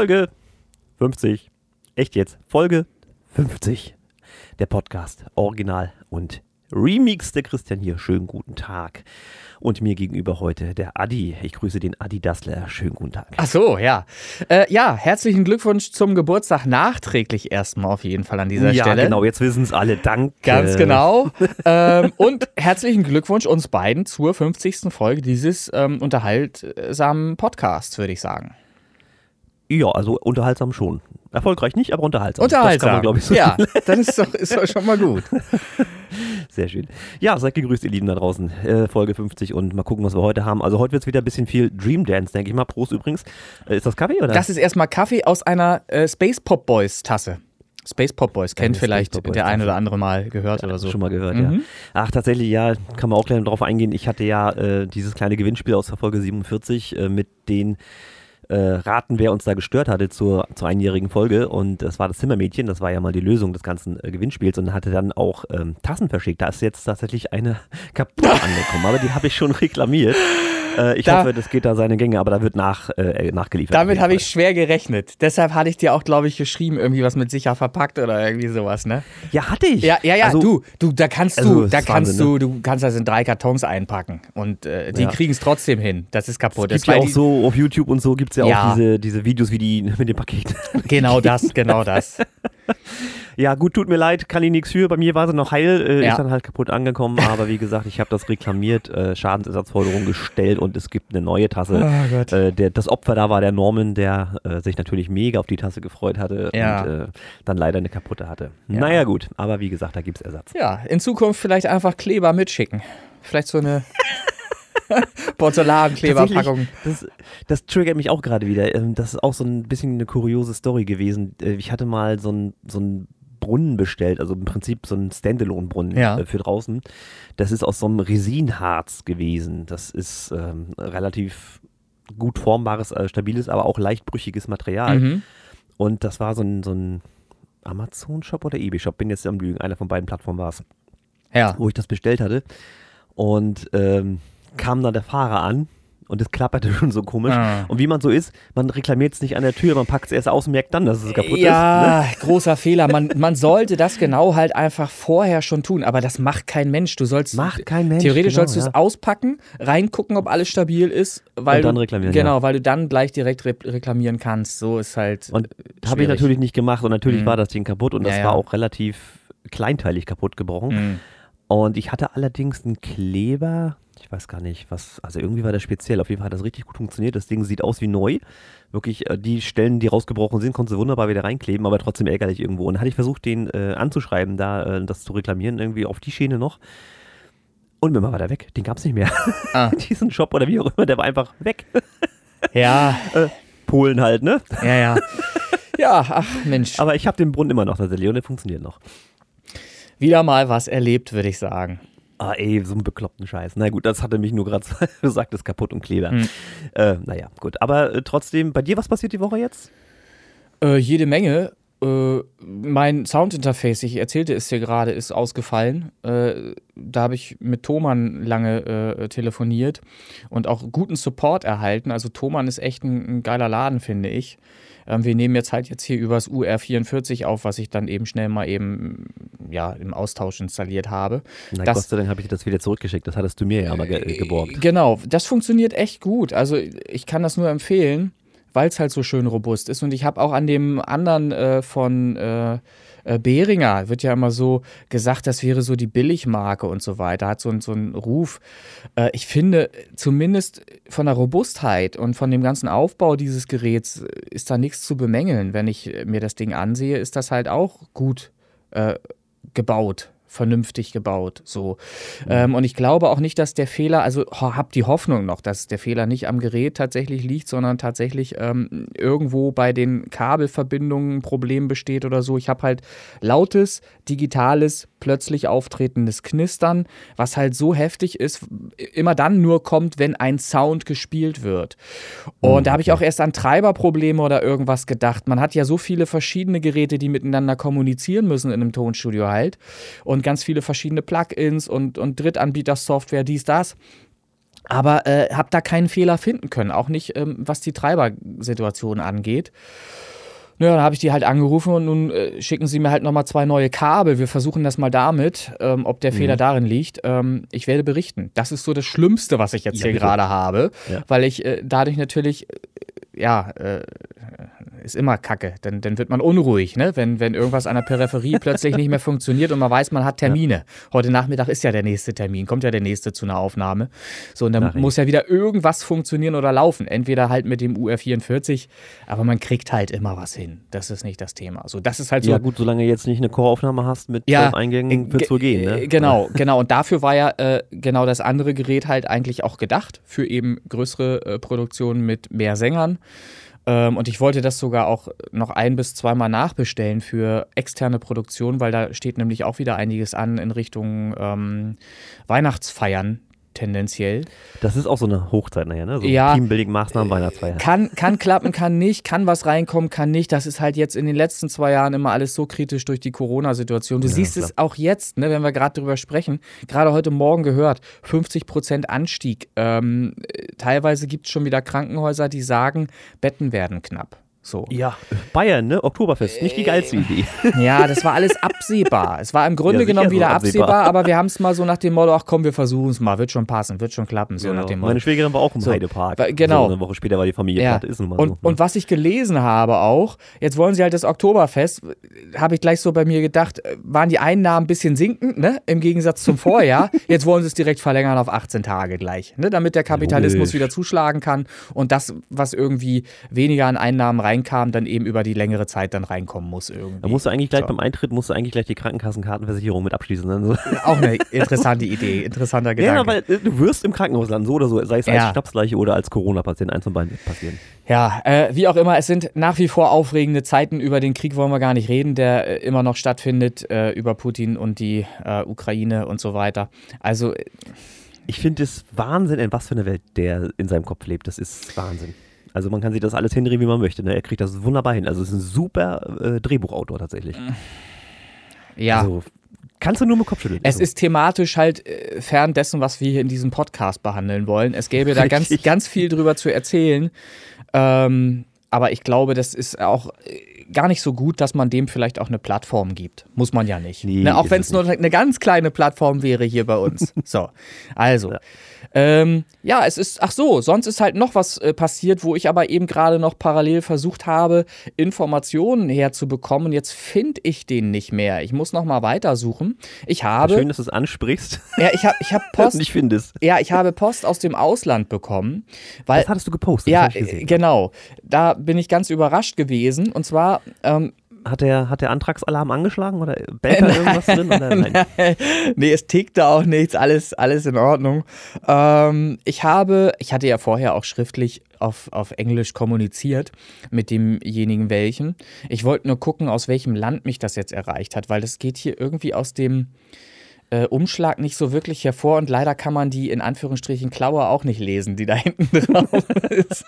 Folge 50. Echt jetzt? Folge 50. Der Podcast Original und Remix. Der Christian hier. Schönen guten Tag. Und mir gegenüber heute der Adi. Ich grüße den Adi Dassler. Schönen guten Tag. Ach so, ja. Äh, ja, herzlichen Glückwunsch zum Geburtstag nachträglich erstmal auf jeden Fall an dieser ja, Stelle. Ja, genau. Jetzt wissen es alle. Danke. Ganz genau. ähm, und herzlichen Glückwunsch uns beiden zur 50. Folge dieses ähm, unterhaltsamen Podcasts, würde ich sagen. Ja, also unterhaltsam schon. Erfolgreich nicht, aber unterhaltsam. Unterhaltsam. glaube ich, so Ja, dann ist doch, ist doch schon mal gut. Sehr schön. Ja, seid gegrüßt, ihr Lieben da draußen. Äh, Folge 50 und mal gucken, was wir heute haben. Also heute wird es wieder ein bisschen viel Dream Dance, denke ich mal. Prost übrigens. Äh, ist das Kaffee oder? Das ist erstmal Kaffee aus einer äh, Space Pop Boys Tasse. Space Pop Boys kennt Eine vielleicht Boys der ein oder andere mal gehört oder so. Schon mal gehört, ja. Mhm. Ach, tatsächlich, ja, kann man auch gleich drauf eingehen. Ich hatte ja äh, dieses kleine Gewinnspiel aus der Folge 47 äh, mit den äh, Raten, wer uns da gestört hatte zur, zur einjährigen Folge. Und das war das Zimmermädchen. Das war ja mal die Lösung des ganzen äh, Gewinnspiels und hatte dann auch ähm, Tassen verschickt. Da ist jetzt tatsächlich eine kaputt angekommen, aber die habe ich schon reklamiert. Äh, ich Da- hoffe, das geht da seine Gänge, aber da wird nach, äh, nachgeliefert. auf Damit habe ich schwer gerechnet. Deshalb hatte ich dir auch, glaube ich, geschrieben, irgendwie was mit sicher verpackt oder irgendwie sowas, ne? Ja, hatte ich. Ja, ja, ja, Also, du, du, da kannst also, du, das da kannst Wahnsinn, du, du kannst das in drei Kartons einpacken und äh, die Ja. kriegen es trotzdem hin. Das ist kaputt. Es Das gibt ja war auch so auf YouTube und so gibt es ja, Ja. auch diese, diese Videos wie die mit den Paketen. Genau das, genau das. Ja, gut, tut mir leid, kann ich nichts für. Bei mir war sie noch heil, äh, Ja. ist dann halt kaputt angekommen. Aber wie gesagt, ich habe das reklamiert, äh, Schadensersatzforderung gestellt und es gibt eine neue Tasse. Oh Gott. Äh, der, das Opfer da war der Norman, der äh, sich natürlich mega auf die Tasse gefreut hatte Ja. und äh, dann leider eine kaputte hatte. Naja, gut, aber wie gesagt, da gibt es Ersatz. Ja, in Zukunft vielleicht einfach Kleber mitschicken. Vielleicht so eine Porzellankleberpackung. Das, das triggert mich auch gerade wieder. Ähm, Das ist auch so ein bisschen eine kuriose Story gewesen. Äh, Ich hatte mal so ein, so ein Brunnen bestellt, also im Prinzip so ein Standalone-Brunnen Ja. äh, für draußen. Das ist aus so einem Resinharz gewesen. Das ist ähm, relativ gut formbares, äh, stabiles, aber auch leicht brüchiges Material. Mhm. Und das war so ein, so ein Amazon-Shop oder eBay-Shop, bin jetzt am Lügen, einer von beiden Plattformen war es Ja. wo ich das bestellt hatte. Und ähm, kam dann der Fahrer an und es klapperte schon so komisch. Ah. Und wie man so ist, man reklamiert es nicht an der Tür, man packt es erst aus und merkt dann, dass es kaputt ist. Ne? Ja, großer Fehler. Man, man sollte das genau halt einfach vorher schon tun, aber das macht kein Mensch. Du sollst Macht kein Mensch. Theoretisch genau, sollst du es ja. auspacken, reingucken, ob alles stabil ist, weil Und dann du, reklamieren, Genau, weil du dann gleich direkt re reklamieren kannst. So ist halt. Und äh, habe ich natürlich nicht gemacht und natürlich Mhm. war das Ding kaputt und das Ja, ja. war auch relativ kleinteilig kaputt gebrochen. Mhm. Und ich hatte allerdings einen Kleber, ich weiß gar nicht, was, also irgendwie war das speziell. Auf jeden Fall hat das richtig gut funktioniert. Das Ding sieht aus wie neu. Wirklich, äh, die Stellen, die rausgebrochen sind, konntest du wunderbar wieder reinkleben, aber trotzdem ärgerlich irgendwo. Und dann hatte ich versucht, den äh, anzuschreiben, da äh, das zu reklamieren, irgendwie auf die Schiene noch. Und mir war der weg. Den gab es nicht mehr. Ah. Diesen Shop oder wie auch immer, der war einfach weg. Ja, Polen halt, ne? ja, ja. Ja, ach Mensch, Aber ich habe den Brunnen immer noch tatsächlich und der funktioniert noch. wieder mal was erlebt, würde ich sagen. Ah, ey, so einen bekloppten Scheiß. Na gut, das hatte mich nur gerade gesagt, ist kaputt und Kleber. Hm. Äh, naja, gut. Aber äh, trotzdem, bei dir, was passiert die Woche jetzt? Äh, jede Menge. Äh, mein Soundinterface, ich erzählte es dir gerade, ist ausgefallen. Äh, da habe ich mit Thomann lange äh, telefoniert und auch guten Support erhalten. Also Thomann ist echt ein, ein geiler Laden, finde ich. Ähm, wir nehmen jetzt halt jetzt hier übers UR44 auf, was ich dann eben schnell mal eben ja, im Austausch installiert habe. Na Das- Gott sei Dank habe ich dir das wieder zurückgeschickt. Das hattest du mir ja mal ge äh, geborgt. Genau, das funktioniert echt gut. Also ich kann das nur empfehlen, weil es halt so schön robust ist. Und ich habe auch an dem anderen äh, von äh, äh, Behringer, wird ja immer so gesagt, das wäre so die Billigmarke und so weiter, hat so, so einen Ruf. Äh, ich finde, zumindest von der Robustheit und von dem ganzen Aufbau dieses Geräts äh, ist da nichts zu bemängeln. Wenn ich mir das Ding ansehe, ist das halt auch gut äh, gebaut. Vernünftig gebaut, so. Ähm, und ich glaube auch nicht, dass der Fehler, also ho- hab die Hoffnung noch, dass der Fehler nicht am Gerät tatsächlich liegt, sondern tatsächlich ähm, irgendwo bei den Kabelverbindungen ein Problem besteht oder so. Ich habe halt lautes, digitales, plötzlich auftretendes Knistern, was halt so heftig ist, immer dann nur kommt, wenn ein Sound gespielt wird. Und da habe ich auch erst an Treiberprobleme oder irgendwas gedacht. Man hat ja so viele verschiedene Geräte, die miteinander kommunizieren müssen in einem Tonstudio halt. Und ganz viele verschiedene Plugins und, und Drittanbieter-Software, dies, das. Aber äh, habe da keinen Fehler finden können, auch nicht, ähm, was die Treibersituation angeht. Ja, dann habe ich die halt angerufen und nun äh, schicken sie mir halt nochmal zwei neue Kabel. Wir versuchen das mal damit, ähm, ob der mhm. Fehler darin liegt. Ähm, ich werde berichten. Das ist so das Schlimmste, was ich jetzt ja, hier gerade habe, ja. weil ich äh, dadurch natürlich, äh, ja, äh, ist immer kacke. Dann, dann wird man unruhig, ne? wenn, wenn irgendwas an der Peripherie plötzlich nicht mehr funktioniert und man weiß, man hat Termine. Ja. Heute Nachmittag ist ja der nächste Termin, kommt ja der nächste zu einer Aufnahme. So, und dann Nachricht. muss ja wieder irgendwas funktionieren oder laufen. Entweder halt mit dem UR44, aber man kriegt halt immer was hin. Das ist nicht das Thema. So, das ist halt so. Ja, gut, solange du jetzt nicht eine Choraufnahme hast mit ja, Eingängen, wird es wohl gehen. Ne? Genau, genau. Und dafür war ja äh, genau das andere Gerät halt eigentlich auch gedacht, für eben größere äh, Produktionen mit mehr Sängern. Ähm, und ich wollte das sogar auch noch ein- bis zweimal nachbestellen für externe Produktion, weil da steht nämlich auch wieder einiges an in Richtung ähm, Weihnachtsfeiern, tendenziell. Das ist auch so eine Hochzeit nachher, ne? So ja, Teambuilding-Maßnahmen, Weihnachtsfeier. Kann, kann klappen, kann nicht, kann was reinkommen, kann nicht. Das ist halt jetzt in den letzten zwei Jahren immer alles so kritisch durch die Corona-Situation. Du ja, siehst klar. es auch jetzt, ne, wenn wir gerade drüber sprechen. Gerade heute Morgen gehört, 50 Prozent Anstieg. Ähm, teilweise gibt es schon wieder Krankenhäuser, die sagen, Betten werden knapp. So. Ja, Bayern, ne? Oktoberfest, nicht die geilste äh, Idee. Ja, das war alles absehbar. Es war im Grunde ja, genommen wieder absehbar. absehbar, aber wir haben es mal so nach dem Motto, ach komm, wir versuchen es mal, wird schon passen, wird schon klappen, so genau. nach dem Motto. Meine Schwägerin war auch im so, Heidepark. Genau. So eine Woche später war die Familie ja. ist und, so. Und was ich gelesen habe auch, jetzt wollen sie halt das Oktoberfest, habe ich gleich so bei mir gedacht, waren die Einnahmen ein bisschen sinkend, ne? Im Gegensatz zum Vorjahr. jetzt wollen sie es direkt verlängern auf 18 Tage gleich, ne? Damit der Kapitalismus Logisch. wieder zuschlagen kann und das, was irgendwie weniger an Einnahmen reinkam, dann eben über die längere Zeit dann reinkommen muss irgendwie. Da musst du eigentlich gleich so. beim Eintritt musst du eigentlich gleich die Krankenkassenkartenversicherung mit abschließen. Dann so. Auch eine interessante Idee, interessanter Gedanke. Ja, weil du wirst im Krankenhaus landen, so oder so, sei es ja. als Stabsleiche oder als Corona-Patient, eins von beiden wird passieren. Ja, äh, wie auch immer, es sind nach wie vor aufregende Zeiten. Über den Krieg wollen wir gar nicht reden, der äh, immer noch stattfindet, äh, über Putin und die äh, Ukraine und so weiter. Also äh, ich finde es Wahnsinn, in was für eine Welt der in seinem Kopf lebt. Das ist Wahnsinn. Also man kann sich das alles hindrehen, wie man möchte. Ne? Er kriegt das wunderbar hin. Also es ist ein super äh, Drehbuchautor tatsächlich. Ja. Also, kannst du nur mit Kopf schütteln. Es also. ist thematisch halt äh, fern dessen, was wir hier in diesem Podcast behandeln wollen. Es gäbe da ganz, ganz viel drüber zu erzählen. Ähm, aber ich glaube, das ist auch äh, gar nicht so gut, dass man dem vielleicht auch eine Plattform gibt. Muss man ja nicht. Nee, ne? Auch wenn es nur eine ganz kleine Plattform wäre hier bei uns. so, also. Ja. Ähm, ja, es ist, ach so, sonst ist halt noch was äh, passiert, wo ich aber eben gerade noch parallel versucht habe, Informationen herzubekommen. Jetzt finde ich den nicht mehr. Ich muss noch mal weitersuchen. Ich habe. Schön, dass du es ansprichst. Ja, ich habe ich hab Post. nicht findest. Ja, ich habe Post aus dem Ausland bekommen. Weil, das hattest du gepostet. Ja, äh, genau. Da bin ich ganz überrascht gewesen. Und zwar ähm, hat der, hat der Antragsalarm angeschlagen oder bellt da irgendwas drin? Oder nein? nee, es tickte auch nichts, alles, alles in Ordnung. Ähm, ich habe, ich hatte ja vorher auch schriftlich auf, auf Englisch kommuniziert mit demjenigen welchen. Ich wollte nur gucken, aus welchem Land mich das jetzt erreicht hat, weil das geht hier irgendwie aus dem äh, Umschlag nicht so wirklich hervor und leider kann man die in Anführungsstrichen Klaue auch nicht lesen, die da hinten drauf ist.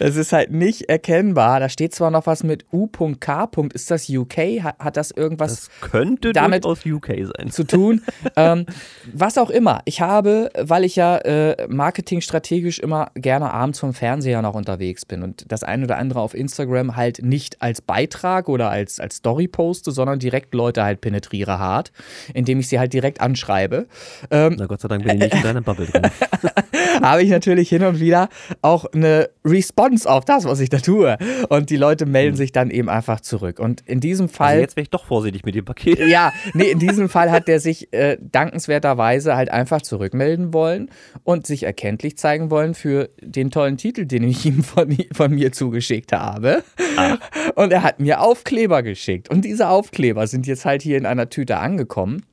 Es ist halt nicht erkennbar. Da steht zwar noch was mit U.K. Ist das UK? Hat, hat das irgendwas das könnte damit aus UK sein. zu tun? ähm, was auch immer. Ich habe, weil ich ja äh, marketingstrategisch immer gerne abends vom Fernseher noch unterwegs bin und das eine oder andere auf Instagram halt nicht als Beitrag oder als, als Story poste, sondern direkt Leute halt penetriere hart, indem ich sie halt direkt anschreibe. Ähm, Na Gott sei Dank bin ich nicht in deiner Bubble drin. habe ich natürlich hin und wieder auch eine Response auf das, was ich da tue. Und die Leute melden hm. sich dann eben einfach zurück. Und in diesem also Fall. Also jetzt wäre ich doch vorsichtig mit dem Paket. Ja, nee, in diesem Fall hat der sich äh, dankenswerterweise halt einfach zurückmelden wollen und sich erkenntlich zeigen wollen für den tollen Titel, den ich ihm von, von mir zugeschickt habe. Ach. Und er hat mir Aufkleber geschickt. Und diese Aufkleber sind jetzt halt hier in einer Tüte angekommen.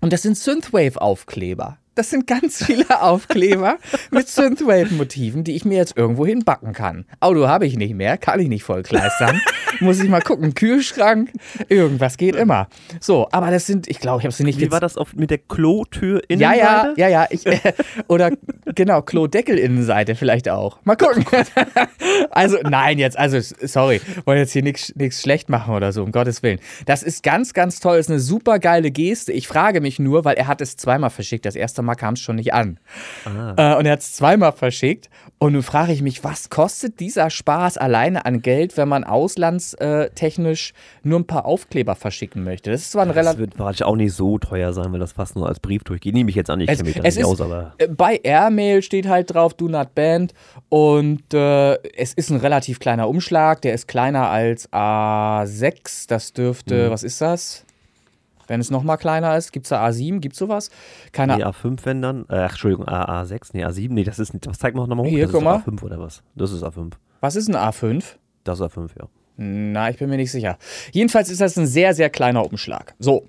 Und das sind Synthwave-Aufkleber. Das sind ganz viele Aufkleber mit Synthwave-Motiven, die ich mir jetzt irgendwo hinbacken kann. Auto habe ich nicht mehr, kann ich nicht vollkleistern. Muss ich mal gucken. Kühlschrank, irgendwas geht immer. So, aber das sind, ich glaube, ich habe sie nicht. Wie war das auf, mit der Klotür Innenseite? Ja, ja, ja, ja. Ich, äh, oder genau, Klodeckel Innenseite vielleicht auch. Mal gucken. also, nein, jetzt, also, sorry, wollen jetzt hier nichts schlecht machen oder so, um Gottes Willen. Das ist ganz, ganz toll. Das ist eine super geile Geste. Ich frage mich nur, weil er hat es zweimal verschickt. Das erste Mal Mal kam es schon nicht an. Äh, und er hat es zweimal verschickt. Und nun frage ich mich, was kostet dieser Spaß alleine an Geld, wenn man auslandstechnisch nur ein paar Aufkleber verschicken möchte? Das ist zwar ein Das relativ. wird wahrscheinlich auch nicht so teuer sein, weil das fast nur als Brief durchgeht. Nehme ich jetzt an, ich kenne mich da nicht ist, aus, aber. äh, bei Airmail steht halt drauf, do not band. Und äh, es ist ein relativ kleiner Umschlag. Der ist kleiner als A6. Das dürfte, Mhm. was ist das? Wenn es nochmal kleiner ist, gibt es da A7? Gibt es sowas? Keine Nee, A5, wenn dann. Äh, ach, Entschuldigung, A, A6, nee, A7, nee, das ist nicht. Was zeigt man nochmal hoch? Hier, das guck ist mal. A5 oder was? Das ist A5. Was ist ein A5? Das ist A5, ja. Na, ich bin mir nicht sicher. Jedenfalls ist das ein sehr, sehr kleiner Umschlag. So.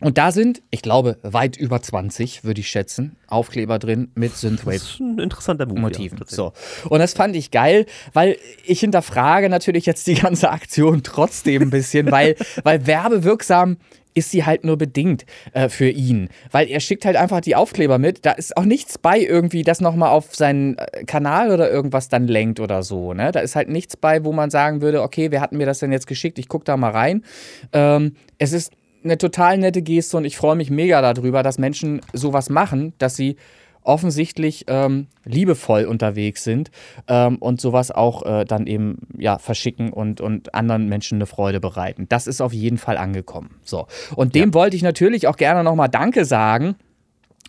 Und da sind, ich glaube, weit über 20, würde ich schätzen, Aufkleber drin mit Das Synthwave. ist ein interessanter Move. Motiven. Ja, so. Und das fand ich geil, weil ich hinterfrage natürlich jetzt die ganze Aktion trotzdem ein bisschen, weil, weil werbewirksam ist sie halt nur bedingt äh, für ihn. Weil er schickt halt einfach die Aufkleber mit. Da ist auch nichts bei irgendwie, das nochmal auf seinen äh, Kanal oder irgendwas dann lenkt oder so. Ne? Da ist halt nichts bei, wo man sagen würde, okay, wer hat mir das denn jetzt geschickt? Ich gucke da mal rein. Ähm, es ist eine total nette Geste und ich freue mich mega darüber, dass Menschen sowas machen, dass sie offensichtlich ähm, liebevoll unterwegs sind ähm, und sowas auch äh, dann eben ja verschicken und, und anderen Menschen eine Freude bereiten. Das ist auf jeden Fall angekommen. So. Und dem wollte ich natürlich auch gerne nochmal Danke sagen.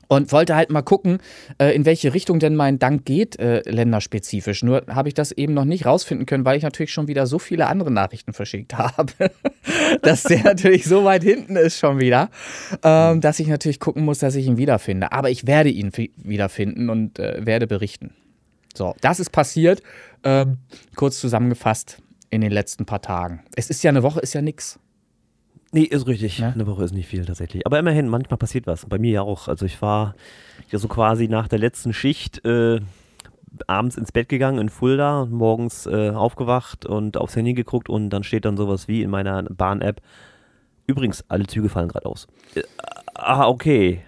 Und wollte halt mal gucken, äh, in welche Richtung denn mein Dank geht, äh, länderspezifisch. Nur habe ich das eben noch nicht rausfinden können, weil ich natürlich schon wieder so viele andere Nachrichten verschickt habe, dass der natürlich so weit hinten ist schon wieder, ähm, dass ich natürlich gucken muss, dass ich ihn wiederfinde. Aber ich werde ihn fi- wiederfinden und äh, werde berichten. So, das ist passiert. Ähm, kurz zusammengefasst in den letzten paar Tagen. Es ist ja eine Woche, ist ja nix. Nee, ist richtig. Ne? Eine Woche ist nicht viel tatsächlich. Aber immerhin, manchmal passiert was. Bei mir ja auch. Also ich war ja so quasi nach der letzten Schicht äh, abends ins Bett gegangen in Fulda, morgens äh, aufgewacht und aufs Handy geguckt und dann steht dann sowas wie in meiner Bahn-App. Übrigens, alle Züge fallen gerade aus. Äh, ah, okay.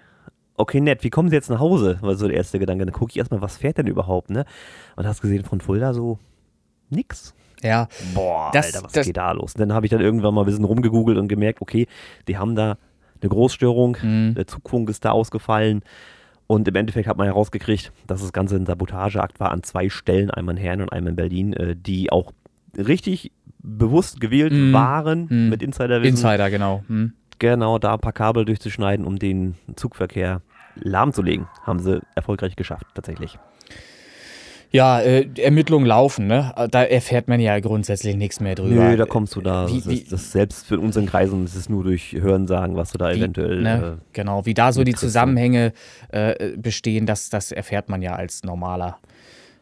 Okay, nett. Wie kommen Sie jetzt nach Hause? War so der erste Gedanke. Dann gucke ich erstmal, was fährt denn überhaupt, ne? Und hast gesehen von Fulda so nix. Ja, Boah, Das- Alter, was das- geht da los? Und dann habe ich dann irgendwann mal ein bisschen rumgegoogelt und gemerkt, okay, die haben da eine Großstörung, Mhm. der Zugfunk ist da ausgefallen. Und im Endeffekt hat man herausgekriegt, dass das Ganze ein Sabotageakt war an zwei Stellen, einmal in Herren und einmal in Berlin, äh, die auch richtig bewusst gewählt Mhm. waren Mhm. mit Insiderwissen. Insider, genau. Hm. Genau, da ein paar Kabel durchzuschneiden, um den Zugverkehr lahmzulegen. Haben sie erfolgreich geschafft, tatsächlich. Ja, äh, Ermittlungen laufen, ne? Da erfährt man ja grundsätzlich nichts mehr drüber. Nö, da kommst du da. Wie- das, wie- ist, das selbst für unseren Kreisen, ist nur durch Hörensagen, was du da Wie, eventuell. ne, genau, wie da so die du. Zusammenhänge äh, bestehen, das, das erfährt man ja als normaler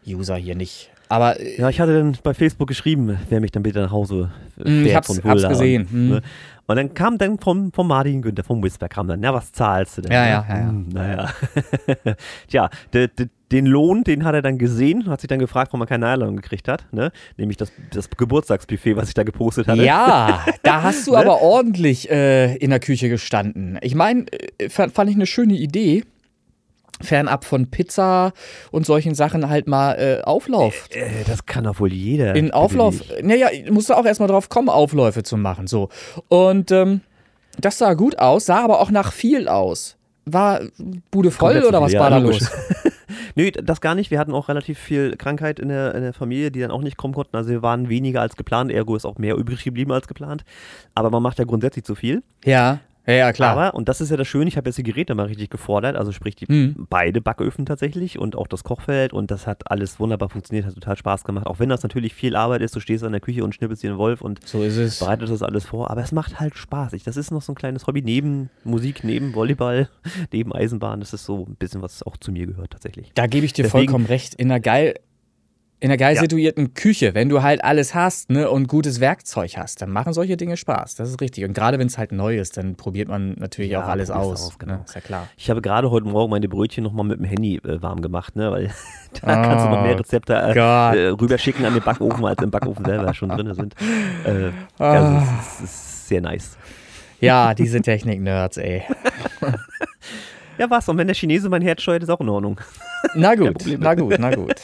User hier nicht. Aber äh, Äh, ja, ich hatte dann bei Facebook geschrieben, wer mich dann bitte nach Hause äh, Mm, ich fährt hab's- von hab's gesehen, Und, ne? und dann kam dann vom, vom Martin Günther, vom Whisper, kam dann, ja, was zahlst du denn? Ja, ne? ja, ja, ja. Hm, naja. Tja, de, de, den Lohn, den hat er dann gesehen, hat sich dann gefragt, warum er keine Einladung gekriegt hat, ne? Nämlich das, das Geburtstagsbuffet, was ich da gepostet hatte. ja, da hast du Ne? aber ordentlich äh, in der Küche gestanden. Ich meine, äh, fand, fand ich eine schöne Idee. Fernab von Pizza und solchen Sachen halt mal äh, Auflauf. Äh, das kann doch wohl jeder. in Auflauf, naja, musst du auch erstmal drauf kommen, Aufläufe zu machen. So. Und ähm, das sah gut aus, sah aber auch nach viel aus. War Bude voll oder was war da los? Nö, das gar nicht. Wir hatten auch relativ viel Krankheit in der, in der Familie, die dann auch nicht kommen konnten. Also wir waren weniger als geplant, ergo ist auch mehr übrig geblieben als geplant. Aber man macht ja grundsätzlich zu viel. Ja, ja, ja, klar. Aber, und das ist ja das Schöne, ich habe jetzt die Geräte mal richtig gefordert, also sprich die Mhm. beide Backöfen tatsächlich und auch das Kochfeld und das hat alles wunderbar funktioniert, hat total Spaß gemacht. Auch wenn das natürlich viel Arbeit ist, du stehst an der Küche und schnippelst dir einen Wolf und so ist es. bereitest das alles vor, aber es macht halt Spaß. Ich, das ist noch so ein kleines Hobby neben Musik, neben Volleyball, neben Eisenbahn. Das ist so ein bisschen, was auch zu mir gehört tatsächlich. Da gebe ich dir Deswegen- vollkommen recht. In einer geil, in einer geil Ja. situierten Küche, wenn du halt alles hast ne, und gutes Werkzeug hast, dann machen solche Dinge Spaß. Das ist richtig. Und gerade wenn es halt neu ist, dann probiert man natürlich Ja, auch alles aus. aus, genau. ne? Ist ja klar. Ich habe gerade heute Morgen meine Brötchen nochmal mit dem Handy äh, warm gemacht, ne? weil da kannst du noch mehr Rezepte äh, äh, rüberschicken an den Backofen, als im Backofen selber schon drin sind. Äh, Ah. also es, ist, ist sehr nice. Ja, diese Technik-Nerds, ey. Ja, was? Und wenn der Chinese mein Herz steuert, ist auch in Ordnung. Na gut, na gut, na gut.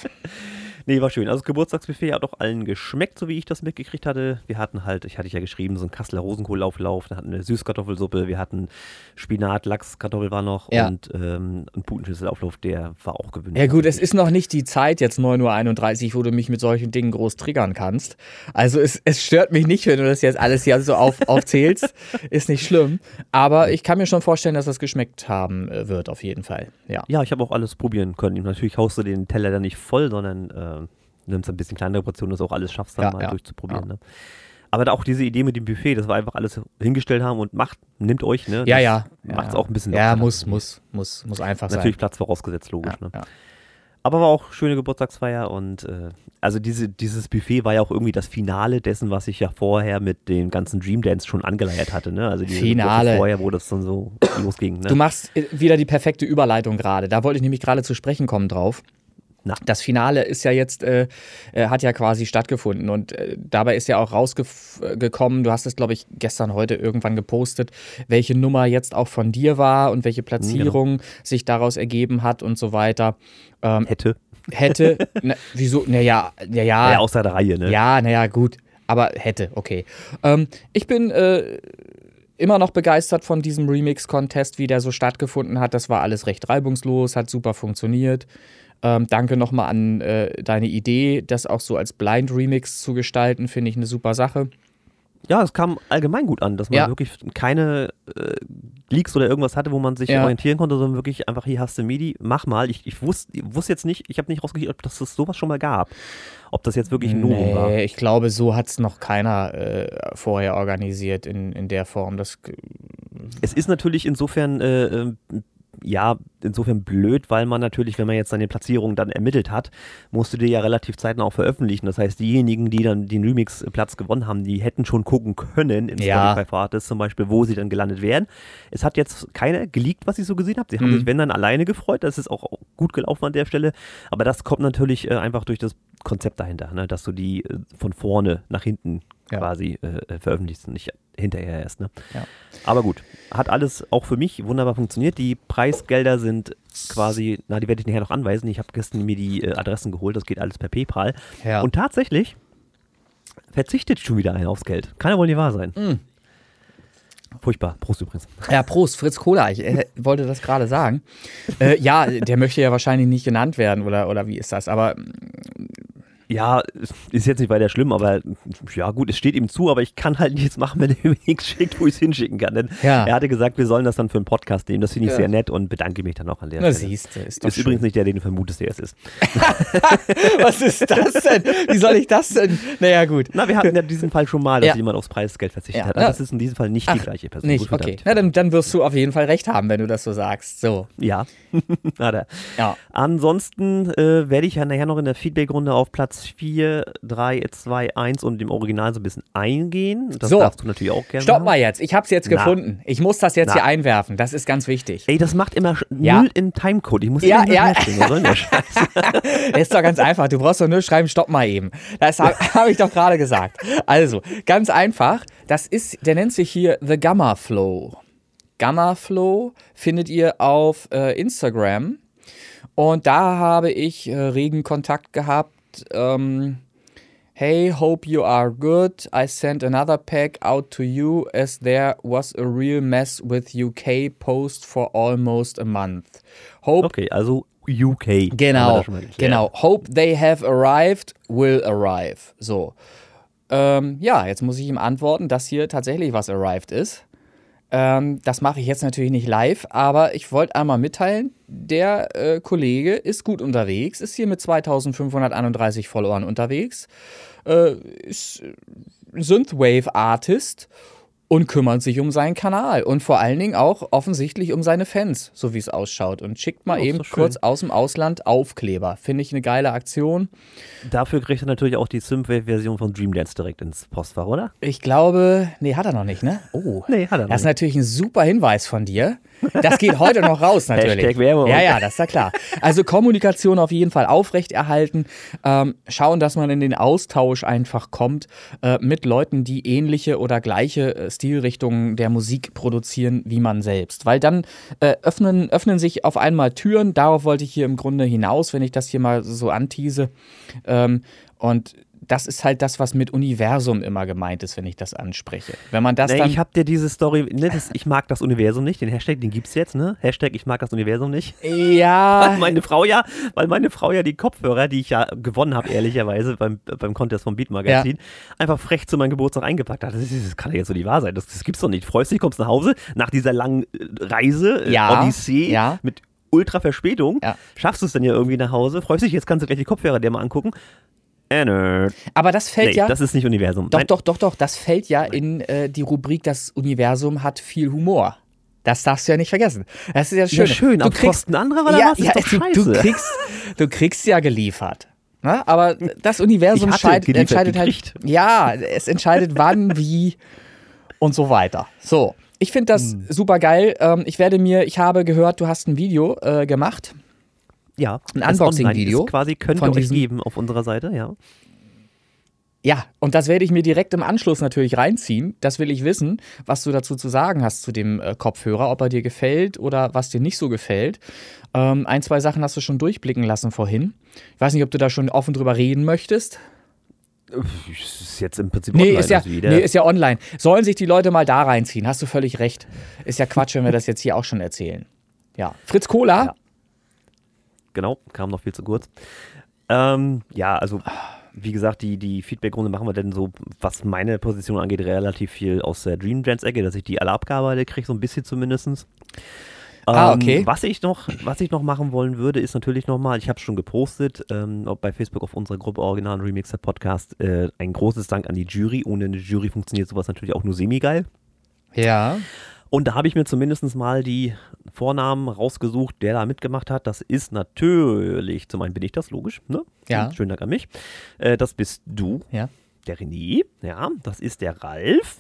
Nee, war schön. Also das Geburtstagsbuffet hat auch allen geschmeckt, so wie ich das mitgekriegt hatte. Wir hatten halt, ich hatte ja geschrieben, so einen Kasseler Rosenkohlauflauf, dann hatten wir eine Süßkartoffelsuppe, wir hatten Spinat, Lachs, Kartoffel war noch Ja. und ähm, ein Putenschnitzel-Auflauf, der war auch gewünscht. Ja gut, es ist noch nicht die Zeit, jetzt 9.31 Uhr, wo du mich mit solchen Dingen groß triggern kannst. Also es, es stört mich nicht, wenn du das jetzt alles hier so auf, aufzählst. Ist nicht schlimm. Aber ich kann mir schon vorstellen, dass das geschmeckt haben äh, wird, auf jeden Fall. Ja. Ja, ich habe auch alles probieren können. Natürlich haust du den Teller dann nicht voll, sondern äh, nimmst ein bisschen kleinere Portionen, dass du auch alles schaffst, dann Ja, mal ja, durchzuprobieren. Ne? Aber auch diese Idee mit dem Buffet, das war einfach alles hingestellt haben und macht, nimmt euch, ne? Ja, Das ja. Macht es auch ein bisschen Ja, muss, muss, muss, muss einfach Natürlich sein. Platz vorausgesetzt, logisch. Ne? Aber war auch schöne Geburtstagsfeier und äh, also diese, dieses Buffet war ja auch irgendwie das Finale dessen, was ich ja vorher mit dem ganzen Dream Dance schon angeleiert hatte. Ne? Also die Finale. Vorher, wo das dann so losging. Ne? Du machst äh, wieder die perfekte Überleitung gerade. Da wollte ich nämlich gerade zu sprechen kommen drauf. Na. Das Finale ist ja jetzt, äh, äh, hat ja quasi stattgefunden und äh, dabei ist ja auch rausgekommen, du hast es, glaube ich, gestern, heute irgendwann gepostet, welche Nummer jetzt auch von dir war und welche Platzierung sich daraus ergeben hat und so weiter. Ähm, Hätte. hätte, na, wieso, naja, naja, Ja, außer der Reihe, ne? ja, naja, gut. Aber hätte, okay. Ähm, ich bin äh, immer noch begeistert von diesem Remix-Contest, wie der so stattgefunden hat. Das war alles recht reibungslos, hat super funktioniert. Ähm, danke nochmal an äh, deine Idee, das auch so als Blind-Remix zu gestalten, finde ich eine super Sache. Ja, es kam allgemein gut an, dass man Ja. wirklich keine äh, Leaks oder irgendwas hatte, wo man sich Ja. orientieren konnte, sondern wirklich einfach, hier hast du MIDI, mach mal. Ich, ich wusste wusst jetzt nicht, ich habe nicht rausgekriegt, ob das sowas schon mal gab. Ob das jetzt wirklich ein Novum war. Nee, ich glaube, so hat es noch keiner äh, vorher organisiert in, in der Form. Das, Es ist natürlich insofern, äh, äh, ja, insofern blöd, weil man natürlich, wenn man jetzt seine Platzierung dann ermittelt hat, musst du dir ja relativ zeitnah auch veröffentlichen. Das heißt, diejenigen, die dann den Remix-Platz gewonnen haben, die hätten schon gucken können in Ja. Spotify for Artists zum Beispiel, wo sie dann gelandet wären. Es hat jetzt keiner geleakt, was ich so gesehen habe. Sie haben Mhm. sich, wenn dann, alleine gefreut. Das ist auch gut gelaufen an der Stelle. Aber das kommt natürlich äh, einfach durch das Konzept dahinter, ne? dass du die äh, von vorne nach hinten Ja. quasi äh, veröffentlichst und nicht hinterher erst. Ne? Ja. Aber gut, hat alles auch für mich wunderbar funktioniert. Die Preisgelder sind quasi, na, die werde ich nachher noch anweisen. Ich habe gestern mir die äh, Adressen geholt, das geht alles per PayPal. Ja. Und tatsächlich verzichtet schon wieder einer aufs Geld. Kann ja wohl nicht wahr sein. Mm. Furchtbar. Prost übrigens. Ja, Prost, Fritz Kohler. Ich äh, wollte das gerade sagen. Äh, ja, der möchte ja wahrscheinlich nicht genannt werden, oder, oder wie ist das? Aber Ja, ist jetzt nicht weiter schlimm, aber ja gut, es steht ihm zu, aber ich kann halt nichts machen, wenn er mir nichts schickt, wo ich es hinschicken kann. Denn Ja. er hatte gesagt, wir sollen das dann für einen Podcast nehmen. Das finde ich Ja. sehr nett und bedanke mich dann auch an der na Stelle. siehst du, ist doch Ist übrigens nicht der, den du vermutest, der es ist. Was ist das denn? Wie soll ich das denn? Naja, gut. Na, wir hatten ja diesen Fall schon mal, dass Ja. jemand aufs Preisgeld verzichtet Ja, hat. Aber das ist in diesem Fall nicht die Ach, gleiche Person. Nicht, Gut okay. Na, dann, dann wirst du auf jeden Fall recht haben, wenn du das so sagst. So. Ja. Hat er. Ja. Ansonsten äh, werde ich ja nachher noch in der Feedback-Runde auf Platz 4, 3, 2, 1 und dem Original so ein bisschen eingehen. Das So. darfst du natürlich auch gerne Stopp machen. mal jetzt. Ich hab's jetzt Na. gefunden. Ich muss das jetzt Na. hier einwerfen. Das ist ganz wichtig. Ey, das macht immer Ja. null in Timecode. Ich muss Ja, ja. ist doch ganz einfach. Du brauchst doch nur schreiben, stopp mal eben. Das habe hab ich doch gerade gesagt. Also, ganz einfach. Das ist, der nennt sich hier The Gamma Flow. Gamma Flow findet ihr auf äh, Instagram. Und da habe ich äh, regen Kontakt gehabt. Ähm, Hey, hope you are good. I sent another pack out to you as there was a real mess with UK post for almost a month. Hope Okay, also UK. Genau, genau. Hope they have arrived, will arrive. So. Ähm, ja, jetzt muss ich ihm antworten, dass hier tatsächlich was arrived ist. Ähm, das mache ich jetzt natürlich nicht live, aber ich wollte einmal mitteilen, der äh, Kollege ist gut unterwegs, ist hier mit 2531 Followern unterwegs, äh, ist äh, Synthwave-Artist und kümmert sich um seinen Kanal und vor allen Dingen auch offensichtlich um seine Fans, so wie es ausschaut. Und schickt mal Oh, eben kurz aus dem Ausland Aufkleber. Finde ich eine geile Aktion. Dafür kriegt er natürlich auch die Synthwave-Version von Dream Dance direkt ins Postfach, oder? Ich glaube, nee, hat er noch nicht, ne? Oh. Nee, hat er Das ist nicht. natürlich ein super Hinweis von dir. Das geht heute noch raus, natürlich. Hashtag Werbung. Ja, ja, das ist ja klar. Also Kommunikation auf jeden Fall aufrechterhalten. Ähm, schauen, dass man in den Austausch einfach kommt äh, mit Leuten, die ähnliche oder gleiche äh, Stilrichtungen der Musik produzieren wie man selbst. Weil dann äh, öffnen, öffnen sich auf einmal Türen. Darauf wollte ich hier im Grunde hinaus, wenn ich das hier mal so antease. Ähm, und das ist halt das, was mit Universum immer gemeint ist, wenn ich das anspreche. Wenn man das Nee, dann. ich habe dir diese Story, ne, das, ich mag das Universum nicht, den Hashtag, den gibt's jetzt, ne? Hashtag, ich mag das Universum nicht. Weil ja. meine Frau ja, weil meine Frau ja die Kopfhörer, die ich ja gewonnen habe, ehrlicherweise beim, beim Contest vom Beat Magazin, einfach frech zu meinem Geburtstag eingepackt hat. Das, ist, das kann ja jetzt so nicht wahr sein. Das, das gibt's doch nicht. Freust dich, kommst nach Hause nach dieser langen äh, Reise, äh, Ja, Odyssee ja. mit ultra Verspätung. Ja. Schaffst du es dann ja irgendwie nach Hause, freust dich, jetzt kannst du gleich die Kopfhörer dir mal angucken. Nerd. Aber das fällt Nee, ja. das ist nicht Universum. Doch, Nein. doch, doch, doch. Das fällt ja in äh, die Rubrik, das Universum hat viel Humor. Das darfst du ja nicht vergessen. Das ist ja schön. Ja, schön, du auf Kosten anderer oder ja, was? Ja, du, du, kriegst, du kriegst ja geliefert. Na, aber das Universum scheid- entscheidet gekriegt. halt. Ja, es entscheidet wann, wie und so weiter. So. Ich finde das Hm. super geil. Ähm, ich werde mir, ich habe gehört, du hast ein Video äh, gemacht. Ja, Ein das Unboxing-Video quasi könnt ihr euch geben auf unserer Seite, ja. Ja, und das werde ich mir direkt im Anschluss natürlich reinziehen. Das will ich wissen, was du dazu zu sagen hast zu dem äh, Kopfhörer, ob er dir gefällt oder was dir nicht so gefällt. Ähm, ein, zwei Sachen hast du schon durchblicken lassen vorhin. Ich weiß nicht, ob du da schon offen drüber reden möchtest. Ist jetzt im Prinzip Nee, online, ist ja, also jeder- nee, ist ja online. Sollen sich die Leute mal da reinziehen. Hast du völlig recht. Ist ja Quatsch, wenn wir das jetzt hier auch schon erzählen. Ja. Fritz Kohler? Ja. Genau, kam noch viel zu kurz. Ähm, ja, also wie gesagt, die, die Feedback-Runde machen wir denn so, was meine Position angeht, relativ viel aus der Dream Trends-Ecke, dass ich die alle abgearbeitet kriege, so ein bisschen zumindest. Ah, Ähm, okay. Was ich noch, was ich noch machen wollen würde, ist natürlich nochmal, ich habe es schon gepostet, ähm, ob bei Facebook auf unserer Gruppe Original und Remixer Podcast, äh, ein großes Dank an die Jury. Ohne eine Jury funktioniert sowas natürlich auch nur semi-geil. Ja. Und da habe ich mir zumindest mal die Vornamen rausgesucht, der da mitgemacht hat. Das ist natürlich, zum einen bin ich das, logisch, ne? Ja. Schönen Dank an mich. Äh, das bist du, Ja. der René, ja. Das ist der Ralf.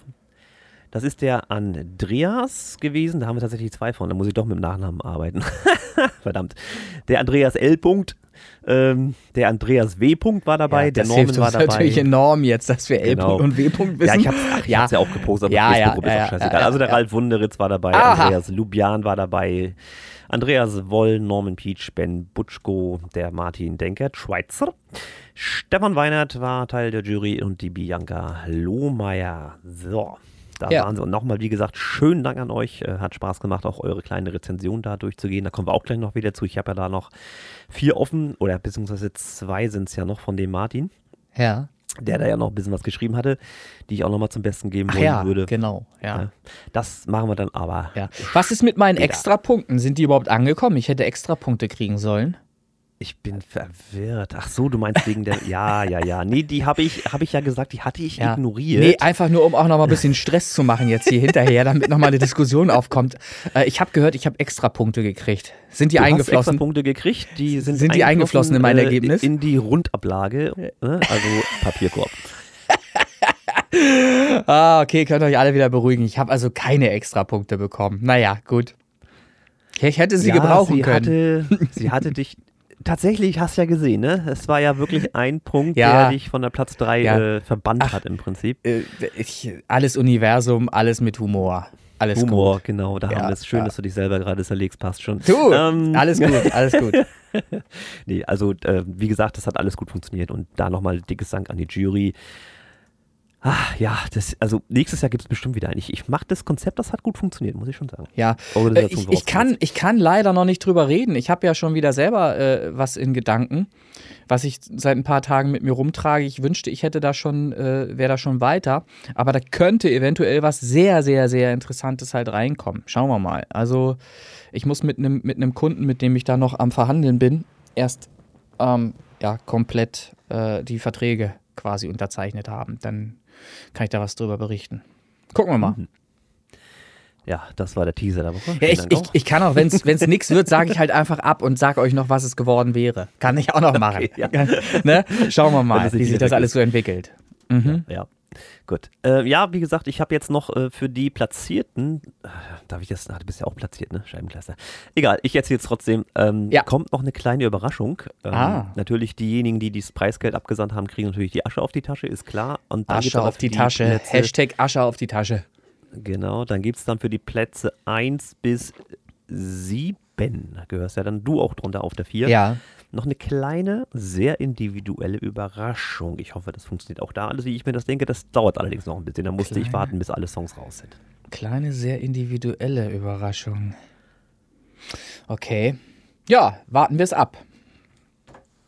Das ist der Andreas gewesen. Da haben wir tatsächlich zwei von. Da muss ich doch mit dem Nachnamen arbeiten. Verdammt. Der Andreas L. -Punkt, ähm, der Andreas W. -Punkt war dabei. ja der das Norman hilft war uns dabei. natürlich enorm jetzt, dass wir L. Genau. und W. wissen. Ja, ich hab's, ach, ich Ja. hab's ja auch gepostet Ja, ja, ja, ist ja, also der. Ralf Wunderitz war dabei, Aha. Andreas Lubian war dabei, Andreas Woll, Norman Peach, Ben Butschko, der Martin Denkert, Schweizer, Stefan Weinert war Teil der Jury und die Bianca Lohmeier. So, da Ja. waren sie. Und nochmal, wie gesagt, schönen Dank an euch. Äh, Hat Spaß gemacht, auch eure kleine Rezension da durchzugehen. Da kommen wir auch gleich noch wieder zu. Ich habe ja da noch vier offen, oder beziehungsweise zwei sind es ja noch von dem Martin Ja. der da ja noch ein bisschen was geschrieben hatte, die ich auch nochmal zum Besten geben wollen ja, würde. genau. Ja. Das machen wir dann aber. Ja. Was ist mit meinen. Extrapunkten? Sind die überhaupt angekommen? Ich hätte Extrapunkte kriegen sollen. Ich bin verwirrt. Ach so, du meinst wegen der. Ja, ja, ja. Nee, die habe ich, hab ich ja gesagt, die hatte ich Ja. ignoriert. Nee, einfach nur, um auch noch mal ein bisschen Stress zu machen jetzt hier hinterher, damit noch mal eine Diskussion aufkommt. Äh, ich habe gehört, ich habe Extrapunkte gekriegt. Sind die du hast eingeflossen? extra Punkte gekriegt, die sind, Sind die eingeflossen in mein äh, Ergebnis? In die Rundablage, ne? also Papierkorb. Ah, okay, könnt ihr euch alle wieder beruhigen. Ich habe also keine Extrapunkte bekommen. Naja, gut. Ich hätte sie ja, gebrauchen sie können. Hatte, sie hatte dich. Tatsächlich, hast du ja gesehen, ne? Es war ja wirklich ein Punkt, Ja. der dich von der Platz 3 Ja. äh, verbannt Ach. hat im Prinzip. Äh, ich, alles Universum, alles mit Humor. Alles Humor, gut. genau. Da Ja, haben wir es. Schön, ja. dass du dich selber gerade zerlegst, passt schon. Du, Ähm, alles gut, alles gut. Nee, also äh, wie gesagt, das hat alles gut funktioniert und da nochmal dickes Dank an die Jury. Ah, ja, das, also nächstes Jahr gibt es bestimmt wieder ein. Ich, ich mag das Konzept, das hat gut funktioniert, muss ich schon sagen. Ja, äh, ich, ich, kann, ich kann leider noch nicht drüber reden. Ich habe ja schon wieder selber äh, was in Gedanken, was ich seit ein paar Tagen mit mir rumtrage. Ich wünschte, ich hätte da schon, äh, wäre da schon weiter. Aber da könnte eventuell was sehr, sehr, sehr Interessantes halt reinkommen. Schauen wir mal. Also ich muss mit einem mit einem Kunden, mit dem ich da noch am Verhandeln bin, erst ähm, ja, komplett äh, die Verträge quasi unterzeichnet haben. Dann kann ich da was drüber berichten. Gucken wir mal. Ja, das war der Teaser der Woche. Ja, ich, ich, ich kann auch, wenn es nichts wird, sage ich halt einfach ab und sage euch noch, was es geworden wäre. Kann ich auch noch machen. ja. ne? Schauen wir mal, wie sich das alles so entwickelt. Mhm. ja. Gut. Äh, ja, wie gesagt, ich habe jetzt noch äh, für die Platzierten, äh, darf ich das, na, du bist ja auch platziert, ne? Scheibenkleister. Egal, ich erzähle jetzt trotzdem, ähm, Ja. kommt noch eine kleine Überraschung. Ähm, Ah. Natürlich diejenigen, die dieses Preisgeld abgesandt haben, kriegen natürlich die Asche auf die Tasche, ist klar. Und dann Asche auf für die Tasche. Plätze, Hashtag Asche auf die Tasche. Genau, dann gibt es dann für die Plätze 1 bis 7, da gehörst ja dann du auch drunter auf der 4, Ja. Noch eine kleine, sehr individuelle Überraschung. Ich hoffe, das funktioniert auch da alles, wie ich mir das denke. Das dauert allerdings noch ein bisschen. Da musste ich Kleine. warten, bis alle Songs raus sind. Kleine, sehr individuelle Überraschung. Okay. Ja, warten wir es ab.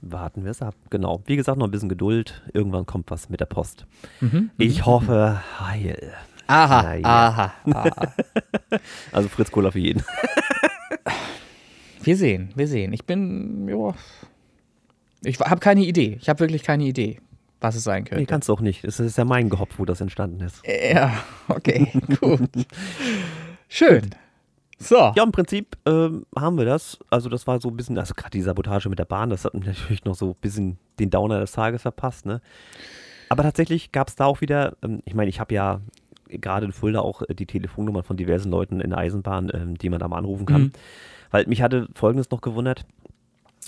Warten wir es ab. Genau. Wie gesagt, noch ein bisschen Geduld. Irgendwann kommt was mit der Post. Mhm. Ich hoffe, heil. Aha, ja. aha, aha. Also Fritz Cola für jeden. Wir sehen, wir sehen. Ich bin, ja. Ich habe keine Idee. Ich habe wirklich keine Idee, was es sein Nee, könnte. kannst du auch nicht. Es ist ja mein Gehopf, wo das entstanden ist. Ja, okay, gut. Schön. So. Ja, im Prinzip ähm, haben wir das. Also das war so ein bisschen, also gerade die Sabotage mit der Bahn, das hat mir natürlich noch so ein bisschen den Downer des Tages verpasst. Ne? Aber tatsächlich gab es da auch wieder, ähm, ich meine, ich habe ja gerade in Fulda auch äh, die Telefonnummern von diversen Leuten in der Eisenbahn, ähm, die man da mal anrufen kann. Mhm. Weil mich hatte Folgendes noch gewundert.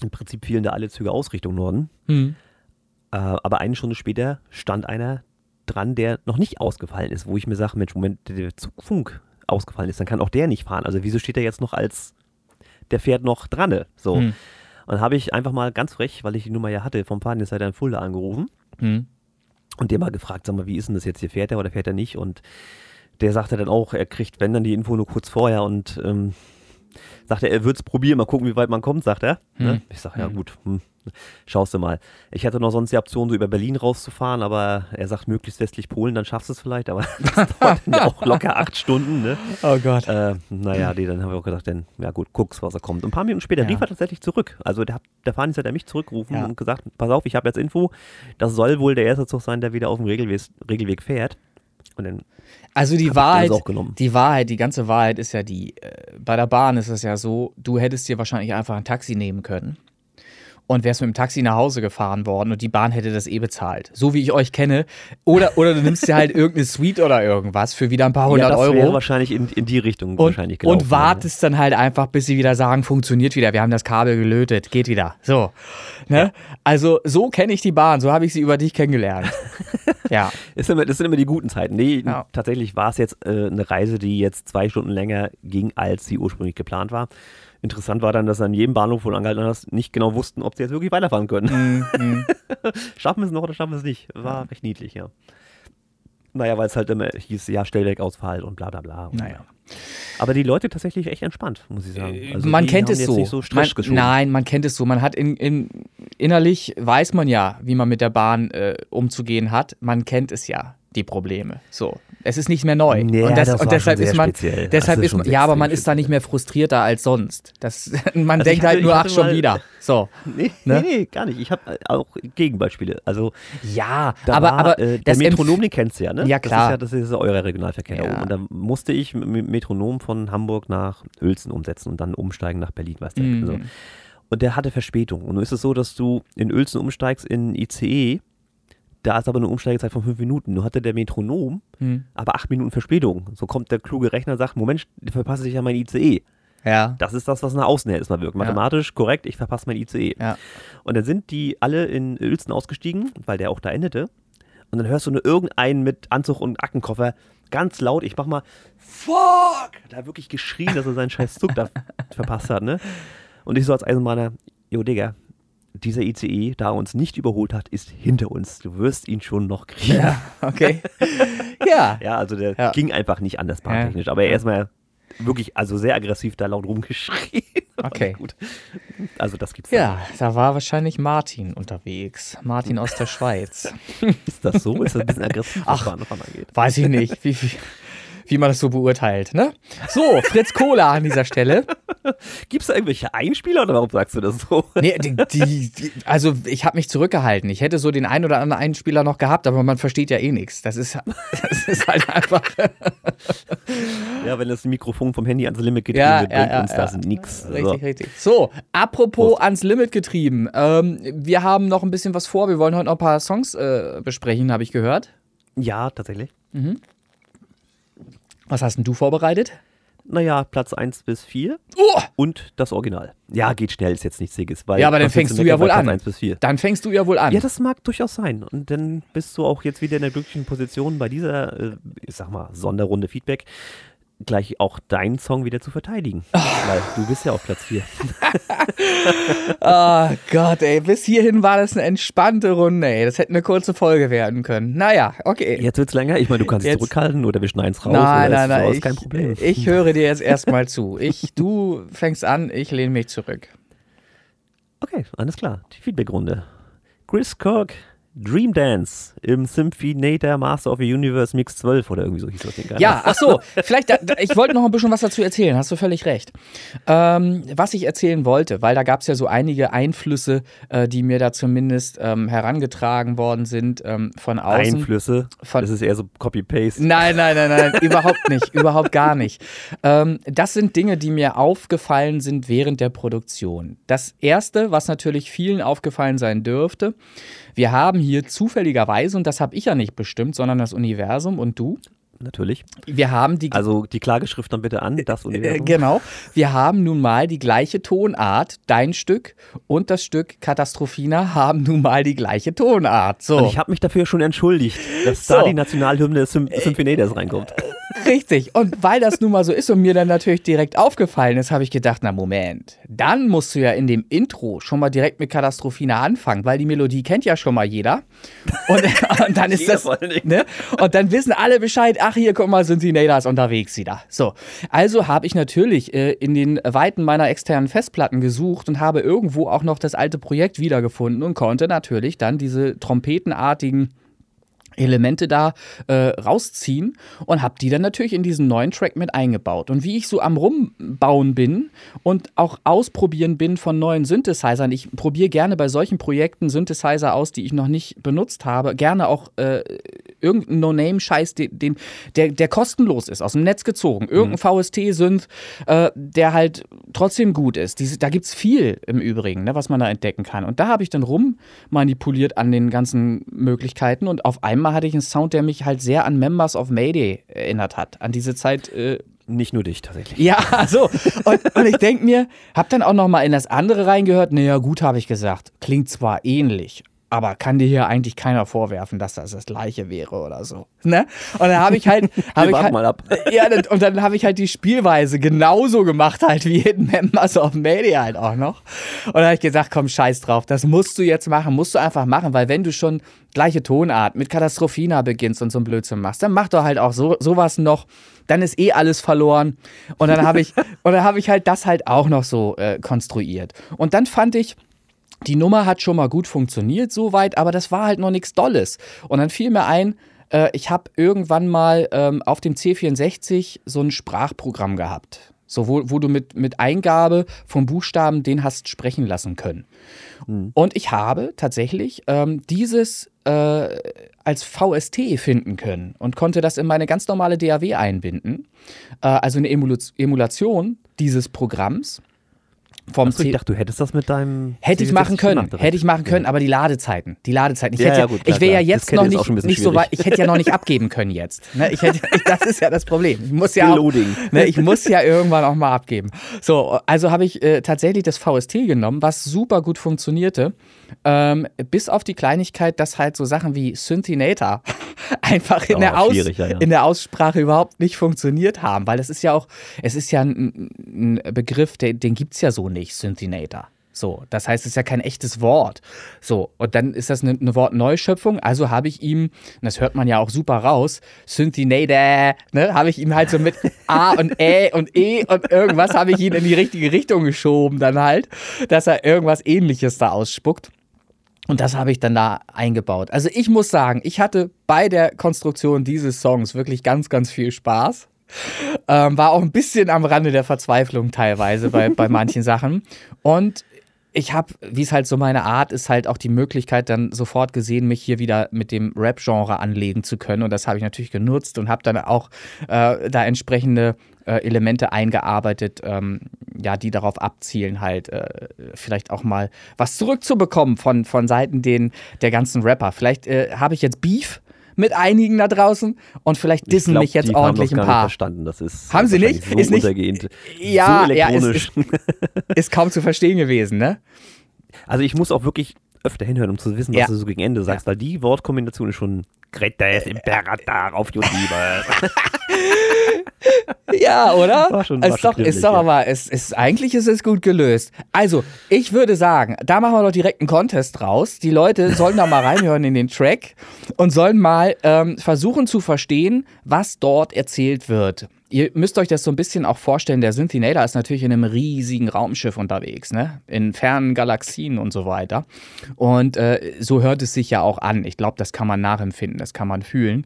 Im Prinzip fielen da alle Züge aus Richtung Norden. Hm. Äh, aber eine Stunde später stand einer dran, der noch nicht ausgefallen ist, wo ich mir sage, Mensch, Moment, der Zugfunk ausgefallen ist, dann kann auch der nicht fahren. Also wieso steht er jetzt noch als, der fährt noch dran? So. Hm. Und habe ich einfach mal ganz frech, weil ich die Nummer ja hatte, vom Fahrdienstleiter in Fulda angerufen Hm. und der mal gefragt, sag mal, wie ist denn das jetzt hier, fährt er oder fährt er nicht? Und der sagte dann auch, er kriegt, wenn dann die Info nur kurz vorher und ähm, sagte, er wird es probieren, mal gucken, wie weit man kommt, sagt er. Ne? Hm. Ich sage, ja Hm. gut, hm, schaust du mal. Ich hatte noch sonst die Option, so über Berlin rauszufahren, aber er sagt, möglichst westlich Polen, dann schaffst du es vielleicht, aber das dauert dann ja auch locker acht Stunden. Ne? Oh Gott. Äh, naja, nee, dann haben wir auch gedacht, dann, ja gut, guckst, was er kommt. Und ein paar Minuten später Ja. rief er tatsächlich zurück. Also der, hat- der Fahrdienstleiter hat mich zurückgerufen Ja. und gesagt, pass auf, ich habe jetzt Info, das soll wohl der erste Zug sein, der wieder auf dem Regelweg, Regelweg fährt. Und dann Also die hab Wahrheit, die Wahrheit, die ganze Wahrheit ist ja die, äh, bei der Bahn ist es ja so, du hättest dir wahrscheinlich einfach ein Taxi nehmen können und wärst mit dem Taxi nach Hause gefahren worden und die Bahn hätte das eh bezahlt. So wie ich euch kenne. Oder, oder du nimmst dir halt irgendeine Suite oder irgendwas für wieder ein paar hundert ja, das wäre Euro. wahrscheinlich in, in die Richtung Und, wahrscheinlich gelaufen. und wartest dann halt einfach, bis sie wieder sagen, funktioniert wieder, wir haben das Kabel gelötet, geht wieder. So. Ne? Also so kenne ich die Bahn, so habe ich sie über dich kennengelernt. ja. Das sind, immer, das sind immer die guten Zeiten. Nee, Ja. tatsächlich war es jetzt äh, eine Reise, die jetzt zwei Stunden länger ging, als sie ursprünglich geplant war. Interessant war dann, dass an jedem Bahnhof, wo du angehalten hast, nicht genau wussten, ob sie jetzt wirklich weiterfahren können. Mhm. Schaffen wir es noch oder schaffen wir es nicht? War recht niedlich, ja. Naja, weil es halt immer hieß, ja, Stellwerkausfall und bla bla bla. Naja. Aber die Leute tatsächlich echt entspannt, muss ich sagen. Also man kennt es so. So man, nein, man kennt es so. Man hat in, in innerlich weiß man ja, wie man mit der Bahn äh, umzugehen hat. Man kennt es ja, die Probleme. So. Es ist nicht mehr neu. Nee, und, das, das und deshalb ist man, speziell. deshalb ist ist ja, aber man ist da nicht mehr frustrierter als sonst. Das, man Also denkt hatte- halt nur, ach schon wieder. So. Nee, Ne? nee, nee, gar nicht. Ich habe auch Gegenbeispiele. Also Ja, Da aber, war, aber äh, der das Metronom, den kennst du ja, ne? Ja, klar. Das ist ja, das ist ja euer Regionalverkehr da Ja. oben. Und da musste ich mit Metronom von Hamburg nach Uelzen umsetzen und dann umsteigen nach Berlin, weißt du. Mhm. So. Und der hatte Verspätung. Und nun ist es so, dass du in Uelzen umsteigst in ICE, da ist aber eine Umsteigezeit von fünf Minuten. Nur hatte der Metronom Hm. aber acht Minuten Verspätung. So kommt der kluge Rechner und sagt, Moment, verpasse ich ja mein ICE. Ja. Das ist das, was nach außen her erstmal wirkt. Ja. Mathematisch korrekt, ich verpasse mein ICE. Ja. Und dann sind die alle in Uelzen ausgestiegen, weil der auch da endete. Und dann hörst du nur irgendeinen mit Anzug und Aktenkoffer ganz laut, ich mach mal, fuck! Da hat wirklich geschrien, dass er seinen scheiß Zug da verpasst hat, ne? Und ich so als Eisenbahner, jo Digga, dieser ICE, da er uns nicht überholt hat, ist hinter uns. Du wirst ihn schon noch kriegen. Ja, Ja, okay. ja. also der Ja. ging einfach nicht anders bahntechnisch. Aber erstmal wirklich, also sehr aggressiv da laut rumgeschrien. Okay. Gut. Also das gibt's da Ja, da war wahrscheinlich Martin unterwegs. Martin aus der Schweiz. Ist das so? Ist das ein bisschen aggressiv, was Bahnfahren angeht? Weiß ich nicht, wie, wie, wie man das so beurteilt. Ne? So, Fritz Kohler an dieser Stelle. Gibt es da irgendwelche Einspieler oder warum sagst du das so? Nee, die, die, die, also ich habe mich zurückgehalten. Ich hätte so den einen oder anderen Einspieler noch gehabt, aber man versteht ja eh nichts. Das ist, das ist halt einfach. Ja, wenn das Mikrofon vom Handy ans Limit getrieben Ja, wird, ja, bringt ja, uns ja. das nix. Richtig, So. richtig. So, apropos ans Limit getrieben. Ähm, wir haben noch ein bisschen was vor. Wir wollen heute noch ein paar Songs äh, besprechen, habe ich gehört. Ja, tatsächlich. Was hast denn du vorbereitet? Naja, Platz 1 bis 4 Oh! und das Original. Ja, geht schnell, ist jetzt nichts Dickes. Weil Ja, aber dann fängst du ja wohl an. Platz 1 bis 4. Dann fängst du ja wohl an. Ja, das mag durchaus sein. Und dann bist du auch jetzt wieder in der glücklichen Position, bei dieser, äh, ich sag mal, Sonderrunde Feedback gleich auch deinen Song wieder zu verteidigen. Ah. Weil du bist ja auf Platz 4. Oh Gott, ey, bis hierhin war das eine entspannte Runde, ey. Das hätte eine kurze Folge werden können. Naja, okay. Jetzt wird's länger. Ich meine, du kannst es Jetzt- zurückhalten oder wir schneiden es raus. nein, nein, nein. Ich, kein Problem. ich höre dir jetzt erstmal zu. Ich, du fängst an, ich lehne mich zurück. Okay, alles klar. Die Feedback-Runde. Chris Kirk, Dream Dance im Symphinator Master of the Universe Mix 12 oder irgendwie so hieß das Ding. Ja, ach so, vielleicht, da, da, ich wollte noch ein bisschen was dazu erzählen, hast du völlig recht. Ähm, was ich erzählen wollte, weil da gab es ja so einige Einflüsse, äh, die mir da zumindest ähm, herangetragen worden sind ähm, von außen. Einflüsse. Von- das ist eher so Copy-Paste. Nein, nein, nein, nein, überhaupt nicht, überhaupt gar nicht. Ähm, das sind Dinge, die mir aufgefallen sind während der Produktion. Das erste, was natürlich vielen aufgefallen sein dürfte, wir haben hier zufälligerweise, und das habe ich ja nicht bestimmt, sondern das Universum und du, Natürlich. wir haben die Also die Klageschrift dann bitte an, das Äh, Universum. genau. Wir haben nun mal die gleiche Tonart. Dein Stück und das Stück Katastrophina haben nun mal die gleiche Tonart. So. Und ich habe mich dafür schon entschuldigt, dass So. da die Nationalhymne des Sym Symphonedas reinkommt. Richtig. Und weil das nun mal so ist und mir dann natürlich direkt aufgefallen ist, habe ich gedacht, na Moment, dann musst du ja in dem Intro schon mal direkt mit Katastrophina anfangen, weil die Melodie kennt ja schon mal jeder. Und, und dann ist das, ne? Und dann wissen alle Bescheid, ach hier, guck mal, sind die Naders unterwegs wieder. So. Also habe ich natürlich äh, in den Weiten meiner externen Festplatten gesucht und habe irgendwo auch noch das alte Projekt wiedergefunden und konnte natürlich dann diese trompetenartigen Elemente da äh, rausziehen und habe die dann natürlich in diesen neuen Track mit eingebaut. Und wie ich so am Rumbauen bin und auch ausprobieren bin von neuen Synthesizern, ich probiere gerne bei solchen Projekten Synthesizer aus, die ich noch nicht benutzt habe, gerne auch äh, irgendeinen No-Name-Scheiß, den, den, der, der kostenlos ist, aus dem Netz gezogen. Irgendein VST-Synth, äh, der halt trotzdem gut ist. Diese, da gibt es viel im Übrigen, ne, was man da entdecken kann. Und da habe ich dann rummanipuliert an den ganzen Möglichkeiten und auf einmal hatte ich einen Sound, der mich halt sehr an Members of Mayday erinnert hat. An diese Zeit. Äh, Nicht nur dich tatsächlich. ja, so. Und, und ich denke mir, hab dann auch noch mal in das andere reingehört. Naja, gut, habe ich gesagt. Klingt zwar ähnlich, aber kann dir hier eigentlich keiner vorwerfen, dass das das Gleiche wäre oder so. Ne? Und dann habe ich halt. Hab Wir ich halt mal ab. ja, und dann habe ich halt die Spielweise genauso gemacht, halt wie in Members of Media halt auch noch. Und dann habe ich gesagt, komm, scheiß drauf, das musst du jetzt machen, musst du einfach machen, weil wenn du schon gleiche Tonart mit Katastrophina beginnst und so ein Blödsinn machst, dann mach doch halt auch so, sowas noch. Dann ist eh alles verloren. Und dann habe ich, und dann habe ich halt das halt auch noch so äh, konstruiert. Und dann fand ich, die Nummer hat schon mal gut funktioniert soweit, aber das war halt noch nichts Dolles. Und dann fiel mir ein, äh, ich habe irgendwann mal ähm, auf dem C64 so ein Sprachprogramm gehabt. So, wo, wo du mit, mit Eingabe von Buchstaben den hast sprechen lassen können. Und ich habe tatsächlich ähm, dieses äh, als VST finden können und konnte das in meine ganz normale DAW einbinden. Äh, also eine Emulation dieses Programms. Vom Achso, ich dachte, du hättest das mit deinem. Hätte ich C64 machen können, hätte ich machen können, aber die Ladezeiten, die Ladezeiten. Ich, Ja, hätte, ja, gut, ich klar, wäre ja jetzt noch nicht, nicht so weit, ich hätte ja noch nicht abgeben können jetzt. Ne? Ich hätte, das ist ja das Problem. Ich muss ja, auch, ne, ich muss ja irgendwann auch mal abgeben. So, also habe ich äh, tatsächlich das VST genommen, was super gut funktionierte, ähm, bis auf die Kleinigkeit, dass halt so Sachen wie Synthinator einfach in, Oh, der Aus, ja, ja. in der Aussprache überhaupt nicht funktioniert haben, weil das ist ja auch, es ist ja ein, ein Begriff, der, den gibt es ja so nicht, Synthinator. So, das heißt, es ist ja kein echtes Wort. So, und dann ist das eine, eine Wortneuschöpfung. Also habe ich ihm, das hört man ja auch super raus, Synthinator, ne, habe ich ihm halt so mit A und Ä und E und irgendwas habe ich ihn in die richtige Richtung geschoben dann halt, dass er irgendwas ähnliches da ausspuckt. Und das habe ich dann da eingebaut. Also ich muss sagen, ich hatte bei der Konstruktion dieses Songs wirklich ganz, ganz viel Spaß. Ähm, war auch ein bisschen am Rande der Verzweiflung teilweise bei, bei manchen Sachen. Und ich habe, wie es halt so meine Art ist, halt auch die Möglichkeit dann sofort gesehen, mich hier wieder mit dem Rap-Genre anlegen zu können. Und das habe ich natürlich genutzt und habe dann auch äh, da entsprechende äh, Elemente eingearbeitet, ähm, ja, die darauf abzielen, halt äh, vielleicht auch mal was zurückzubekommen von, von Seiten den, der ganzen Rapper. Vielleicht äh, habe ich jetzt Beef mit einigen da draußen und vielleicht dissen glaub, mich jetzt ordentlich haben ein paar. Nicht verstanden. Das ist Haben sie nicht? So Ist nicht- untergehend, Ja, so ja, es elektronisch. Ist kaum zu verstehen gewesen, ne? also ich muss auch wirklich öfter hinhören, um zu wissen, was Ja. du so gegen Ende sagst, weil die Wortkombination ist schon Gretes Imperator auf YouTube. Ja, oder? War schon- ist war schon doch, ist doch ja. aber, es ist, eigentlich ist es gut gelöst. Also, ich würde sagen, da machen wir doch direkt einen Contest draus. Die Leute sollen da mal reinhören in den Track und sollen mal ähm, versuchen zu verstehen, was dort erzählt wird. Ihr müsst euch das so ein bisschen auch vorstellen, der Synthinator ist natürlich in einem riesigen Raumschiff unterwegs, ne? In fernen Galaxien und so weiter. Und äh, so hört es sich ja auch an. Ich glaube, das kann man nachempfinden, das kann man fühlen.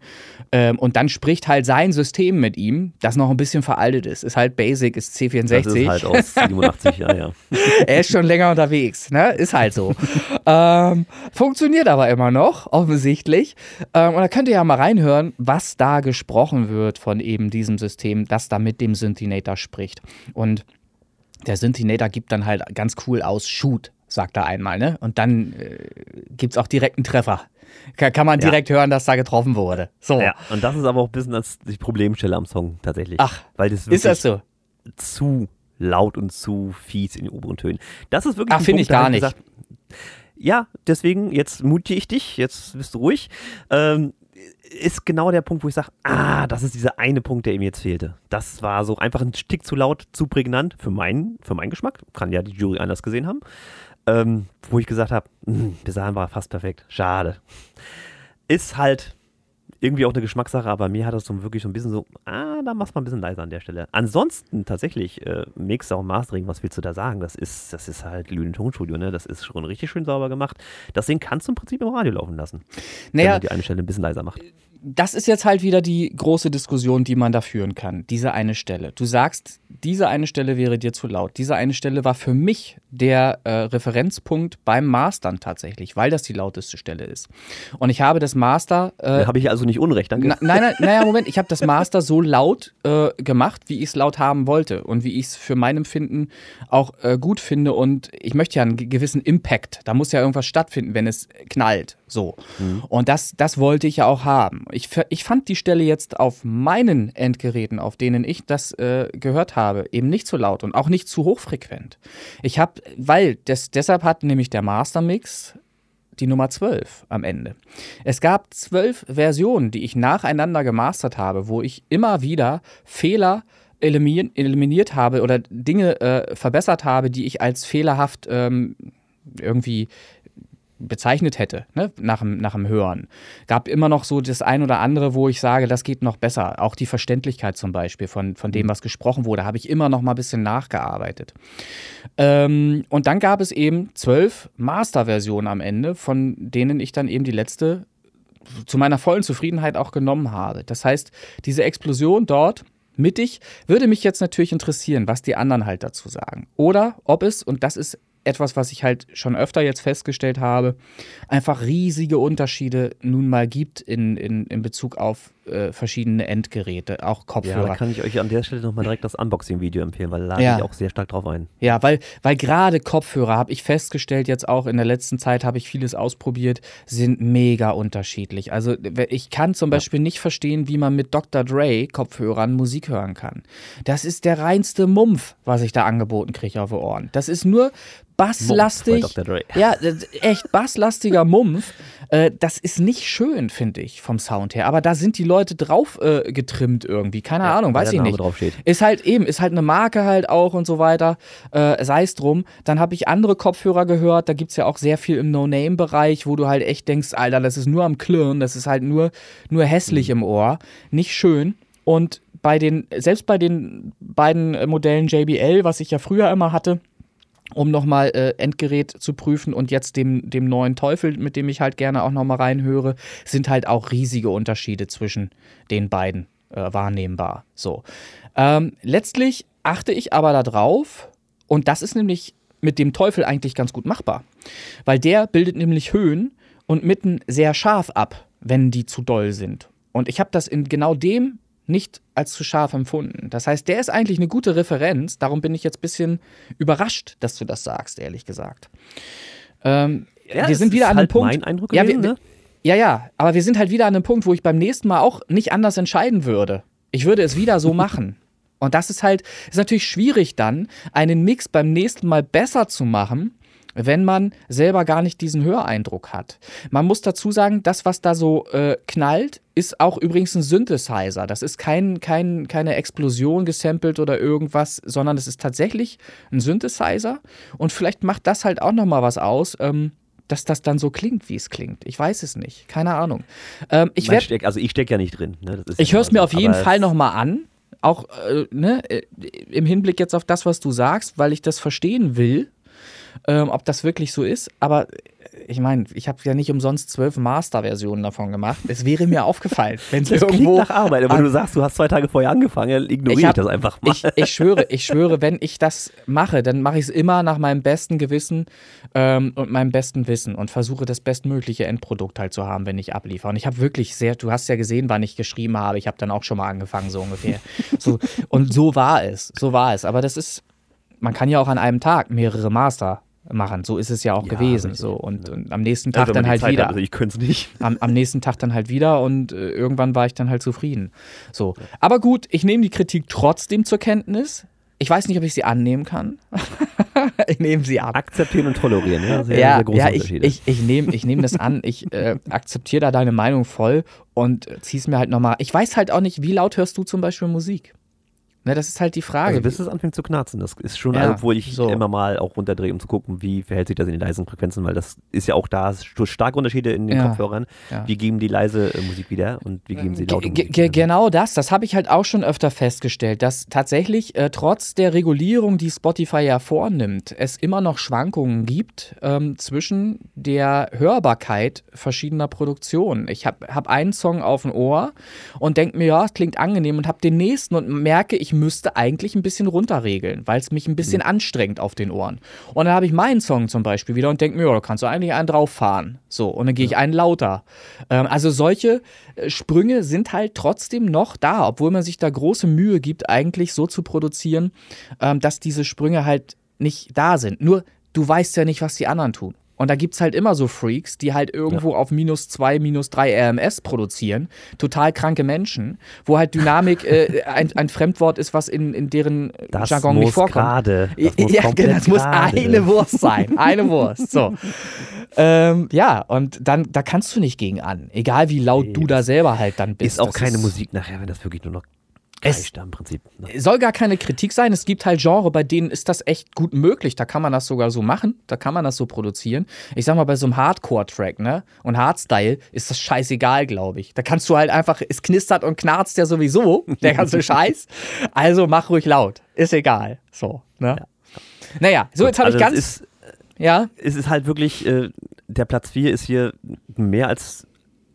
Ähm, und dann spricht halt sein System mit ihm, das noch ein bisschen veraltet ist. Ist halt Basic, ist C64. Das ist halt aus 87, ja, ja. er ist schon länger unterwegs, ne? Ist halt so. ähm, funktioniert aber immer noch, offensichtlich. Ähm, und da könnt ihr ja mal reinhören, was da gesprochen wird von eben diesem System, das da mit dem Synthinator spricht. Und der Synthinator gibt dann halt ganz cool aus Shoot, sagt er einmal, ne? Und dann äh, gibt es auch direkt einen Treffer. Ka- Kann man Ja. direkt hören, dass da getroffen wurde. So. ja. Und das ist aber auch ein bisschen das, die Problemstelle am Song tatsächlich. Ach, weil das Ist das so? zu laut und zu fies in den oberen Tönen. Das ist wirklich Ach, ein finde ich gar nicht. Gesagt, ja, deswegen, jetzt mute ich dich, jetzt bist du ruhig. Ähm, ist genau der Punkt, wo ich sage, ah, das ist dieser eine Punkt, der ihm jetzt fehlte. Das war so einfach ein Stück zu laut, zu prägnant für meinen, für meinen Geschmack. Kann ja die Jury anders gesehen haben. Ähm, wo ich gesagt habe, bis dahin war er fast perfekt. Schade. Ist halt irgendwie auch eine Geschmackssache, aber mir hat das so wirklich so ein bisschen so, ah, da machst du mal ein bisschen leiser an der Stelle. Ansonsten tatsächlich, äh, Mixer und Mastering, was willst du da sagen? Das ist, das ist halt Lünen Tonstudio, ne? Das ist schon richtig schön sauber gemacht. Das Ding kannst du im Prinzip im Radio laufen lassen. Wenn Naja, man die eine Stelle ein bisschen leiser macht. das ist jetzt halt wieder die große Diskussion, die man da führen kann. Diese eine Stelle. Du sagst, diese eine Stelle wäre dir zu laut. Diese eine Stelle war für mich der äh, Referenzpunkt beim Mastern tatsächlich, weil das die lauteste Stelle ist. Und ich habe das Master. Äh, Da habe ich also nicht Unrecht, danke. na, nein, nein, naja, Moment, ich habe das Master so laut äh, gemacht, wie ich es laut haben wollte und wie ich es für mein Empfinden auch äh, gut finde. Und ich möchte ja einen ge- gewissen Impact. Da muss ja irgendwas stattfinden, wenn es knallt. So. Und das, das wollte ich ja auch haben. Ich, ich fand die Stelle jetzt auf meinen Endgeräten, auf denen ich das äh, gehört habe, eben nicht zu laut und auch nicht zu hochfrequent. Ich habe, weil das, deshalb hat nämlich der Mastermix die Nummer 12 am Ende. Es gab zwölf Versionen, die ich nacheinander gemastert habe, wo ich immer wieder Fehler eliminiert, eliminiert habe oder Dinge äh, verbessert habe, die ich als fehlerhaft ähm, irgendwie bezeichnet hätte, ne? nach, dem, nach dem Hören. Gab immer noch so das ein oder andere, wo ich sage, das geht noch besser. Auch die Verständlichkeit zum Beispiel von, von dem, was gesprochen wurde, habe ich immer noch mal ein bisschen nachgearbeitet. Ähm, und dann gab es eben zwölf Master-Versionen am Ende, von denen ich dann eben die letzte zu meiner vollen Zufriedenheit auch genommen habe. Das heißt, diese Explosion dort mittig würde mich jetzt natürlich interessieren, was die anderen halt dazu sagen. Oder ob es, und das ist etwas, was ich halt schon öfter jetzt festgestellt habe, einfach riesige Unterschiede nun mal gibt in, in, in Bezug auf äh, verschiedene Endgeräte, auch Ja, Kopfhörer. da kann ich euch an der Stelle nochmal direkt das Unboxing-Video empfehlen, weil da Ja. gehe ich auch sehr stark drauf ein. Ja, weil, weil gerade Kopfhörer, habe ich festgestellt, jetzt auch in der letzten Zeit habe ich vieles ausprobiert, sind mega unterschiedlich. Also ich kann zum Beispiel nicht verstehen, wie man mit Dr. Dre Kopfhörern Musik hören kann. Das ist der reinste Mumpf, was ich da angeboten kriege auf die Ohren. Das ist nur basslastig. Ja, echt basslastiger Mumpf. Äh, das ist nicht schön, finde ich, vom Sound her. Aber da sind die Leute drauf äh, getrimmt irgendwie. Keine Ja, Ahnung, weiß ich nicht. Ist halt eben, ist halt eine Marke halt auch und so weiter. Äh, Sei es drum. Dann habe ich andere Kopfhörer gehört. Da gibt es ja auch sehr viel im No-Name-Bereich, wo du halt echt denkst, Alter, das ist nur am Klirren, das ist halt nur, nur hässlich im Ohr. Nicht schön. Und bei den, selbst bei den beiden Modellen JBL, was ich ja früher immer hatte, um nochmal äh, Endgerät zu prüfen und jetzt dem, dem neuen Teufel, mit dem ich halt gerne auch nochmal reinhöre, sind halt auch riesige Unterschiede zwischen den beiden äh, wahrnehmbar. So. Ähm, letztlich achte ich aber darauf, und das ist nämlich mit dem Teufel eigentlich ganz gut machbar, weil der bildet nämlich Höhen und mitten sehr scharf ab, wenn die zu doll sind. Und ich habe das in genau dem nicht als zu scharf empfunden. Das heißt, der ist eigentlich eine gute Referenz. Darum bin ich jetzt ein bisschen überrascht, dass du das sagst, ehrlich gesagt. Ähm, Ja, wir sind wieder an halt einem Punkt. mein Eindruck ja, gewesen, wir, ne? Ja, ja, aber wir sind halt wieder an einem Punkt, wo ich beim nächsten Mal auch nicht anders entscheiden würde. Ich würde es wieder so machen. Und das ist halt, ist natürlich schwierig dann, einen Mix beim nächsten Mal besser zu machen, wenn man selber gar nicht diesen Höreindruck hat. Man muss dazu sagen, das, was da so äh, knallt, ist auch übrigens ein Synthesizer. Das ist kein, kein, keine Explosion gesampelt oder irgendwas, sondern es ist tatsächlich ein Synthesizer. Und vielleicht macht das halt auch nochmal was aus. Ähm, dass das dann so klingt, wie es klingt. Ich weiß es nicht. Keine Ahnung. Ähm, ich werd, steck, also ich stecke ja nicht drin. Ne? ich höre es mir auf jeden Fall nochmal an. Auch äh, ne, äh, im Hinblick jetzt auf das, was du sagst, weil ich das verstehen will ähm, ob das wirklich so ist. Aber ich meine, ich habe ja nicht umsonst zwölf Master-Versionen davon gemacht. Es wäre mir aufgefallen, wenn es irgendwo. nach Arbeit, aber du sagst, du hast zwei Tage vorher angefangen, ignoriere ich, hab, ich das einfach mal. Ich, ich, schwöre, ich schwöre, wenn ich das mache, dann mache ich es immer nach meinem besten Gewissen ähm, und meinem besten Wissen und versuche das bestmögliche Endprodukt halt zu haben, wenn ich abliefere. Und ich habe wirklich sehr, du hast ja gesehen, wann ich geschrieben habe. Ich habe dann auch schon mal angefangen, so ungefähr. so, und so war es, so war es. Aber das ist, man kann ja auch an einem Tag mehrere Master machen. So ist es ja auch ja, gewesen. So. Und, und, am nächsten Tag also, dann halt Zeit wieder. Hat, also ich könnte es nicht. Am, am, nächsten Tag dann halt wieder und äh, irgendwann war ich dann halt zufrieden. So. Aber gut, ich nehme die Kritik trotzdem zur Kenntnis. Ich weiß nicht, ob ich sie annehmen kann. ich nehme sie ab. Akzeptieren und tolerieren, ja. Sehr, ja, sehr ja ich, ich, ich nehme ich nehm das an. Ich äh, akzeptiere da deine Meinung voll und ziehe es mir halt nochmal. Ich weiß halt auch nicht, wie laut hörst du zum Beispiel Musik? Ne, das ist halt die Frage. Also bis es anfängt zu knarzen, das ist schon, ja, obwohl ich so. immer mal auch runterdrehe, um zu gucken, wie verhält sich das in den leisen Frequenzen, weil das ist ja auch da starke Unterschiede in den ja, Kopfhörern. Ja. Wie geben die leise äh, Musik wieder und wie geben sie laute Musik wieder? Genau das, das habe ich halt auch schon öfter festgestellt, dass tatsächlich äh, trotz der Regulierung, die Spotify ja vornimmt, es immer noch Schwankungen gibt ähm, zwischen der Hörbarkeit verschiedener Produktionen. Ich habe hab einen Song auf dem Ohr und denke mir, ja, es klingt angenehm und habe den nächsten und merke, ich müsste eigentlich ein bisschen runterregeln, weil es mich ein bisschen mhm. anstrengt auf den Ohren. Und dann habe ich meinen Song zum Beispiel wieder und denke mir, ja, da kannst du eigentlich einen drauf fahren. So, und dann gehe ich einen lauter. Ähm, also solche äh, Sprünge sind halt trotzdem noch da, obwohl man sich da große Mühe gibt, eigentlich so zu produzieren, ähm, dass diese Sprünge halt nicht da sind. Nur du weißt ja nicht, was die anderen tun. Und da gibt es halt immer so Freaks, die halt irgendwo ja. auf minus zwei, minus drei RMS produzieren. Total kranke Menschen, wo halt Dynamik äh, ein, ein, Fremdwort ist, was in, in deren das Jargon muss nicht vorkommt. Grade. Das muss ja, genau, das muss eine Wurst sein. Eine Wurst. So. ähm, ja, und dann, da kannst du nicht gegen an. Egal wie laut nee, du da selber halt dann bist. Ist auch keine ist Musik nachher, wenn das wirklich nur noch es im Prinzip. Ne? Soll gar keine Kritik sein. Es gibt halt Genre, bei denen ist das echt gut möglich. Da kann man das sogar so machen. Da kann man das so produzieren. Ich sag mal, bei so einem Hardcore-Track, ne? Und Hardstyle ist das scheißegal, glaube ich. Da kannst du halt einfach, es knistert und knarzt ja sowieso, der ganze Scheiß. Also mach ruhig laut. Ist egal. So, ne? Ja. Naja, so jetzt habe also ich ganz. Ist, ja. Es ist halt wirklich, äh, der Platz 4 ist hier mehr als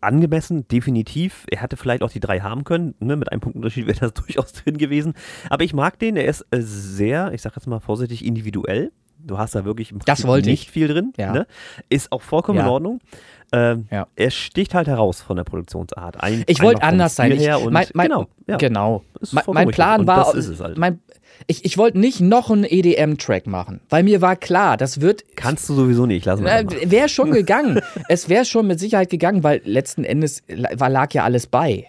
angemessen, definitiv. Er hätte vielleicht auch die drei haben können. Ne? Mit einem Punktunterschied wäre das durchaus drin gewesen. Aber ich mag den. Er ist äh, sehr, ich sage jetzt mal vorsichtig, individuell. Du hast da wirklich das wollte nicht ich. viel drin. Ja. Ne? Ist auch vollkommen ja. in Ordnung. Ähm, ja. Er sticht halt heraus von der Produktionsart. Ein, ich wollte anders sein. Ich, mein, mein, genau. Ja. genau. Mein, mein Plan war, halt. mein, ich, ich wollte nicht noch einen EDM-Track machen, weil mir war klar, das wird. Kannst du sowieso nicht, lassen äh, Wäre schon gegangen. es wäre schon mit Sicherheit gegangen, weil letzten Endes lag ja alles bei.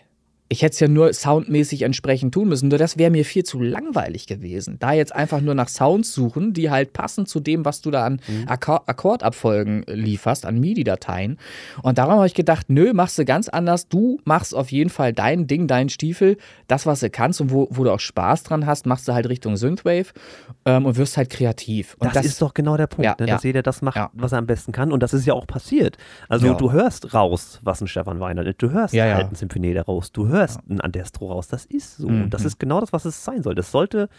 Ich hätte es ja nur soundmäßig entsprechend tun müssen, nur das wäre mir viel zu langweilig gewesen. Da jetzt einfach nur nach Sounds suchen, die halt passen zu dem, was du da an mhm. Akkordabfolgen lieferst, an MIDI-Dateien. Und darum habe ich gedacht, nö, machst du ganz anders. Du machst auf jeden Fall dein Ding, deinen Stiefel, das, was du kannst und wo, wo du auch Spaß dran hast, machst du halt Richtung Synthwave ähm, und wirst halt kreativ. Das, das, ist doch genau der Punkt, ja, ne? dass ja. jeder das macht, ja. was er am besten kann. Und das ist ja auch passiert. Also du hörst raus, was ein Stefan Weiner, du hörst halt ein Symphonie daraus, du hörst hörst ein Andestro raus. Das ist so. Mhm. Und das ist genau das, was es sein soll. Das sollte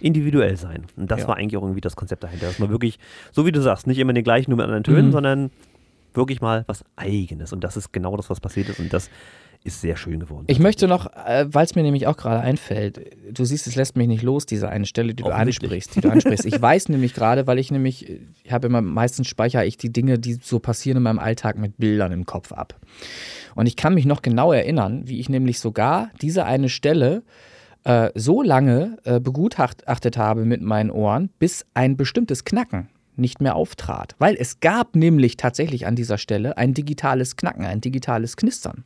individuell sein. Und das ja. war eigentlich auch irgendwie das Konzept dahinter, dass man wirklich, so wie du sagst, nicht immer den gleichen, nur mit anderen Tönen, mhm. sondern wirklich mal was Eigenes. Und das ist genau das, was passiert ist. Und das ist sehr schön geworden. Ich möchte noch, äh, weil es mir nämlich auch gerade einfällt, du siehst, es lässt mich nicht los, diese eine Stelle, die du ansprichst, die du ansprichst. ich weiß nämlich gerade, weil ich nämlich, ich habe immer, meistens speichere ich die Dinge, die so passieren in meinem Alltag mit Bildern im Kopf ab. Und ich kann mich noch genau erinnern, wie ich nämlich sogar diese eine Stelle äh, so lange äh, begutachtet habe mit meinen Ohren, bis ein bestimmtes Knacken nicht mehr auftrat. Weil es gab nämlich tatsächlich an dieser Stelle ein digitales Knacken, ein digitales Knistern.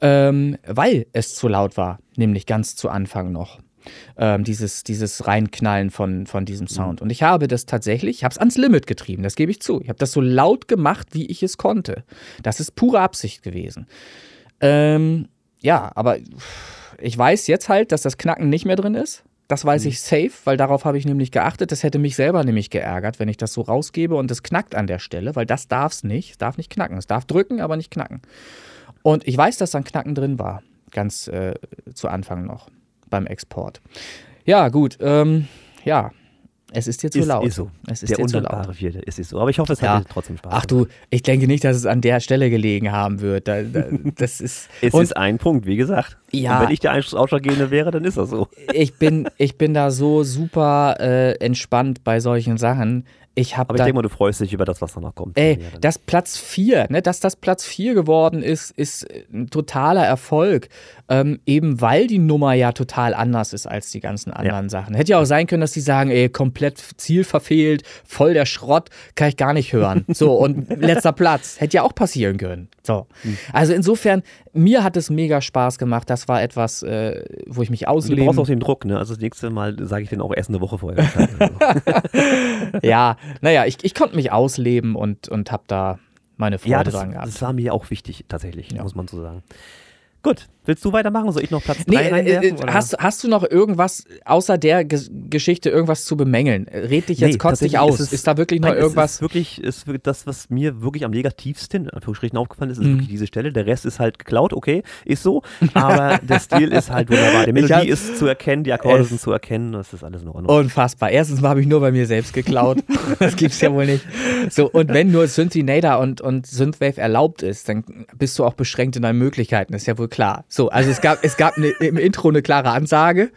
Ähm, weil es zu laut war, nämlich ganz zu Anfang noch. Ähm, dieses, dieses Reinknallen von, von diesem Sound. Und ich habe das tatsächlich, ich habe es ans Limit getrieben, das gebe ich zu. Ich habe das so laut gemacht, wie ich es konnte. Das ist pure Absicht gewesen. Ähm, ja, aber ich weiß jetzt halt, dass das Knacken nicht mehr drin ist. Das weiß mhm. ich safe, weil darauf habe ich nämlich geachtet. Das hätte mich selber nämlich geärgert, wenn ich das so rausgebe und es knackt an der Stelle, weil das darf es nicht. Es darf nicht knacken. Es darf drücken, aber nicht knacken. Und ich weiß, dass da ein Knacken drin war. Ganz äh, zu Anfang noch beim Export. Ja, gut. Ähm, ja, es ist jetzt zu ist, laut. Ist so. Es ist der jetzt undankbare Vierte. Es ist so. Aber ich hoffe, es Ja. hat dir trotzdem Spaß Ach du, ich denke nicht, dass es an der Stelle gelegen haben wird. Da, da, das ist. Es ist ein Punkt, wie gesagt. Ja. Und wenn ich der Ausschlaggebende wäre, dann ist das so. ich bin, ich bin da so super äh, entspannt bei solchen Sachen. Ich habe Aber ich denke mal, du freust dich über das, was danach kommt. Ey, Ja, dass Platz 4, ne, dass das Platz 4 geworden ist, ist ein totaler Erfolg. Ähm, eben weil die Nummer ja total anders ist als die ganzen anderen Sachen. Hätte ja auch sein können, dass die sagen, ey, komplett Ziel verfehlt, voll der Schrott, kann ich gar nicht hören. So, und letzter Platz. Hätte ja auch passieren können. So. Hm. Also insofern, mir hat es mega Spaß gemacht. Das war etwas, äh, wo ich mich du brauchst auch den Druck, ne? Also das nächste Mal sage ich den auch erst eine Woche vorher. Also, Ja, naja, ich, ich konnte mich ausleben und, und habe da meine Freude ja, das, dran gehabt. das war mir auch wichtig, tatsächlich, Ja. muss man so sagen. Gut, willst du weitermachen? Soll ich noch Platz 3 Nee, äh, reinwerfen? äh, hast, hast du noch irgendwas außer der Ge Geschichte irgendwas zu bemängeln? Red dich jetzt Nee, kotz dich aus. ist Ist, es- da wirklich noch Nein, Es irgendwas? ist wirklich, ist das, was mir wirklich am negativsten, in Anführungsstrichen, aufgefallen ist, ist Mhm. wirklich diese Stelle. Der Rest ist halt geklaut, okay, ist so. Aber der Stil ist halt wunderbar. Die Melodie hab- ist zu erkennen, die Akkorde Es- sind zu erkennen, das ist alles in Ordnung. Unfassbar. Erstens mal habe ich nur bei mir selbst geklaut. das gibt's ja wohl nicht. So, und wenn nur Synthinator und, und Synthwave erlaubt ist, dann bist du auch beschränkt in deinen Möglichkeiten, ist ja wohl klar. So, also es gab, es gab ne, im Intro eine klare Ansage,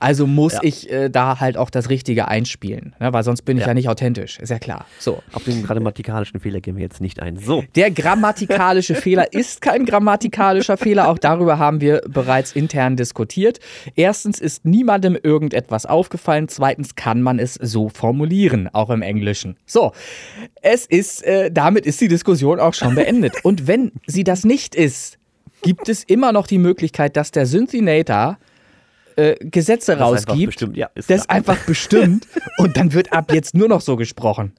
also muss Ja. ich äh, da halt auch das Richtige einspielen, ne? weil sonst bin ich ja. Ja. nicht authentisch, ist ja klar. So. Auf den grammatikalischen Fehler gehen wir jetzt nicht ein. So, Der grammatikalische Fehler ist kein grammatikalischer Fehler. Auch darüber haben wir bereits intern diskutiert. Erstens ist niemandem irgendetwas aufgefallen. Zweitens kann man es so formulieren, auch im Englischen. So, es ist, äh, damit ist die Diskussion auch schon beendet. Und wenn sie das nicht ist, gibt es immer noch die Möglichkeit, dass der Synthinator äh, Gesetze Das ist einfach rausgibt, bestimmt, ja, ist das klar. einfach bestimmt und dann wird ab jetzt nur noch so gesprochen.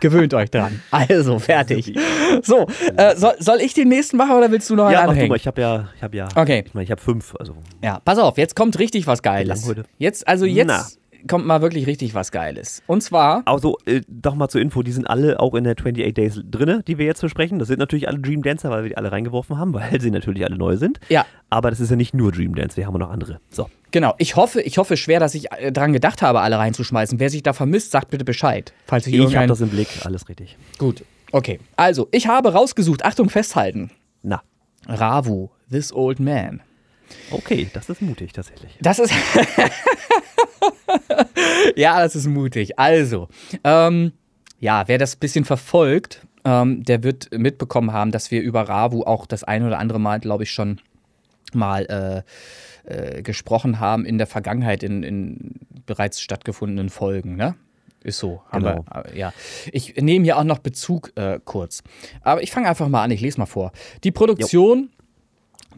Gewöhnt euch dran. Also, fertig. So, äh, soll, soll ich den nächsten machen oder willst du noch einen ja, mach du anhängen? mal. Ich habe ja, ich habe ja, Okay. ich meine, ich habe fünf, also Ja, pass auf, jetzt kommt richtig was Geiles. Jetzt, also jetzt Na. Kommt mal wirklich richtig was Geiles. Und zwar, Also, äh, doch mal zur Info, die sind alle auch in der 28 Days drinne, die wir jetzt besprechen. Das sind natürlich alle Dream Dancer, weil wir die alle reingeworfen haben, weil sie natürlich alle neu sind. ja, Aber das ist ja nicht nur Dream Dance, wir haben noch andere. So. genau. Ich hoffe, ich hoffe schwer, dass ich äh, dran gedacht habe, alle reinzuschmeißen. Wer sich da vermisst, sagt bitte Bescheid. Falls ich, Ich habe das im Blick, alles richtig. Gut, okay. Also, ich habe rausgesucht, Achtung, festhalten. Na, Ravu, This Old Man. okay, das ist mutig tatsächlich. Das ist. ja, das ist mutig. Also, ähm, ja, wer das ein bisschen verfolgt, ähm, der wird mitbekommen haben, dass wir über Ravu auch das ein oder andere Mal, glaube ich, schon mal äh, äh, gesprochen haben in der Vergangenheit in, in bereits stattgefundenen Folgen, ne? Ist so. Haben Genau. wir, äh, ja. Ich nehme hier auch noch Bezug äh, kurz. Aber ich fange einfach mal an, ich lese mal vor. Die Produktion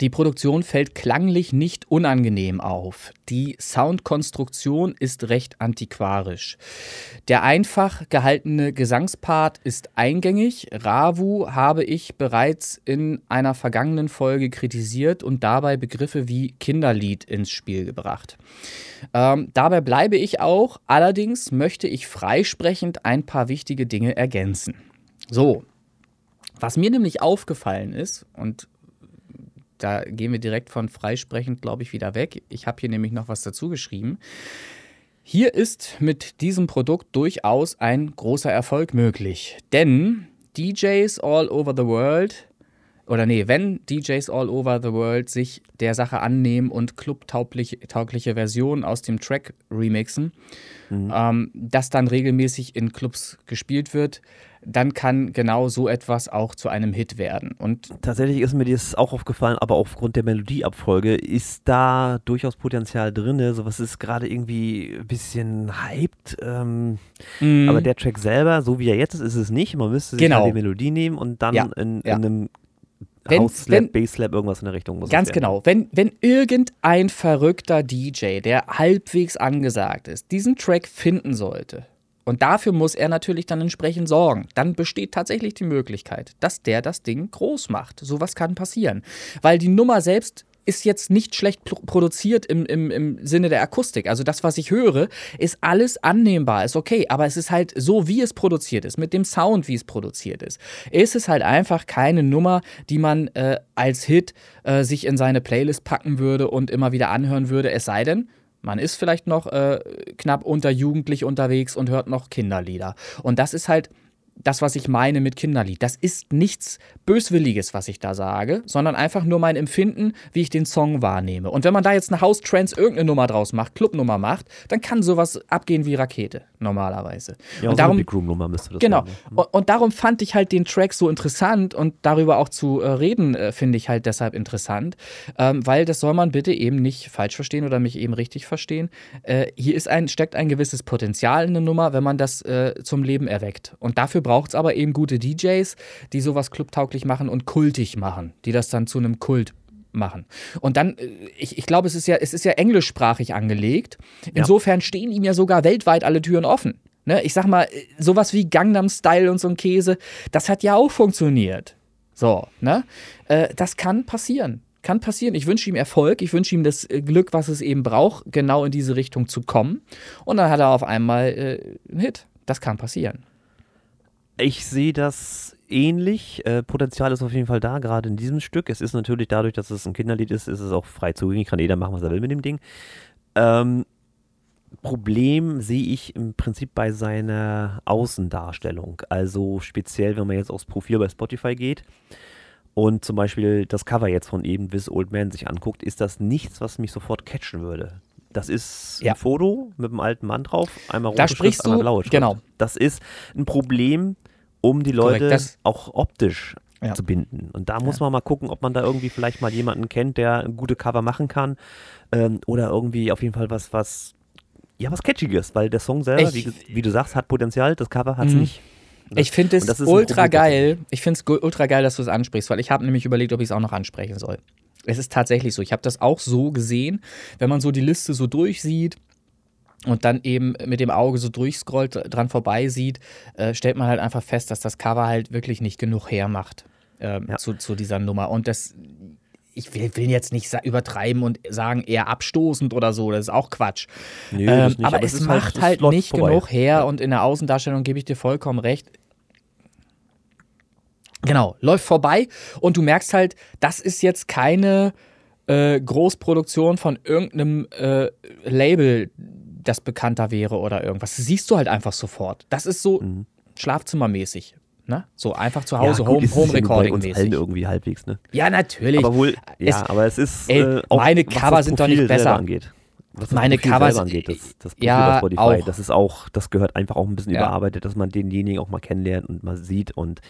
die Produktion fällt klanglich nicht unangenehm auf. Die Soundkonstruktion ist recht antiquarisch. Der einfach gehaltene Gesangspart ist eingängig. Ravu habe ich bereits in einer vergangenen Folge kritisiert und dabei Begriffe wie Kinderlied ins Spiel gebracht. Ähm, dabei bleibe ich auch, allerdings möchte ich freisprechend ein paar wichtige Dinge ergänzen. So, was mir nämlich aufgefallen ist, und da gehen wir direkt von freisprechend, glaube ich, wieder weg. Ich habe hier nämlich noch was dazu geschrieben. Hier ist mit diesem Produkt durchaus ein großer Erfolg möglich. Denn DJs all over the world oder nee, wenn DJs all over the world sich der Sache annehmen und clubtaugliche Versionen aus dem Track remixen, mhm. ähm, das dann regelmäßig in Clubs gespielt wird, dann kann genau so etwas auch zu einem Hit werden. Und tatsächlich ist mir das auch aufgefallen, aber aufgrund der Melodieabfolge ist da durchaus Potenzial drin. Sowas ist gerade irgendwie ein bisschen hyped. Ähm, mm. Aber der Track selber, so wie er jetzt ist, ist es nicht. Man müsste sich genau. halt die Melodie nehmen und dann ja. in, in ja. einem wenn, House-Slap, Bass-Slap, irgendwas in der Richtung muss Ganz genau. Wenn, wenn irgendein verrückter DJ, der halbwegs angesagt ist, diesen Track finden sollte, und dafür muss er natürlich dann entsprechend sorgen. Dann besteht tatsächlich die Möglichkeit, dass der das Ding groß macht. Sowas kann passieren. Weil die Nummer selbst ist jetzt nicht schlecht produziert im, im, im Sinne der Akustik. Also das, was ich höre, ist alles annehmbar, ist okay. Aber es ist halt so, wie es produziert ist, mit dem Sound, wie es produziert ist. Ist es halt einfach keine Nummer, die man äh, als Hit äh, sich in seine Playlist packen würde und immer wieder anhören würde. Es sei denn, man ist vielleicht noch äh, knapp unter Jugendlich unterwegs und hört noch Kinderlieder. Und das ist halt das, was ich meine mit Kinderlied. Das ist nichts Böswilliges, was ich da sage, sondern einfach nur mein Empfinden, wie ich den Song wahrnehme. Und wenn man da jetzt eine House Trance irgendeine Nummer draus macht, Clubnummer macht, dann kann sowas abgehen wie Rakete normalerweise. Ja, und darum, Big Room Nummer müsste das Genau. Sein, und, und, darum fand ich halt den Track so interessant und darüber auch zu äh, reden äh, finde ich halt deshalb interessant, ähm, weil das soll man bitte eben nicht falsch verstehen oder mich eben richtig verstehen. Äh, hier ist ein steckt ein gewisses Potenzial in der Nummer, wenn man das zum Leben erweckt. Und dafür braucht es aber eben gute DJs, die sowas clubtauglich machen und kultig machen, die das dann zu einem Kult machen. Und dann, äh, ich, ich glaube, es ist ja, es ist ja englischsprachig angelegt. Insofern ja. stehen ihm ja sogar weltweit alle Türen offen. Ne? Ich sag mal, sowas wie Gangnam Style und so ein Käse, das hat ja auch funktioniert. So, ne? Äh, das kann passieren. Kann passieren. Ich wünsche ihm Erfolg. Ich wünsche ihm das äh, Glück, was es eben braucht, genau in diese Richtung zu kommen. Und dann hat er auf einmal äh, einen Hit. Das kann passieren. Ich sehe das ähnlich. Äh, Potenzial ist auf jeden Fall da, gerade in diesem Stück. Es ist natürlich dadurch, dass es ein Kinderlied ist, ist es auch frei zugänglich. Kann jeder machen, was er will mit dem Ding. Ähm, Problem sehe ich im Prinzip bei seiner Außendarstellung. Also speziell, wenn man jetzt aufs Profil bei Spotify geht und zum Beispiel das Cover jetzt von eben This Old Man sich anguckt, ist das nichts, was mich sofort catchen würde. Das ist ja. ein Foto mit einem alten Mann drauf, einmal rote da Schrift, einmal blaue Schrift. Genau. Das ist ein Problem, um die Leute auch optisch ja. zu binden. Und da muss ja. man mal gucken, ob man da irgendwie vielleicht mal jemanden kennt, der gute Cover machen kann. Ähm, oder irgendwie auf jeden Fall was, was, ja, was Catchiges, weil der Song selber, wie, wie, du sagst, hat Potenzial, das Cover hat es mhm. nicht. Das, ich finde es ultra geil. Ich finde es ultra geil, dass du es ansprichst, weil ich habe nämlich überlegt, ob ich es auch noch ansprechen soll. Es ist tatsächlich so. Ich habe das auch so gesehen, wenn man so die Liste so durchsieht und dann eben mit dem Auge so durchscrollt, dran vorbei sieht, äh, stellt man halt einfach fest, dass das Cover halt wirklich nicht genug hermacht ähm, ja. zu, zu dieser Nummer. Und das, ich will, will, jetzt nicht übertreiben und sagen, eher abstoßend oder so, das ist auch Quatsch. Nee, ähm, aber, aber, es, es macht halt, halt nicht vorbei. genug her ja. und in der Außendarstellung gebe ich dir vollkommen recht. Genau, läuft vorbei und du merkst halt, das ist jetzt keine äh, Großproduktion von irgendeinem äh, Label, das bekannter wäre oder irgendwas. Das siehst du halt einfach sofort. Das ist so mhm. Schlafzimmermäßig. Ne? So einfach zu Hause, ja, gut, Home, Home Recording mäßig. Allen irgendwie halbwegs, ne? Ja, natürlich. Aber wohl, ja, es, aber es ist ey, äh, auch, meine Cover sind doch nicht besser. Angeht. Was meine Cover angeht, das, das Profil ja, Spotify, auch. das ist auch, das gehört einfach auch ein bisschen ja. überarbeitet, dass man denjenigen auch mal kennenlernt und mal sieht und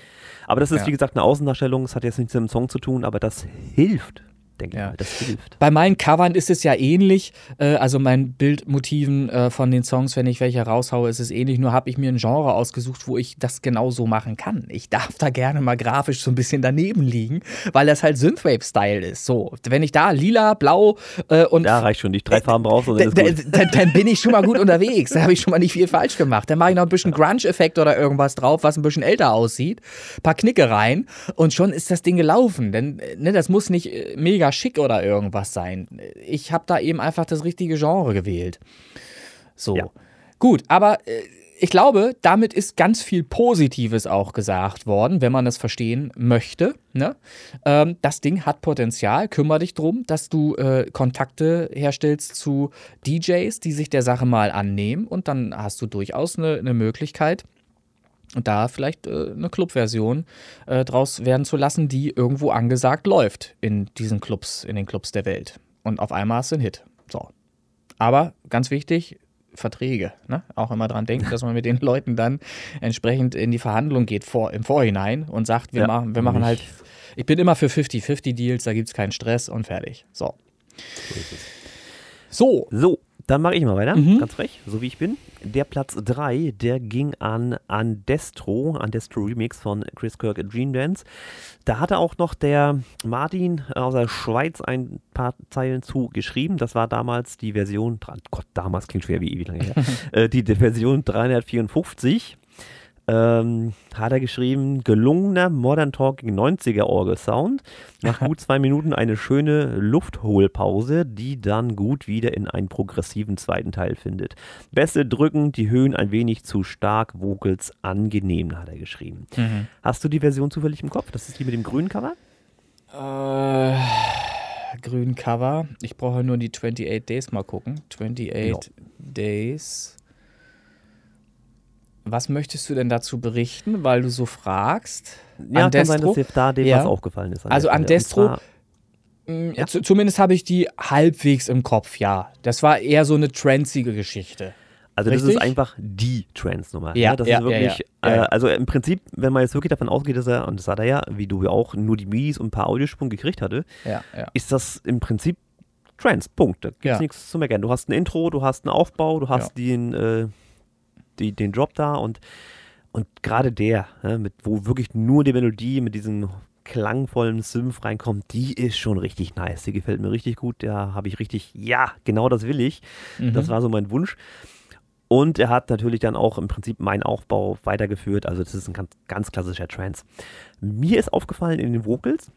aber das ist ja. wie gesagt eine Außendarstellung, es hat jetzt nichts mit dem Song zu tun, aber das hilft denke ja. ich mal. Das hilft. Bei meinen Covern ist es ja ähnlich. Äh, also meinen Bildmotiven äh, von den Songs, wenn ich welche raushaue, ist es ähnlich. Nur habe ich mir ein Genre ausgesucht, wo ich das genau so machen kann. Ich darf da gerne mal grafisch so ein bisschen daneben liegen, weil das halt Synthwave-Style ist. So, wenn ich da lila, blau äh, und. Ja, reicht schon. Die drei Farben brauchst du. Dann, dann bin ich schon mal gut unterwegs. Da habe ich schon mal nicht viel falsch gemacht. Dann mache ich noch ein bisschen Grunge-Effekt oder irgendwas drauf, was ein bisschen älter aussieht. Ein paar Knicke rein und schon ist das Ding gelaufen. Denn ne, das muss nicht mega mega schick oder irgendwas sein. Ich habe da eben einfach das richtige Genre gewählt. So. Ja. Gut, aber äh, ich glaube, damit ist ganz viel Positives auch gesagt worden, wenn man das verstehen möchte. Ne? Ähm, das Ding hat Potenzial. Kümmere dich drum, dass du äh, Kontakte herstellst zu DJs, die sich der Sache mal annehmen. Und dann hast du durchaus eine, eine Möglichkeit, da vielleicht äh, eine Clubversion äh, draus werden zu lassen, die irgendwo angesagt läuft in diesen Clubs, in den Clubs der Welt. Und auf einmal ist ein Hit. So. Aber ganz wichtig, Verträge. Ne? Auch immer dran denken, dass man mit den Leuten dann entsprechend in die Verhandlung geht vor, im Vorhinein und sagt, wir, ja, machen, wir machen halt, ich bin immer für 50-50 Deals, da gibt es keinen Stress und fertig. So. So. So, dann mache ich mal weiter, mhm. ganz frech, so wie ich bin. Der Platz 3, der ging an Andestro, Andestro Remix von Chris Kirk Dream Dance. Da hatte auch noch der Martin aus der Schweiz ein paar Zeilen zu geschrieben. Das war damals die Version, Gott, damals klingt schwer wie ewig lange her, äh, die, die Version 354 ähm, hat er geschrieben, gelungener Modern Talking 90er Orgel-Sound. Nach gut zwei Minuten eine schöne Luftholpause, die dann gut wieder in einen progressiven zweiten Teil findet. Bässe drücken, die Höhen ein wenig zu stark, Vocals angenehm, hat er geschrieben. Mhm. Hast du die Version zufällig im Kopf? Das ist die mit dem grünen Cover? Äh, grünen Cover. Ich brauche nur die 28 Days mal gucken. 28 no. Days. Was möchtest du denn dazu berichten, weil du so fragst? Ja, Andestro, kann sein, dass dir da dem ja. was aufgefallen ist. An also Andestro, mm, ja. zumindest habe ich die halbwegs im Kopf, ja. Das war eher so eine transige Geschichte. Also Richtig? das ist einfach die Trance-Nummer. Ja, ne? das ja, ist wirklich, ja, ja. Äh, also im Prinzip, wenn man jetzt wirklich davon ausgeht, dass er, und das hat er ja, wie du ja auch, nur die MIDIs und ein paar Audiosprung gekriegt hatte, ist das im Prinzip Trance, Punkt. Da gibt es nichts zu meckern. Du hast ein Intro, du hast einen Aufbau, du hast den, äh, die, den Drop da und, und gerade der, ne, mit, wo wirklich nur die Melodie mit diesem klangvollen Synth reinkommt, die ist schon richtig nice. Die gefällt mir richtig gut. Da habe ich richtig, ja, genau das will ich. Mhm. Das war so mein Wunsch. Und er hat natürlich dann auch im Prinzip meinen Aufbau weitergeführt. Also das ist ein ganz, ganz klassischer Trance. Mir ist aufgefallen in den Vocals,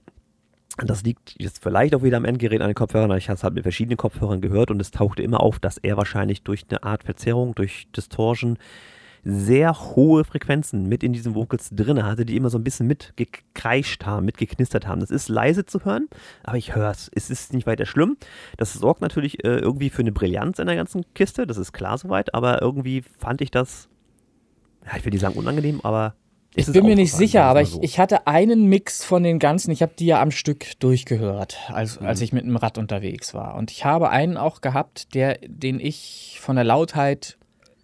das liegt jetzt vielleicht auch wieder am Endgerät an den Kopfhörern. Ich habe es halt mit verschiedenen Kopfhörern gehört und es tauchte immer auf, dass er wahrscheinlich durch eine Art Verzerrung, durch Distortion sehr hohe Frequenzen mit in diesen Vocals drin hatte, die immer so ein bisschen mitgekreischt haben, mitgeknistert haben. Das ist leise zu hören, aber ich höre es. Es ist nicht weiter schlimm. Das sorgt natürlich äh, irgendwie für eine Brillanz in der ganzen Kiste, das ist klar soweit, aber irgendwie fand ich das, ja, ich will nicht sagen unangenehm, aber ich bin mir nicht sicher, aber ich, ich hatte einen Mix von den ganzen. Ich habe die ja am Stück durchgehört, als, mhm. als ich mit dem Rad unterwegs war. Und ich habe einen auch gehabt, der, den ich von der Lautheit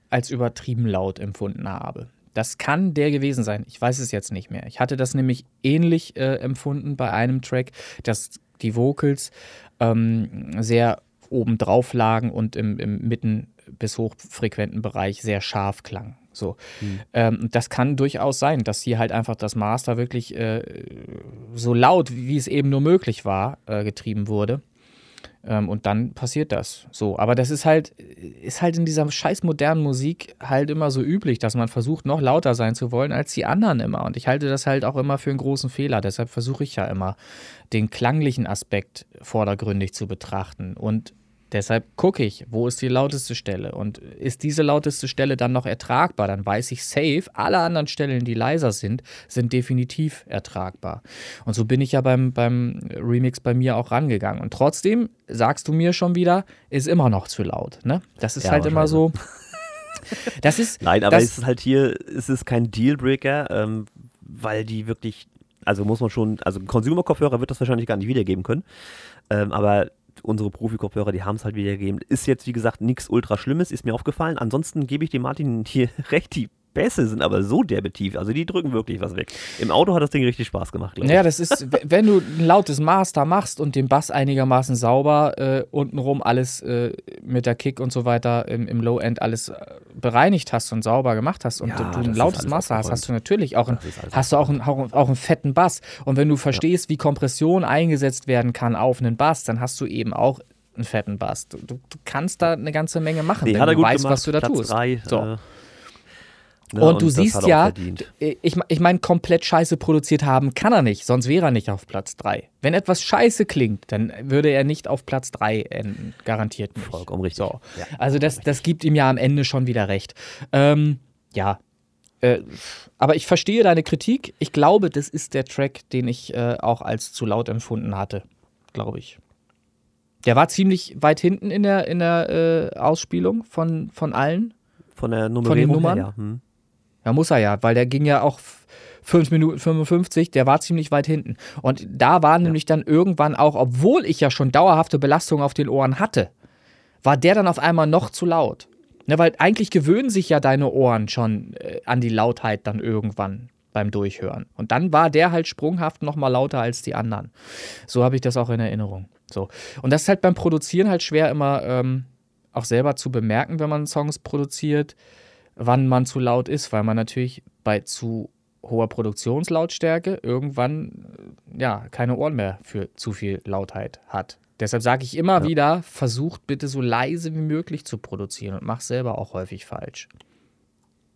als übertrieben laut empfunden habe. Das kann der gewesen sein. Ich weiß es jetzt nicht mehr. Ich hatte das nämlich ähnlich äh, empfunden bei einem Track, dass die Vocals ähm, sehr oben drauf lagen und im, im mitten bis hochfrequenten Bereich sehr scharf klang. So. Mhm. Ähm, das kann durchaus sein, dass hier halt einfach das Master wirklich äh, so laut, wie es eben nur möglich war, äh, getrieben wurde. Ähm, und dann passiert das. So. Aber das ist halt, ist halt in dieser scheiß modernen Musik halt immer so üblich, dass man versucht, noch lauter sein zu wollen als die anderen immer. Und ich halte das halt auch immer für einen großen Fehler. Deshalb versuche ich ja immer, den klanglichen Aspekt vordergründig zu betrachten und Deshalb gucke ich, wo ist die lauteste Stelle und ist diese lauteste Stelle dann noch ertragbar, dann weiß ich safe, alle anderen Stellen, die leiser sind, sind definitiv ertragbar. Und so bin ich ja beim, beim Remix bei mir auch rangegangen. Und trotzdem sagst du mir schon wieder, ist immer noch zu laut. Ne? Das ist ja, halt immer so. Das ist. Nein, aber es ist halt hier, es ist kein Dealbreaker, ähm, weil die wirklich, also muss man schon, also ein Consumer-Kopfhörer wird das wahrscheinlich gar nicht wiedergeben können. Ähm, aber unsere Profi-Kopfhörer, die haben es halt wiedergegeben. Ist jetzt, wie gesagt, nichts ultra Schlimmes, ist mir aufgefallen. Ansonsten gebe ich dem Martin hier recht, die Bässe sind aber so derbe tief. Also die drücken wirklich was weg. Im Auto hat das Ding richtig Spaß gemacht, glaube ich. Ja, das ist, wenn du ein lautes Master machst und den Bass einigermaßen sauber, äh, untenrum alles äh, mit der Kick und so weiter im, im Low-End alles äh, bereinigt hast und sauber gemacht hast und ja, du ein lautes Master hast, hast du natürlich auch, ein, hast du auch, ein, auch einen fetten Bass. Und wenn du verstehst, ja. wie Kompression eingesetzt werden kann auf einen Bass, dann hast du eben auch einen fetten Bass. Du, du, du kannst da eine ganze Menge machen, nee, wenn du weißt, gemacht, was du da Platz tust. Drei, so. Äh, Ne? Und du und siehst ja, äh, ich, ich meine, komplett scheiße produziert haben kann er nicht, sonst wäre er nicht auf Platz 3. Wenn etwas scheiße klingt, dann würde er nicht auf Platz 3 enden, garantiert nicht. Vollkommen richtig. So. Ja, also das, das gibt ihm ja am Ende schon wieder recht. Ähm, ja, äh, aber ich verstehe deine Kritik. Ich glaube, das ist der Track, den ich äh, auch als zu laut empfunden hatte, glaube ich. Der war ziemlich weit hinten in der, in der äh, Ausspielung von, von allen. Von der Nummerierung von den Nummern. Her, ja. hm. Ja, muss er ja, weil der ging ja auch 5 Minuten 55, der war ziemlich weit hinten. Und da war ja. nämlich dann irgendwann auch, obwohl ich ja schon dauerhafte Belastung auf den Ohren hatte, war der dann auf einmal noch zu laut. Ne, weil eigentlich gewöhnen sich ja deine Ohren schon äh, an die Lautheit dann irgendwann beim Durchhören. Und dann war der halt sprunghaft noch mal lauter als die anderen. So habe ich das auch in Erinnerung. So. Und das ist halt beim Produzieren halt schwer immer ähm, auch selber zu bemerken, wenn man Songs produziert, wann man zu laut ist, weil man natürlich bei zu hoher Produktionslautstärke irgendwann äh, ja keine Ohren mehr für zu viel Lautheit hat. Deshalb sage ich immer ja. wieder, versucht bitte so leise wie möglich zu produzieren und mach selber auch häufig falsch.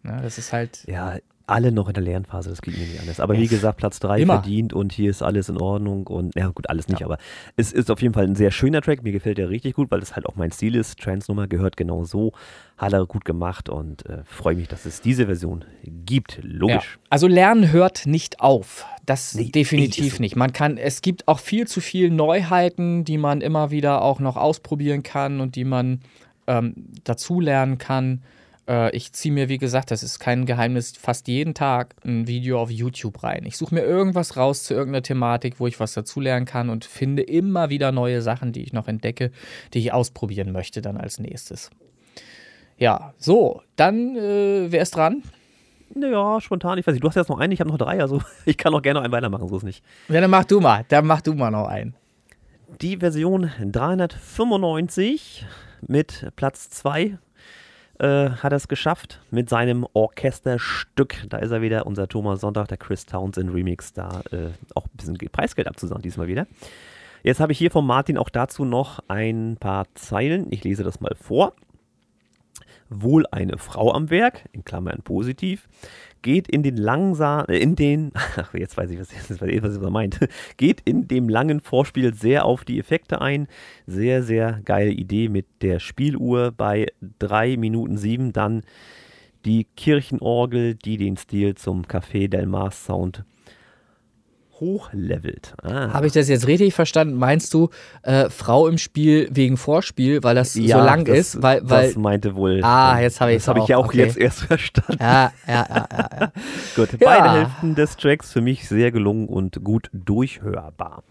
Ja, das ist halt. Ja, alle noch in der Lernphase, das geht mir nicht anders. Aber wie gesagt, Platz 3 verdient und hier ist alles in Ordnung und, ja gut, alles nicht, ja. aber es ist auf jeden Fall ein sehr schöner Track. Mir gefällt der richtig gut, weil es halt auch mein Stil ist. Trans-Nummer gehört genau so, hat er gut gemacht und äh, freue mich, dass es diese Version gibt. Logisch. Ja. Also Lernen hört nicht auf. Das nee, definitiv so. nicht. Man kann, es gibt auch viel zu viele Neuheiten, die man immer wieder auch noch ausprobieren kann und die man ähm, dazulernen kann. Äh, ich ziehe mir, wie gesagt, das ist kein Geheimnis, fast jeden Tag ein Video auf YouTube rein. Ich suche mir irgendwas raus zu irgendeiner Thematik, wo ich was dazulernen kann und finde immer wieder neue Sachen, die ich noch entdecke, die ich ausprobieren möchte dann als nächstes. Ja, so, dann, äh, wer ist dran? Naja, spontan. Ich weiß nicht, du hast jetzt noch einen, ich habe noch drei, also ich kann auch gerne noch einen weitermachen, so ist nicht. Ja, dann mach du mal, dann mach du mal noch einen. Die Version 395 mit Platz 2 äh, hat er es geschafft mit seinem Orchesterstück. Da ist er wieder, unser Thomas Sonntag, der Chris Townsend Remix, da äh, auch ein bisschen Preisgeld abzusagen diesmal wieder. Jetzt habe ich hier von Martin auch dazu noch ein paar Zeilen. Ich lese das mal vor. Wohl eine Frau am Werk, in Klammern positiv, geht in den langsam, äh, in den, ach, jetzt weiß ich, was, was, was meint, geht in dem langen Vorspiel sehr auf die Effekte ein. Sehr, sehr geile Idee mit der Spieluhr bei 3 Minuten 7, dann die Kirchenorgel, die den Stil zum Café Del Mar Sound hochlevelt. Ah. Habe ich das jetzt richtig verstanden? Meinst du äh, Frau im Spiel wegen Vorspiel, weil das ja, so lang das, ist? Weil, weil, das meinte wohl. Ah, jetzt habe ich es Das habe ich ja auch okay. jetzt erst verstanden. Ja, ja, ja. ja, ja. gut, beide Hälften des Tracks für mich sehr gelungen und gut durchhörbar.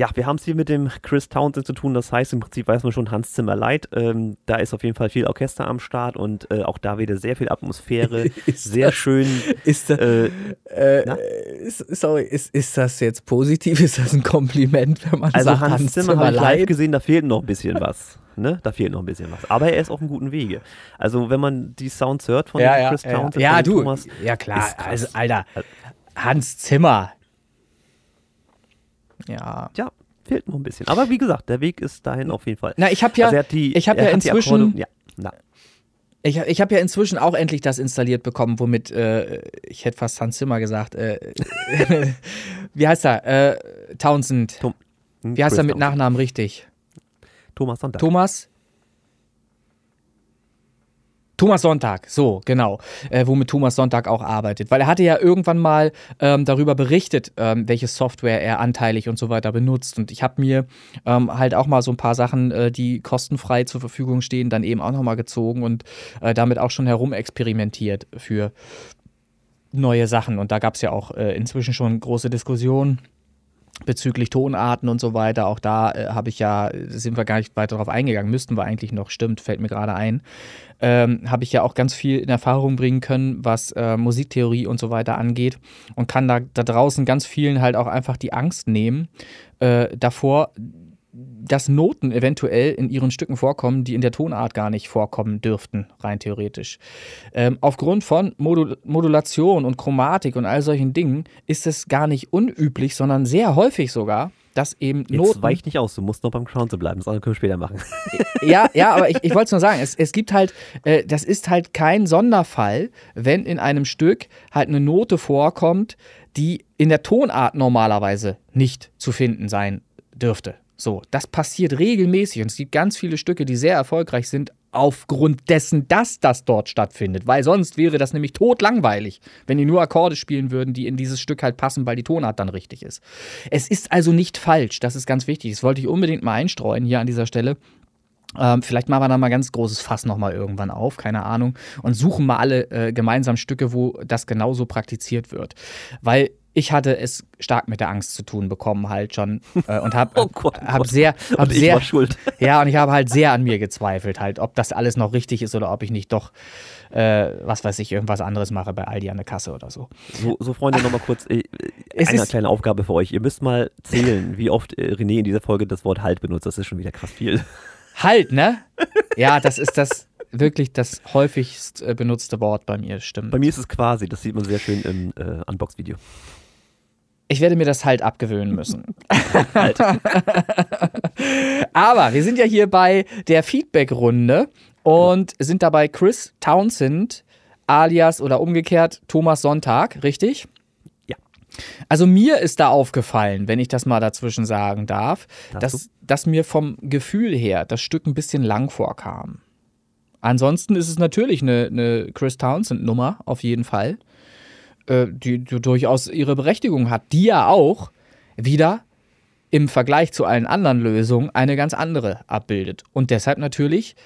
Ja, wir haben es hier mit dem Chris Townsend zu tun. Das heißt, im Prinzip weiß man schon Hans Zimmer leid. Ähm, da ist auf jeden Fall viel Orchester am Start und äh, auch da wieder sehr viel Atmosphäre. sehr das, schön. Ist, das, äh, äh, sorry, ist, ist das jetzt positiv? Ist das ein Kompliment, wenn man also sagt, Hans, Hans Zimmer, Zimmer habe ich live gesehen, da fehlt noch ein bisschen was. Ne? Da fehlt noch ein bisschen was. Aber er ist auf einem guten Wege. Also, wenn man die Sounds hört von ja, Chris ja, Townsend, ja, du, Thomas, ja klar. Also, Alter, Hans Zimmer, ja. Tja, fehlt noch ein bisschen. Aber wie gesagt, der Weg ist dahin auf jeden Fall. Na, ich habe ja, also die, ich habe ja inzwischen, ja, na. Ich, ich habe ja inzwischen auch endlich das installiert bekommen, womit, äh, ich hätte fast Hans Zimmer gesagt, äh, wie heißt er? Äh, Townsend. Tom, wie heißt er mit. Nachnamen richtig? Thomas Sonntag. Thomas Thomas Sonntag, so, genau, äh, womit Thomas Sonntag auch arbeitet. Weil er hatte ja irgendwann mal ähm, darüber berichtet, ähm, welche Software er anteilig und so weiter benutzt. Und ich habe mir ähm, halt auch mal so ein paar Sachen, äh, die kostenfrei zur Verfügung stehen, dann eben auch nochmal gezogen und äh, damit auch schon herumexperimentiert für neue Sachen. Und da gab es ja auch äh, inzwischen schon große Diskussionen bezüglich Tonarten und so weiter. Auch da äh, habe ich ja, sind wir gar nicht weiter darauf eingegangen, müssten wir eigentlich noch, stimmt, fällt mir gerade ein. Ähm, habe ich ja auch ganz viel in Erfahrung bringen können, was äh, Musiktheorie und so weiter angeht und kann da, da draußen ganz vielen halt auch einfach die Angst nehmen äh, davor, dass Noten eventuell in ihren Stücken vorkommen, die in der Tonart gar nicht vorkommen dürften, rein theoretisch. Ähm, aufgrund von Modul Modulation und Chromatik und all solchen Dingen ist es gar nicht unüblich, sondern sehr häufig sogar, dass eben Jetzt Noten. weich nicht aus, du musst noch beim Crown zu bleiben, das können wir später machen. ja, ja, aber ich, ich wollte es nur sagen, es, es gibt halt, äh, das ist halt kein Sonderfall, wenn in einem Stück halt eine Note vorkommt, die in der Tonart normalerweise nicht zu finden sein dürfte. So, das passiert regelmäßig und es gibt ganz viele Stücke, die sehr erfolgreich sind, aufgrund dessen, dass das dort stattfindet. Weil sonst wäre das nämlich totlangweilig, wenn die nur Akkorde spielen würden, die in dieses Stück halt passen, weil die Tonart dann richtig ist. Es ist also nicht falsch, das ist ganz wichtig. Das wollte ich unbedingt mal einstreuen hier an dieser Stelle. Ähm, vielleicht machen wir da mal ganz großes Fass nochmal irgendwann auf, keine Ahnung, und suchen mal alle äh, gemeinsam Stücke, wo das genauso praktiziert wird. Weil ich hatte es stark mit der Angst zu tun bekommen halt schon äh, und habe Oh Gott, hab Gott. sehr hab Und ich sehr war schuld. ja und ich habe halt sehr an mir gezweifelt halt ob das alles noch richtig ist oder ob ich nicht doch äh, was weiß ich irgendwas anderes mache bei Aldi an der Kasse oder so So, so Freunde, nochmal kurz äh, Es eine kleine Aufgabe für euch. Ihr müsst mal zählen, wie oft äh, René in dieser Folge das Wort Halt benutzt. Das ist schon wieder krass viel. halt ne ja das ist das wirklich das häufigst äh, benutzte Wort bei mir stimmt Bei mir ist es quasi, das sieht man sehr schön im äh, Unbox-Video. Ich werde mir das halt abgewöhnen müssen. Aber wir sind ja hier bei der Feedback-Runde und sind dabei Chris Townsend alias oder umgekehrt Thomas Sonntag, richtig? Ja. Also mir ist da aufgefallen, wenn ich das mal dazwischen sagen darf, dass, dass mir vom Gefühl her das Stück ein bisschen lang vorkam. Ansonsten ist es natürlich eine, eine Chris Townsend-Nummer, auf jeden Fall äh, die, die durchaus ihre Berechtigung hat, die ja auch wieder im Vergleich zu allen anderen Lösungen eine ganz andere abbildet. Und deshalb natürlich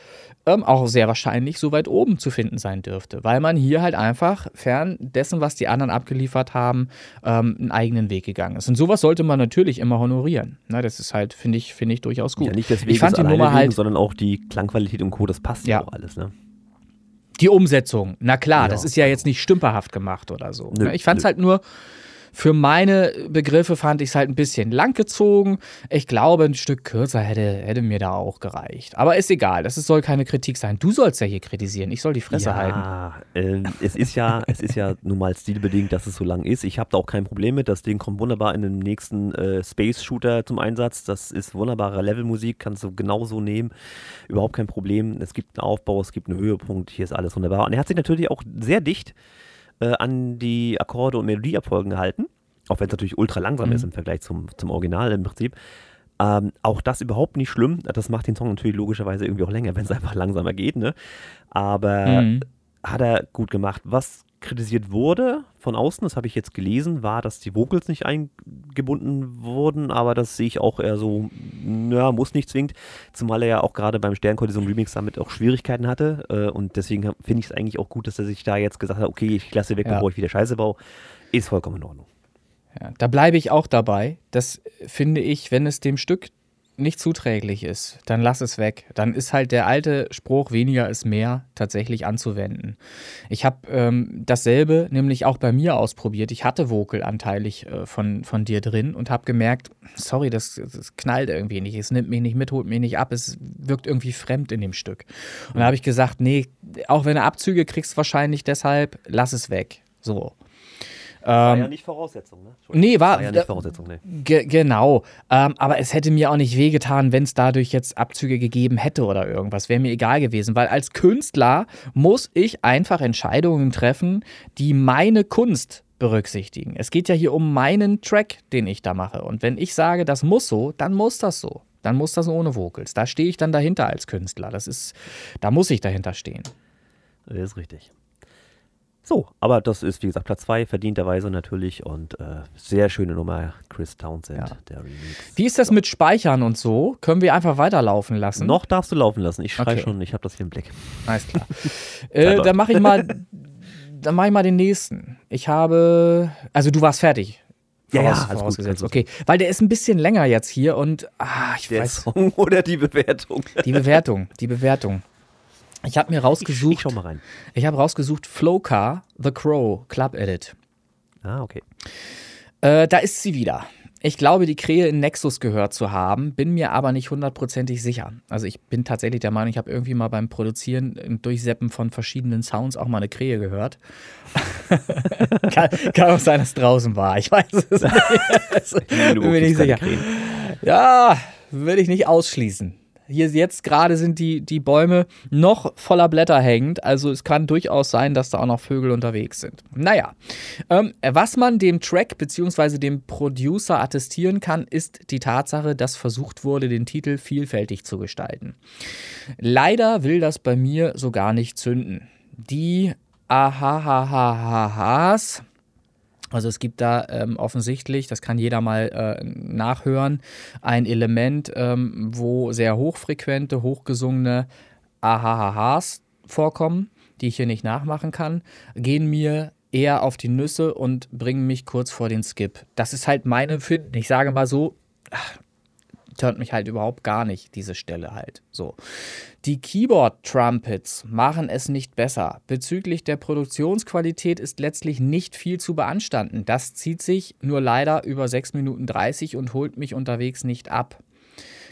ähm, auch sehr wahrscheinlich so weit oben zu finden sein dürfte, weil man hier halt einfach fern dessen, was die anderen abgeliefert haben, ähm, einen eigenen Weg gegangen ist. Und sowas sollte man natürlich immer honorieren. Na, das ist halt, finde ich, finde ich durchaus gut. Ja, nicht deswegen ich fand die Nummer halt, sondern auch die Klangqualität und Co., das passt ja Ja. auch alles, ne? Die Umsetzung, na klar, Ja. das ist ja jetzt nicht stümperhaft gemacht oder so. Nö, ich fand es halt nur, für meine Begriffe fand ich es halt ein bisschen langgezogen. Ich glaube, ein Stück kürzer hätte, hätte mir da auch gereicht. Aber ist egal, das ist, soll keine Kritik sein. Du sollst ja hier kritisieren, ich soll die Fresse halten. ja, ähm, es ist ja, es ist ja nun mal stilbedingt, dass es so lang ist. Ich habe da auch kein Problem mit. Das Ding kommt wunderbar in den nächsten äh, Space Shooter zum Einsatz. Das ist wunderbare Levelmusik, kannst du genauso nehmen. Überhaupt kein Problem. Es gibt einen Aufbau, es gibt einen Höhepunkt. Hier ist alles wunderbar. Und er hat sich natürlich auch sehr dicht äh, an die Akkorde und Melodieabfolgen gehalten. Auch wenn es natürlich ultra langsam Mhm. ist im Vergleich zum, zum Original im Prinzip. Ähm, auch das überhaupt nicht schlimm. Das macht den Song natürlich logischerweise irgendwie auch länger, wenn es einfach langsamer geht. Ne? Aber Mhm. hat er gut gemacht. Was kritisiert wurde von außen, das habe ich jetzt gelesen, war, dass die Vocals nicht eingebunden wurden, aber das sehe ich auch eher so, naja, muss nicht zwingend, zumal er ja auch gerade beim Sternkollision Remix damit auch Schwierigkeiten hatte äh, und deswegen finde ich es eigentlich auch gut, dass er sich da jetzt gesagt hat, okay, ich lasse weg, Ja. bevor ich wieder Scheiße baue, ist vollkommen in Ordnung. Ja, da bleibe ich auch dabei. Das finde ich, wenn es dem Stück nicht zuträglich ist, dann lass es weg. Dann ist halt der alte Spruch, weniger ist mehr, tatsächlich anzuwenden. Ich habe ähm, dasselbe nämlich auch bei mir ausprobiert. Ich hatte Vocal-anteilig äh, von, von dir drin und habe gemerkt, sorry, das, das knallt irgendwie nicht. Es nimmt mich nicht mit, holt mich nicht ab. Es wirkt irgendwie fremd in dem Stück. Und da habe ich gesagt, nee, auch wenn du Abzüge kriegst, wahrscheinlich deshalb, lass es weg. So. Ähm, nicht Voraussetzung, ne? Nee, war- ja nicht Voraussetzung, ne. Ge genau. Ähm, aber es hätte mir auch nicht wehgetan, wenn es dadurch jetzt Abzüge gegeben hätte oder irgendwas. Wäre mir egal gewesen. Weil als Künstler muss ich einfach Entscheidungen treffen, die meine Kunst berücksichtigen. Es geht ja hier um meinen Track, den ich da mache. Und wenn ich sage, das muss so, dann muss das so. Dann muss das ohne Vocals. Da stehe ich dann dahinter als Künstler. Das ist, da muss ich dahinter stehen. Das ist richtig. So, aber das ist, wie gesagt, Platz 2, verdienterweise natürlich und äh, sehr schöne Nummer, Chris Townsend, Ja. der Remix. Wie ist das mit Speichern und so? Können wir einfach weiterlaufen lassen? Noch darfst du laufen lassen. Ich schreibe Okay. schon, ich habe das hier im Blick. Alles klar. äh, dann mache ich mal, dann mache ich mal den nächsten. Ich habe, also du warst fertig. Ja, ja, alles vorausgesetzt. gut. Okay, weil der ist ein bisschen länger jetzt hier und ah, ich Der weiß Song oder die Bewertung? die Bewertung, die Bewertung. Ich habe mir Ich, rausgesucht, ich schau mal rein. ich habe rausgesucht Flowcar The Crow Club Edit. Ah, okay. Äh, da ist sie wieder. Ich glaube, die Krähe in Nexus gehört zu haben, bin mir aber nicht hundertprozentig sicher. Also ich bin tatsächlich der Meinung, ich habe irgendwie mal beim Produzieren im Durchseppen von verschiedenen Sounds auch mal eine Krähe gehört. kann, kann auch sein, dass es draußen war. Ich weiß es nicht. Bin mir nicht sicher. Ja, würde ich nicht ausschließen. Hier jetzt gerade sind die, die Bäume noch voller Blätter hängend, also es kann durchaus sein, dass da auch noch Vögel unterwegs sind. Naja, ähm, was man dem Track bzw. dem Producer attestieren kann, ist die Tatsache, dass versucht wurde, den Titel vielfältig zu gestalten. Leider will das bei mir so gar nicht zünden. Die Ahahahahas Also es gibt da ähm, offensichtlich, das kann jeder mal äh, nachhören, ein Element, ähm, wo sehr hochfrequente, hochgesungene Ahahahas vorkommen, die ich hier nicht nachmachen kann, gehen mir eher auf die Nüsse und bringen mich kurz vor den Skip. Das ist halt meine Empfinden. Ich sage mal so, turnt mich halt überhaupt gar nicht, diese Stelle halt. So. Die Keyboard-Trumpets machen es nicht besser. Bezüglich der Produktionsqualität ist letztlich nicht viel zu beanstanden. Das zieht sich nur leider über 6 Minuten 30 und holt mich unterwegs nicht ab.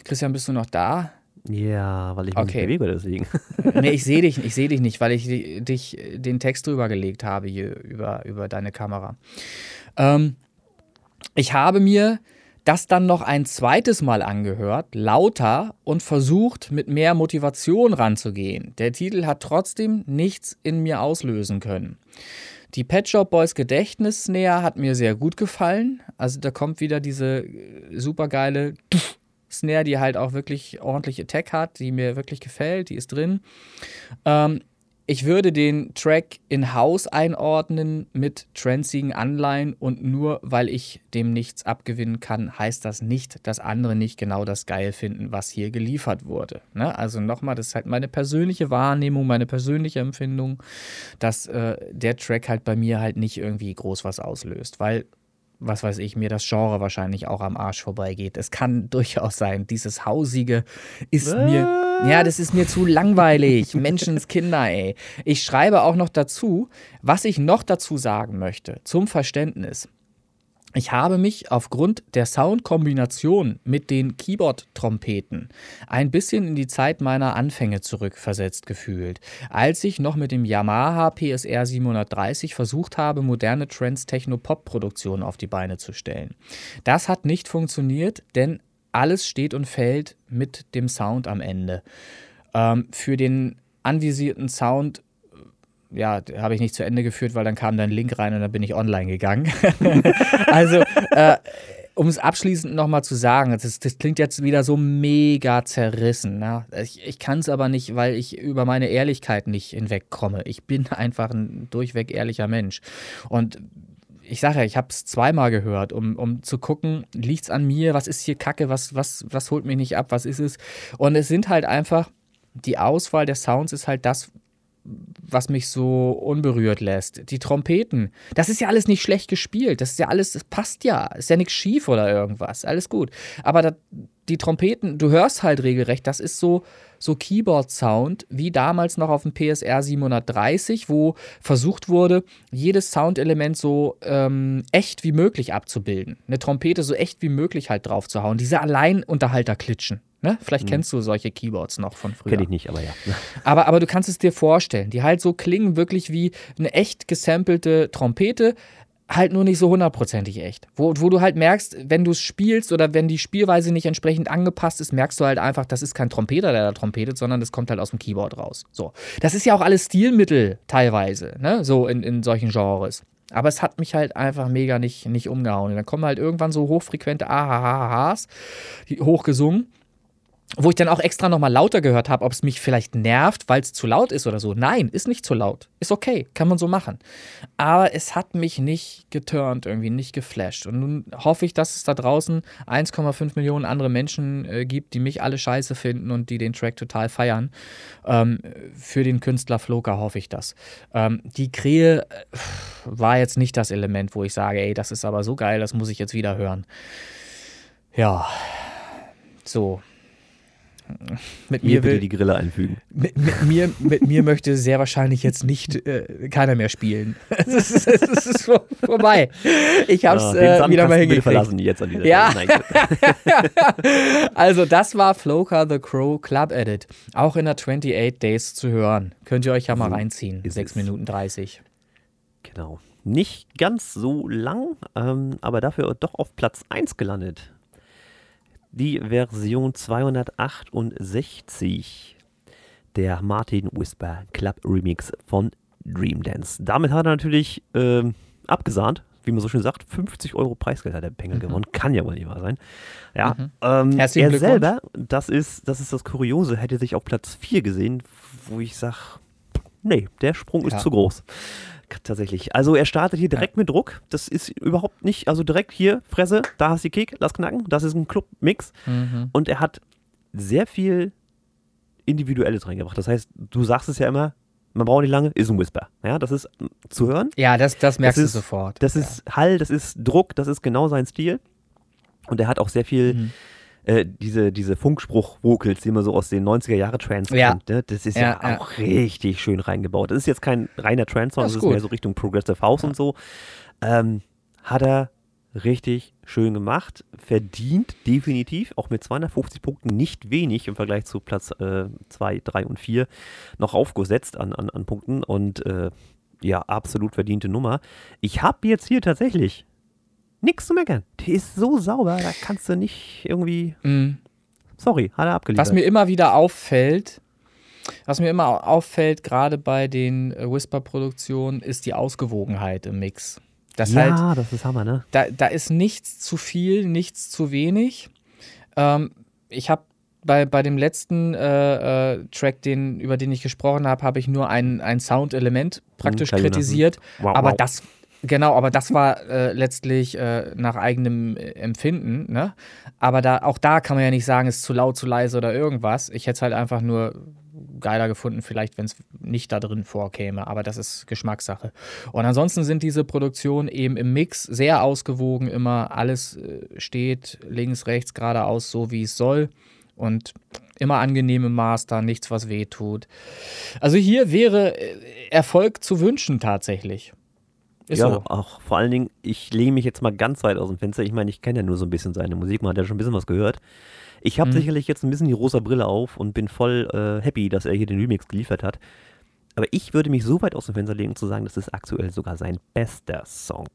Christian, bist du noch da? Ja, weil ich mich Okay. bewege, deswegen. nee, ich sehe dich, ich sehe dich nicht, weil ich di- dich den Text drüber gelegt habe hier über, über deine Kamera. Ähm, ich habe mir das dann noch ein zweites Mal angehört, lauter und versucht, mit mehr Motivation ranzugehen. Der Titel hat trotzdem nichts in mir auslösen können. Die Pet Shop Boys Gedächtnis-Snare hat mir sehr gut gefallen. Also da kommt wieder diese supergeile Snare, die halt auch wirklich ordentlich Attack hat, die mir wirklich gefällt, die ist drin. Ähm, ich würde den Track in House einordnen mit transigen Anleihen und nur weil ich dem nichts abgewinnen kann, heißt das nicht, dass andere nicht genau das geil finden, was hier geliefert wurde. Ne? Also nochmal, das ist halt meine persönliche Wahrnehmung, meine persönliche Empfindung, dass äh, der Track halt bei mir halt nicht irgendwie groß was auslöst, weil was weiß ich, mir das Genre wahrscheinlich auch am Arsch vorbeigeht. Es kann durchaus sein, dieses Hausige ist mir. Ja, das ist mir zu langweilig. Menschenskinder, ey. Ich schreibe auch noch dazu, was ich noch dazu sagen möchte, zum Verständnis. Ich habe mich aufgrund der Soundkombination mit den Keyboard-Trompeten ein bisschen in die Zeit meiner Anfänge zurückversetzt gefühlt, als ich noch mit dem Yamaha PSR 730 versucht habe, moderne Trance-Techno-Pop-Produktionen auf die Beine zu stellen. Das hat nicht funktioniert, denn alles steht und fällt mit dem Sound am Ende. Ähm, für den anvisierten Sound ja, habe ich nicht zu Ende geführt, weil dann kam dein Link rein und dann bin ich online gegangen. also, äh, um es abschließend nochmal zu sagen, das, das klingt jetzt wieder so mega zerrissen. Ne? Ich, ich kann es aber nicht, weil ich über meine Ehrlichkeit nicht hinwegkomme. Ich bin einfach ein durchweg ehrlicher Mensch. Und ich sage ja, ich habe es zweimal gehört, um, um zu gucken, liegt es an mir, was ist hier Kacke, was, was, was holt mich nicht ab, was ist es? Und es sind halt einfach, die Auswahl der Sounds ist halt das, was mich so unberührt lässt. Die Trompeten, das ist ja alles nicht schlecht gespielt. Das ist ja alles, das passt ja. Ist ja nichts schief oder irgendwas. Alles gut. Aber da, die Trompeten, du hörst halt regelrecht, das ist so, so Keyboard-Sound, wie damals noch auf dem PSR 730, wo versucht wurde, jedes Soundelement so ähm, echt wie möglich abzubilden. Eine Trompete so echt wie möglich halt drauf zu hauen. Diese Alleinunterhalter-Klitschen. Ne? Vielleicht kennst du solche Keyboards noch von früher. Kenne ich nicht, aber ja. Aber, aber du kannst es dir vorstellen, die halt so klingen wirklich wie eine echt gesampelte Trompete, halt nur nicht so hundertprozentig echt. Wo, wo du halt merkst, wenn du es spielst oder wenn die Spielweise nicht entsprechend angepasst ist, merkst du halt einfach, das ist kein Trompeter, der da trompetet, sondern das kommt halt aus dem Keyboard raus. So. Das ist ja auch alles Stilmittel teilweise, ne? So in, in solchen Genres. Aber es hat mich halt einfach mega nicht, nicht umgehauen. Und dann kommen halt irgendwann so hochfrequente Ahahahas, die hochgesungen wo ich dann auch extra nochmal lauter gehört habe, ob es mich vielleicht nervt, weil es zu laut ist oder so. Nein, ist nicht zu laut. Ist okay, kann man so machen. Aber es hat mich nicht geturnt, irgendwie nicht geflasht. Und nun hoffe ich, dass es da draußen 1,5 Millionen andere Menschen äh, gibt, die mich alle scheiße finden und die den Track total feiern. Ähm, für den Künstler Floka hoffe ich das. Ähm, die Krähe äh, war jetzt nicht das Element, wo ich sage, ey, das ist aber so geil, das muss ich jetzt wieder hören. Ja, so. Mit mir, will, die Grille einfügen. mit, mit, mir, mit mir möchte sehr wahrscheinlich jetzt nicht äh, keiner mehr spielen. Es ist, es ist vor, vorbei. Ich habe es Ah, den äh, wieder mal hingekriegt. verlassen jetzt an dieser Ja. Also das war Floka The Crow Club Edit. Auch in der 28 Days zu hören. Könnt ihr euch ja mal So reinziehen. ist 6 es. Minuten 30. Genau. Nicht ganz so lang, ähm, aber dafür doch auf Platz 1 gelandet. Die Version 268 der Martin Whisper Club Remix von Dream Dance. Damit hat er natürlich ähm, abgesahnt, wie man so schön sagt, 50 Euro Preisgeld hat der Pengel gewonnen. Kann ja wohl nicht wahr sein. Ja, Mhm. ähm, er selber, das ist, das ist das Kuriose, hätte sich auf Platz 4 gesehen, wo ich sage, nee, der Sprung ist Ja. zu groß. Tatsächlich. Also er startet hier direkt mit Druck. Das ist überhaupt nicht, also direkt hier, Fresse, da hast du die Kick, lass knacken. Das ist ein Club-Mix. Mhm. Und er hat sehr viel Individuelles reingebracht. Das heißt, du sagst es ja immer, man braucht nicht lange, ist ein Whisper. Ja, das ist zu hören. Ja, das, das merkst Das ist- du sofort. Das ist Hall, das ist Druck, das ist genau sein Stil. Und er hat auch sehr viel Mhm. Äh, diese, diese Funkspruch-Vocals, die man so aus den 90er Jahre Trance Ja. kennt. Ne? Das ist ja, Ja, ja. auch richtig schön reingebaut. Das ist jetzt kein reiner Trance-Song, Das das ist mehr so Richtung Progressive House und so. Ähm, hat er richtig schön gemacht. Verdient definitiv, auch mit 250 Punkten nicht wenig im Vergleich zu Platz 2, 3 und 4 noch aufgesetzt an, an, an Punkten. Und äh, ja, absolut verdiente Nummer. Ich habe jetzt hier tatsächlich nichts zu meckern. Die ist so sauber, da kannst du nicht irgendwie. Mhm. Sorry, hat er abgeliefert. Was mir immer wieder auffällt, was mir immer au- auffällt, gerade bei den äh, Whisper-Produktionen, ist die Ausgewogenheit im Mix. Das ja, halt, das ist Hammer, ne? da, da ist nichts zu viel, nichts zu wenig. Ähm, ich habe bei, bei dem letzten äh, äh, Track, den, über den ich gesprochen habe, habe ich nur ein, ein Soundelement praktisch Kayuna, hm. kritisiert. Wow, aber wow. das, genau, aber das war äh, letztlich äh, nach eigenem äh, Empfinden. Ne? Aber da, auch da kann man ja nicht sagen, es ist zu laut, zu leise oder irgendwas. Ich hätte es halt einfach nur geiler gefunden, vielleicht, wenn es nicht da drin vorkäme. Aber das ist Geschmackssache. Und ansonsten sind diese Produktionen eben im Mix sehr ausgewogen, immer alles äh, steht links, rechts, geradeaus, so wie es soll. Und immer angenehme Master, nichts, was weh tut. Also hier wäre äh, Erfolg zu wünschen tatsächlich. Ist ja, so. auch vor allen Dingen, ich lehne mich jetzt mal ganz weit aus dem Fenster. Ich meine, ich kenne ja nur so ein bisschen seine Musik, man hat ja schon ein bisschen was gehört. Ich habe Mhm. sicherlich jetzt ein bisschen die rosa Brille auf und bin voll äh, happy, dass er hier den Remix geliefert hat. Aber ich würde mich so weit aus dem Fenster legen, zu sagen, das ist aktuell sogar sein bester Song.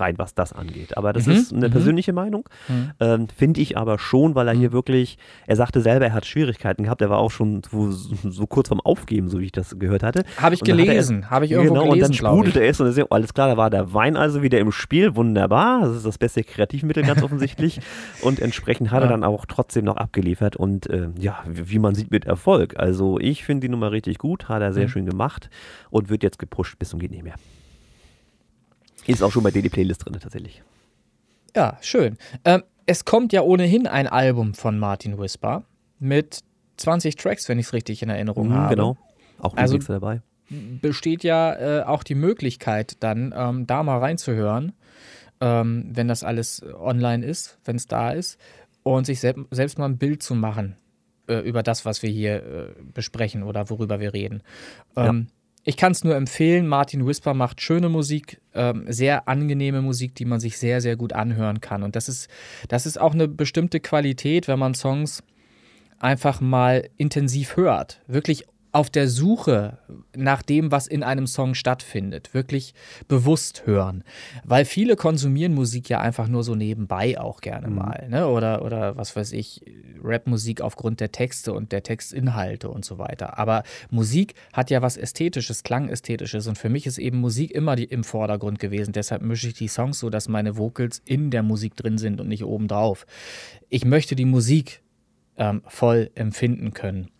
Rein, was das angeht. Aber das Mhm, ist eine mhm. persönliche Meinung. Mhm. Ähm, Finde ich aber schon, weil er hier wirklich, er sagte selber, er hat Schwierigkeiten gehabt. Er war auch schon so, so kurz vorm Aufgeben, so wie ich das gehört hatte. Habe ich Und dann er- gelesen, habe ich irgendwo genau, und dann gelesen, glaube ich. sprudelte es und dann ist ja alles klar, da war der Wein also wieder im Spiel, wunderbar. Das ist das beste Kreativmittel, ganz offensichtlich. und entsprechend hat er Ja. dann auch trotzdem noch abgeliefert und äh, ja, wie, wie man sieht, mit Erfolg. Also ich finde die Nummer richtig gut, hat er sehr Mhm. schön gemacht und wird jetzt gepusht bis zum geht nicht mehr. Ist auch schon bei DD Playlist drin tatsächlich. Ja, schön. Ähm, es kommt ja ohnehin ein Album von Martin Whisper mit 20 Tracks, wenn ich es richtig in Erinnerung Mhm, habe. genau. Auch Also- dabei. Besteht ja äh, auch die Möglichkeit, dann ähm, da mal reinzuhören, ähm, wenn das alles online ist, wenn es da ist, und sich selb selbst mal ein Bild zu machen äh, über das, was wir hier äh, besprechen oder worüber wir reden. Ähm, Ich kann es nur empfehlen. Martin Whisper macht schöne Musik, ähm, sehr angenehme Musik, die man sich sehr, sehr gut anhören kann. Und das ist, das ist auch eine bestimmte Qualität, wenn man Songs einfach mal intensiv hört. Wirklich auf der Suche nach dem, was in einem Song stattfindet. Wirklich bewusst hören. Weil viele konsumieren Musik ja einfach nur so nebenbei auch gerne mal. Ne? Oder, oder was weiß ich, Rapmusik aufgrund der Texte und der Textinhalte und so weiter. Aber Musik hat ja was Ästhetisches, Klangästhetisches. Und für mich ist eben Musik immer die, im Vordergrund gewesen. Deshalb mische ich die Songs so, dass meine Vocals in der Musik drin sind und nicht obendrauf. Ich möchte die Musik ähm, voll empfinden können.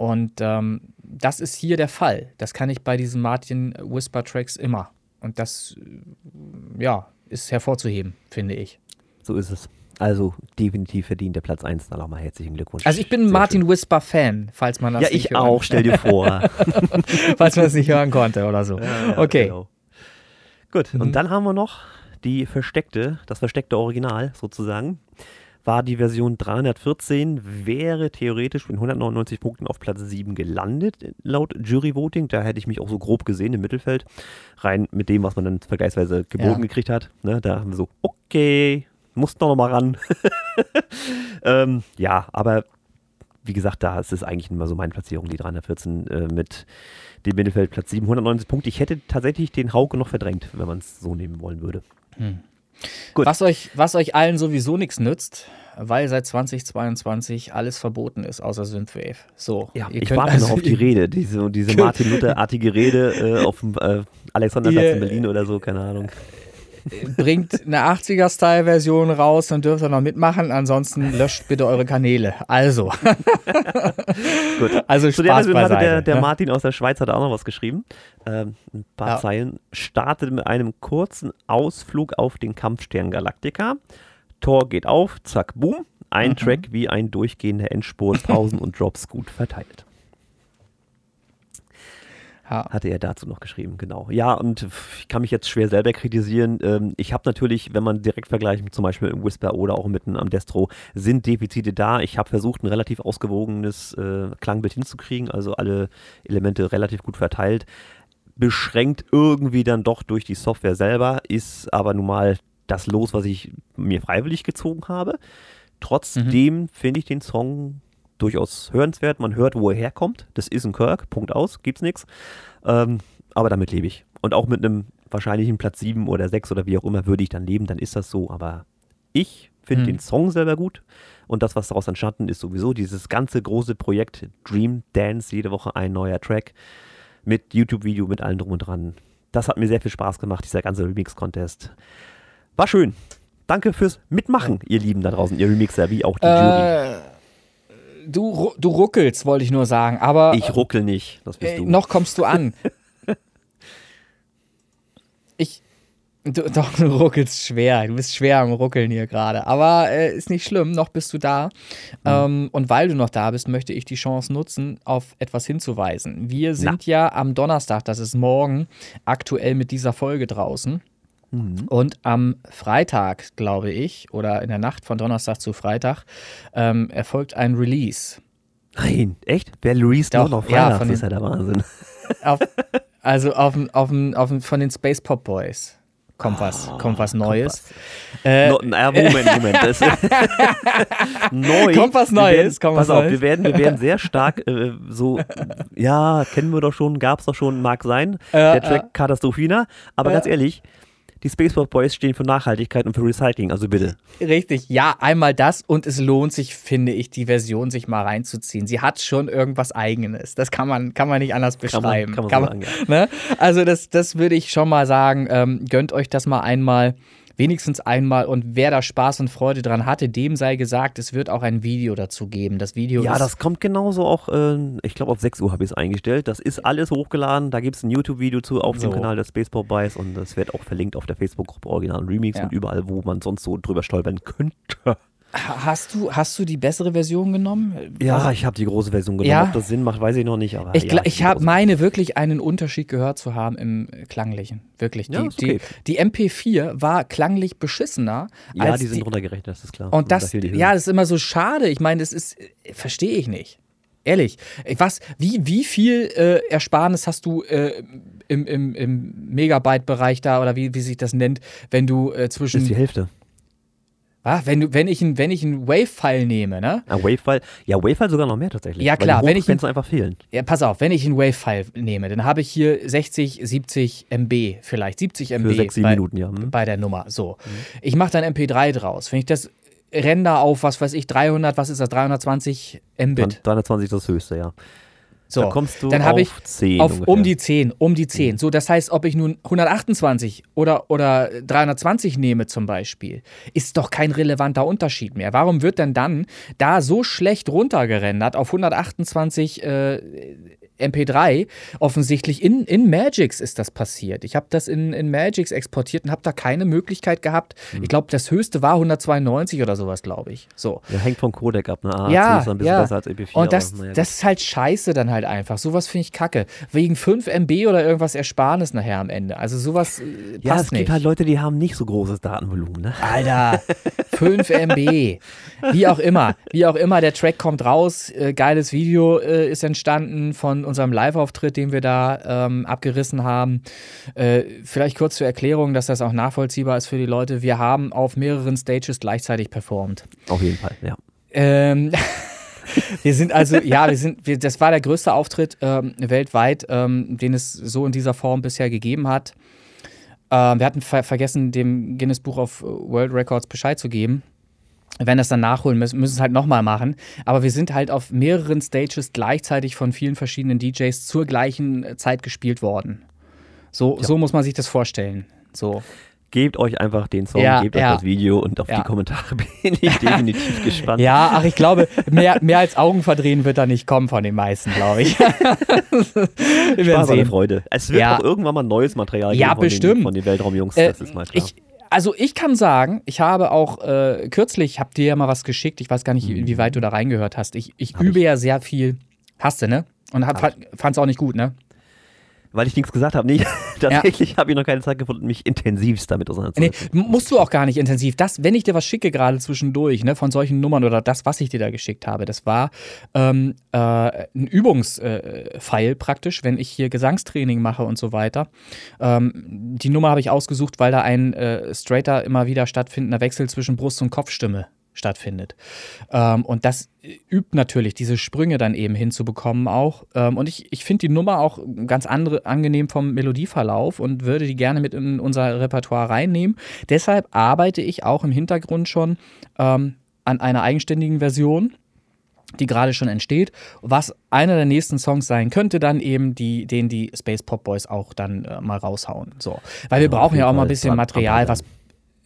Und ähm, das ist hier der Fall. Das kann ich bei diesen Martin Whisper Tracks immer. Und das, äh, ja, ist hervorzuheben, finde ich. So ist es. Also definitiv verdient der Platz 1. Da nochmal herzlichen Glückwunsch. Also ich bin Sehr Martin Whisper Fan, falls man das Ja, nicht ich hören, auch, stell dir vor. falls man das nicht hören konnte oder so. Ja, okay. genau. Gut, Mhm. und dann haben wir noch die versteckte, das versteckte Original sozusagen. War die Version 314, wäre theoretisch mit 199 Punkten auf Platz 7 gelandet, laut Jury-Voting. Da hätte ich mich auch so grob gesehen im Mittelfeld. Rein mit dem, was man dann vergleichsweise geboten Ja. gekriegt hat. Ne, da haben wir so, okay, musst noch mal ran. ähm, ja, aber wie gesagt, da ist es eigentlich immer so meine Platzierung, die 314 äh, mit dem Mittelfeld Platz 790 Punkte. Ich hätte tatsächlich den Hauke noch verdrängt, wenn man es so nehmen wollen würde. Gut. Was euch, was euch allen sowieso nichts nützt, weil seit 2022 alles verboten ist, außer Synthwave. So, Ja, ihr ich könnt warte also- noch auf die Rede, diese, diese Martin Luther-artige Rede äh, auf dem äh, Alexanderplatz Ihr- in Berlin oder so, keine Ahnung. Bringt eine 80er-Style-Version raus, dann dürft ihr noch mitmachen. Ansonsten löscht bitte eure Kanäle. Also. Gut. Also Zu der Spaß Version hatte der, der ne? Martin aus der Schweiz hat auch noch was geschrieben. Ähm, ein paar Ja. Zeilen. Startet mit einem kurzen Ausflug auf den Kampfstern Galactica. Tor geht auf, zack, boom. Ein Mhm. Track wie ein durchgehender Endspurt, Pausen und Drops gut verteilt. Ja. Hatte er dazu noch geschrieben, genau. Ja, und ich kann mich jetzt schwer selber kritisieren. Ähm, ich habe natürlich, wenn man direkt vergleicht, zum Beispiel im Whisper oder auch mitten am Destro, sind Defizite da. Ich habe versucht, ein relativ ausgewogenes äh, Klangbild hinzukriegen, also alle Elemente relativ gut verteilt. Beschränkt irgendwie dann doch durch die Software selber, ist aber nun mal das Los, was ich mir freiwillig gezogen habe. Trotzdem finde ich den Song durchaus hörenswert. Man hört, wo er herkommt. Das ist ein Kirk, Punkt aus, gibt's nichts. Ähm, aber damit lebe ich. Und auch mit einem wahrscheinlichen Platz 7 oder 6 oder wie auch immer würde ich dann leben, dann ist das so. Aber ich finde Mhm. den Song selber gut. Und das, was daraus entstanden ist, sowieso dieses ganze große Projekt Dream Dance, jede Woche ein neuer Track mit YouTube-Video, mit allem drum und dran. Das hat mir sehr viel Spaß gemacht, dieser ganze Remix-Contest. War schön. Danke fürs Mitmachen, ihr Lieben da draußen, ihr Remixer, wie auch die Jury. Du, du ruckelst, wollte ich nur sagen. Aber Ich ruckel nicht, das bist äh, du. noch kommst du an. ich. Du, doch, du ruckelst schwer. Du bist schwer am Ruckeln hier gerade. Aber äh, ist nicht schlimm, noch bist du da. Ähm, und weil du noch da bist, möchte ich die Chance nutzen, auf etwas hinzuweisen. Wir sind ja am Donnerstag, das ist morgen, aktuell mit dieser Folge draußen. Mhm. Und am Freitag, glaube ich, oder in der Nacht von Donnerstag zu Freitag, ähm, erfolgt ein Release. Nein, echt? Wer Louise Doch, noch auf ja, Freitag? von das ist ja der Wahnsinn. Auf, also auf, auf, auf, von den Space Pop Boys kommt was, kommt was Neues. Äh, No, na, Moment, Moment. Das neu. Kommt was Neues, Werden, kommt pass was auf, Neues. wir werden, wir werden sehr stark äh, so, ja, kennen wir doch schon, gab's doch schon, mag sein. Ja, der Track Katastrophina. Aber Ja. ganz ehrlich, die Spaceball Boys stehen für Nachhaltigkeit und für Recycling, also bitte. Richtig, ja, einmal das und es lohnt sich, finde ich, die Version sich mal reinzuziehen. Sie hat schon irgendwas Eigenes. Das kann man, kann man nicht anders Kann man- beschreiben. kann man so sagen, ne? Also das, das würde ich schon mal sagen. Ähm, gönnt euch das mal einmal, wenigstens einmal. Und wer da Spaß und Freude dran hatte, dem sei gesagt, es wird auch ein Video dazu geben. Das Video Ja, das kommt genauso auch, äh, ich glaube auf 6 Uhr habe ich es eingestellt. Das ist alles hochgeladen. Da gibt es ein YouTube-Video zu auf dem So. Kanal der Spaceball Boys und das wird auch verlinkt auf der Facebook-Gruppe Original Remix Ja. und überall, wo man sonst so drüber stolpern könnte. Ha- Hast du, hast du die bessere Version genommen? Ja, Also, ich habe die große Version genommen. Ja. Ob das Sinn macht, weiß ich noch nicht. Aber ich ja, ich habe meine wirklich einen Unterschied gehört zu haben im Klanglichen. Wirklich. Ja, Die, ist okay. die, die MP4 war klanglich beschissener Ja, als die sind die, runtergerechnet, das ist klar. Und da das, ja, das ist immer so schade. Ich meine, das ist, verstehe ich nicht. Ehrlich. Äh, Was, wie, wie viel äh, Ersparnis hast du äh, im, im, im Megabyte-Bereich da oder wie, wie sich das nennt, wenn du äh, das ist die zwischen. Hälfte. Ah, wenn, du, wenn ich ein, wenn ich ein Wave-File nehme, ne? Ah, Wavefile, ja, Wavefile sogar noch mehr tatsächlich. Ja, klar, wenn ich- einfach fehlen. Ja, pass auf, wenn ich ein Wave-File nehme, dann habe ich hier 60, 70 MB, vielleicht 70 MB Für sechs, sieben bei, Minuten, ja. Hm? bei der Nummer. So. Ich mache dann MP3 draus. Wenn ich das render auf, was weiß ich, 300, was ist das, 320 Mbit. 320 ist das höchste, ja. So, da kommst du dann habe ich auf 10 auf um die 10, um die 10. So, das heißt, ob ich nun 128 oder, oder 320 nehme zum Beispiel, ist doch kein relevanter Unterschied mehr. Warum wird denn dann da so schlecht runtergerendert auf 128 äh, MP3? Offensichtlich in, in Magix ist das passiert. Ich habe das in, in Magix exportiert und habe da keine Möglichkeit gehabt. Hm. Ich glaube, das höchste war 192 oder sowas, glaube ich. So. Ja, hängt vom Codec ab, ne? AAC Ja, ist ein bisschen ja. besser als EP4. Und das, aber, das ist halt scheiße dann halt einfach. Sowas finde ich kacke. Wegen 5 MB oder irgendwas Ersparnis nachher am Ende. Also sowas äh, passt ja, es nicht. gibt halt Leute, die haben nicht so großes Datenvolumen, ne? Alter, 5 MB. Wie auch immer. Wie auch immer, der Track kommt raus. Äh, geiles Video äh, ist entstanden von unserem Live-Auftritt, den wir da ähm, abgerissen haben. Äh, vielleicht kurz zur Erklärung, dass das auch nachvollziehbar ist für die Leute. Wir haben auf mehreren Stages gleichzeitig performt. Auf jeden Fall, ja. Ähm, wir sind also, ja, wir sind, wir, das war der größte Auftritt ähm, weltweit, ähm, den es so in dieser Form bisher gegeben hat. Ähm, wir hatten ver vergessen, dem Guinness Buch of World Records Bescheid zu geben. Wenn das dann nachholen müssen, müssen es halt nochmal machen. Aber wir sind halt auf mehreren Stages gleichzeitig von vielen verschiedenen DJs zur gleichen Zeit gespielt worden. So, so muss man sich das vorstellen. So. gebt euch einfach den Song, Ja, gebt ja. euch das Video und auf Ja. die Kommentare bin ich definitiv gespannt. Ja, ach, ich glaube, mehr, mehr als Augenverdrehen wird da nicht kommen von den meisten, glaube ich. Wir werden Spaß sehen. Freude. Es wird Ja. auch irgendwann mal neues Material Ja, geben von, bestimmt. Den, von den Weltraumjungs, Äh, das ist mal klar. ich, also ich kann sagen, ich habe auch äh, kürzlich, ich habe dir ja mal was geschickt, ich weiß gar nicht, inwieweit du da reingehört hast. Ich, ich Mhm. Hab übe ich. ja sehr viel. Hast du, ne? Und hab, fand es auch nicht gut, ne? Weil ich nichts gesagt habe. Nee, tatsächlich habe ich noch keine Zeit gefunden, mich intensivst damit Nee, auseinanderzusetzen. m- musst du auch gar nicht intensiv. Das, wenn ich dir was schicke gerade zwischendurch, ne, von solchen Nummern oder das, was ich dir da geschickt habe, das war ähm, äh, ein Übungsfile praktisch, wenn ich hier Gesangstraining mache und so weiter. Ähm, die Nummer habe ich ausgesucht, weil da ein äh, straighter immer wieder stattfindender Wechsel zwischen Brust- und Kopfstimme stattfindet. Ähm, und das übt natürlich, diese Sprünge dann eben hinzubekommen auch. Ähm, und ich, ich finde die Nummer auch ganz andere, angenehm vom Melodieverlauf und würde die gerne mit in unser Repertoire reinnehmen. Deshalb arbeite ich auch im Hintergrund schon ähm, an einer eigenständigen Version die gerade schon entsteht, was einer der nächsten Songs sein könnte, dann eben die, den die Space Pop Boys auch dann äh, mal raushauen. So, weil wir Ja, brauchen ja auch mal ein bisschen Material, was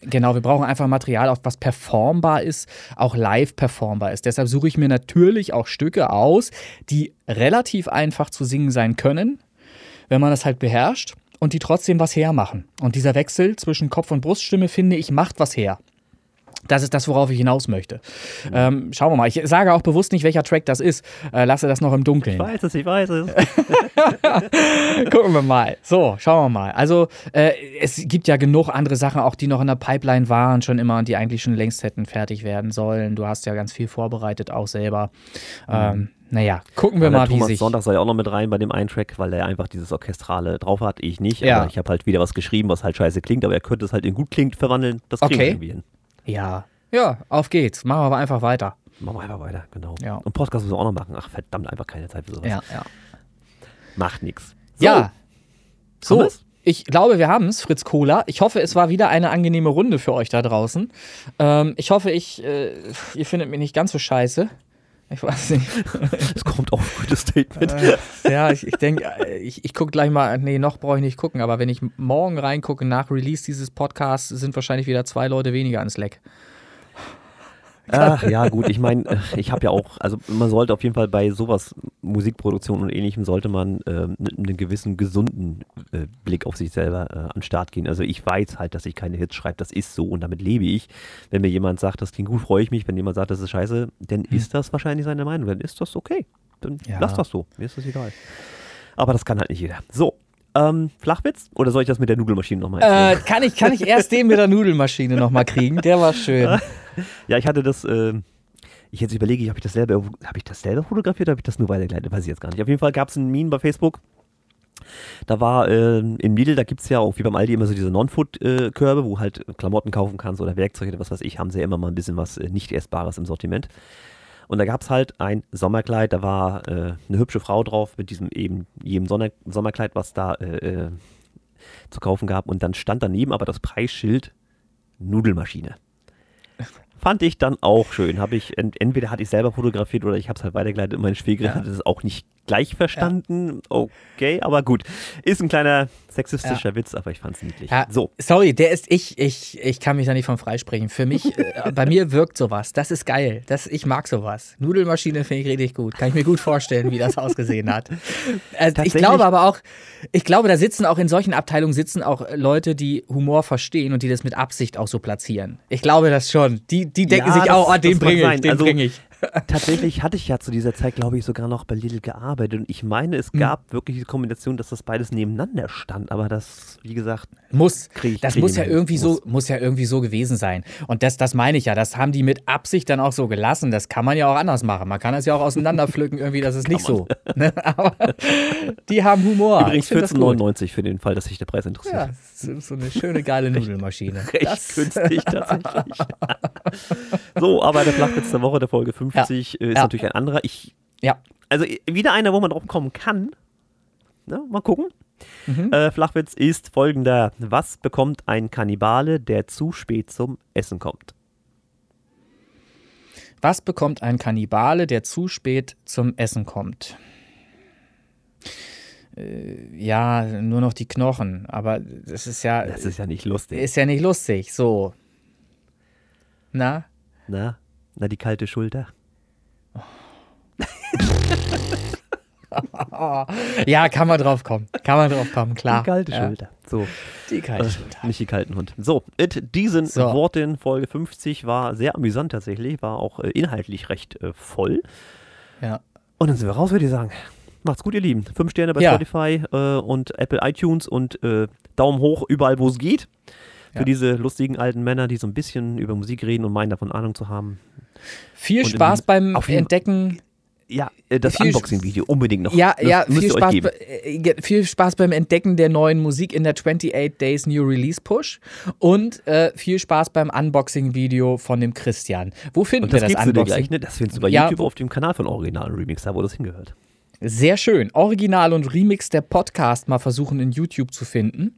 Genau, wir brauchen einfach Material, auch was performbar ist, auch live performbar ist. Deshalb suche ich mir natürlich auch Stücke aus, die relativ einfach zu singen sein können, wenn man das halt beherrscht und die trotzdem was hermachen. Und dieser Wechsel zwischen Kopf- und Bruststimme, finde ich, macht was her. Das ist das, worauf ich hinaus möchte. Ähm, schauen wir mal. Ich sage auch bewusst nicht, welcher Track das ist. Äh, lasse das noch im Dunkeln. Ich weiß es, ich weiß es. Gucken wir mal. So, schauen wir mal. Also, äh, es gibt ja genug andere Sachen, auch die noch in der Pipeline waren, schon immer und die eigentlich schon längst hätten fertig werden sollen. Du hast ja ganz viel vorbereitet, auch selber. Ähm, naja, gucken wir mal, wie Thomas sich. Sonntag soll ja auch noch mit rein bei dem einen Track, weil er einfach dieses Orchestrale drauf hat. Ich nicht. Ja. Aber ich habe halt wieder was geschrieben, was halt scheiße klingt, aber er könnte es halt in gut klingt verwandeln. Das kriegen Okay. irgendwie hin. Ja. Ja, auf geht's. Machen wir aber einfach weiter. Machen wir einfach weiter, genau. Ja. Und Podcast müssen wir auch noch machen. Ach, verdammt, einfach keine Zeit für sowas. Ja, ja. Macht nichts. Ja. Haben So, wir's? ich glaube, wir haben es, Fritz Kohler. Ich hoffe, es war wieder eine angenehme Runde für euch da draußen. Ähm, ich hoffe, ich, äh, ihr findet mich nicht ganz so scheiße. Ich weiß nicht. Es kommt auch ein gutes Statement. Äh, ja, ich, ich denke, ich, ich gucke gleich mal, nee, noch brauche ich nicht gucken, aber wenn ich morgen reingucke nach Release dieses Podcasts, sind wahrscheinlich wieder zwei Leute weniger ans Leck. Ach ja, gut, ich meine, äh, ich habe ja auch, also man sollte auf jeden Fall bei sowas, Musikproduktion und ähnlichem, sollte man ähm, mit einem gewissen gesunden äh, Blick auf sich selber äh, an den Start gehen. Also ich weiß halt, dass ich keine Hits schreibe, das ist so und damit lebe ich. Wenn mir jemand sagt, das klingt gut, freue ich mich. Wenn jemand sagt, das ist scheiße, dann ist das wahrscheinlich seine Meinung, dann ist das okay. Dann Ja. lass das so, mir ist das egal. Aber das kann halt nicht jeder. So, ähm, Flachwitz? Oder soll ich das mit der Nudelmaschine nochmal? Äh, kann, ich, kann ich erst den mit der Nudelmaschine nochmal kriegen? Der war schön. Ja, ich hatte das, ähm, ich jetzt überlege, ich, habe ich das selber, habe ich das selber fotografiert oder habe ich das nur weitergeleitet? Weiß ich jetzt gar nicht. Auf jeden Fall gab es ein Meme bei Facebook. Da war äh, im Lidl, da gibt es ja auch wie beim Aldi immer so diese Non-Food-Körbe, wo halt Klamotten kaufen kannst oder Werkzeuge oder was weiß ich, haben sie ja immer mal ein bisschen was äh, nicht Essbares im Sortiment. Und da gab es halt ein Sommerkleid, da war äh, eine hübsche Frau drauf mit diesem eben jedem Sonner Sommerkleid, was da äh, äh, zu kaufen gab. Und dann stand daneben aber das Preisschild Nudelmaschine. Fand ich dann auch schön. Habe ich ent entweder hatte ich selber fotografiert oder ich habe es halt weitergeleitet und meine Schwägerin Ja. hat es auch nicht gleich verstanden. Okay, aber gut. Ist ein kleiner sexistischer Witz, aber ich fand es niedlich. Ja, So, Sorry, der ist, ich, ich, ich kann mich da nicht von freisprechen. Für mich, äh, bei mir wirkt sowas. Das ist geil. Das, ich mag sowas. Nudelmaschine finde ich richtig gut. Kann ich mir gut vorstellen, wie das ausgesehen hat. Also ich glaube aber auch, ich glaube, da sitzen auch in solchen Abteilungen sitzen auch Leute, die Humor verstehen und die das mit Absicht auch so platzieren. Ich glaube das schon. Die, die denken Ja, sich auch, oh, den bringe ich, den Also- bringe ich. Tatsächlich hatte ich ja zu dieser Zeit, glaube ich, sogar noch bei Lidl gearbeitet. Und ich meine, Hm. es gab wirklich die Kombination, dass das beides nebeneinander stand. Aber das, wie gesagt, Muss. Krieg das krieg muss ja irgendwie Muss. so, muss ja irgendwie so gewesen sein. Und das, das meine ich ja. Das haben die mit Absicht dann auch so gelassen. Das kann man ja auch anders machen. Man kann das ja auch auseinanderpflücken, irgendwie, das ist nicht so. Ne? Aber die haben Humor. übrigens Ich find das gut. 14,99 für den Fall, dass sich der Preis interessiert. Ja, so, so eine schöne, geile Nudelmaschine. Recht Das- günstig tatsächlich. so, aber der Flachwitz der Woche, der Folge 50, äh, ist Ja. natürlich ein anderer. Ich, Ja. also äh, wieder einer, wo man drauf kommen kann. Ne, mal gucken. Mhm. Äh, Flachwitz ist folgender. Was bekommt ein Kannibale, der zu spät zum Essen kommt? Was bekommt ein Kannibale, der zu spät zum Essen kommt? äh, ja, nur noch die Knochen. Aber das ist ja. Das ist ja nicht lustig. Ist ja nicht lustig, so. Na? Na? Na, die kalte Schulter. ja, kann man drauf kommen. Kann man drauf kommen, klar. Die kalte ja. Schulter. So. Die kalte Äh, Schulter. Nicht die kalten Hund. So, it, diesen So. Worten Folge 50 war sehr amüsant tatsächlich, war auch äh, inhaltlich recht äh, voll. Ja. Und dann sind wir raus, würde ich sagen. Macht's gut, ihr Lieben. Fünf Sterne bei Ja. Spotify äh, und Apple iTunes und äh, Daumen hoch überall, wo es geht. Für Ja. diese lustigen alten Männer, die so ein bisschen über Musik reden und meinen, davon Ahnung zu haben. Viel Und Spaß beim Entdecken. Ja, äh, das Unboxing-Video unbedingt noch. Ja, Das ja, viel Spaß, geben. be- äh, viel Spaß beim Entdecken der neuen Musik in der 28 Days New Release Push und äh, viel Spaß beim Unboxing-Video von dem Christian. Wo finden wir das Unboxing? gleich, ne? Das findest du bei Ja, YouTube auf dem Kanal von Original Remix, da wo das hingehört. Sehr schön. Original und Remix der Podcast mal versuchen in YouTube zu finden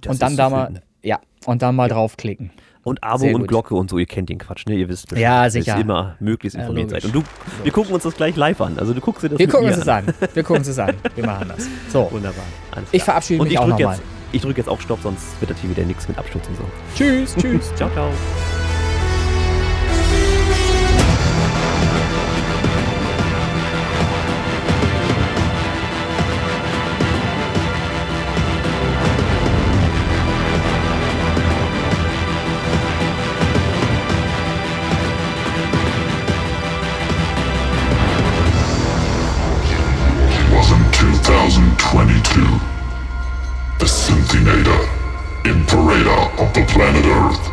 Das und dann da zu mal, finden. ja, und dann mal draufklicken. Und Abo Sehr und gut. Glocke und so, ihr kennt den Quatsch, ne? Ihr wisst Bescheid. Ja, dass sicher. ihr immer möglichst Ja, informiert seid. logisch. Und du, wir gucken uns das gleich live an. Also du guckst dir das Wir gucken uns das an. Wir gucken uns das an. Wir machen das. So, Wunderbar. Ich verabschiede und mich ich auch nochmal. ich drücke jetzt auch Stopp, sonst wird das hier wieder nichts mit Absturz und so. Tschüss, tschüss. Ciao, ciao. Imperator of the planet Earth,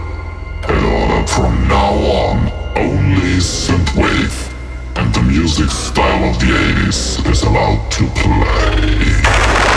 had ordered from now on. Only synthwave, and the music style of the 80s is allowed to play.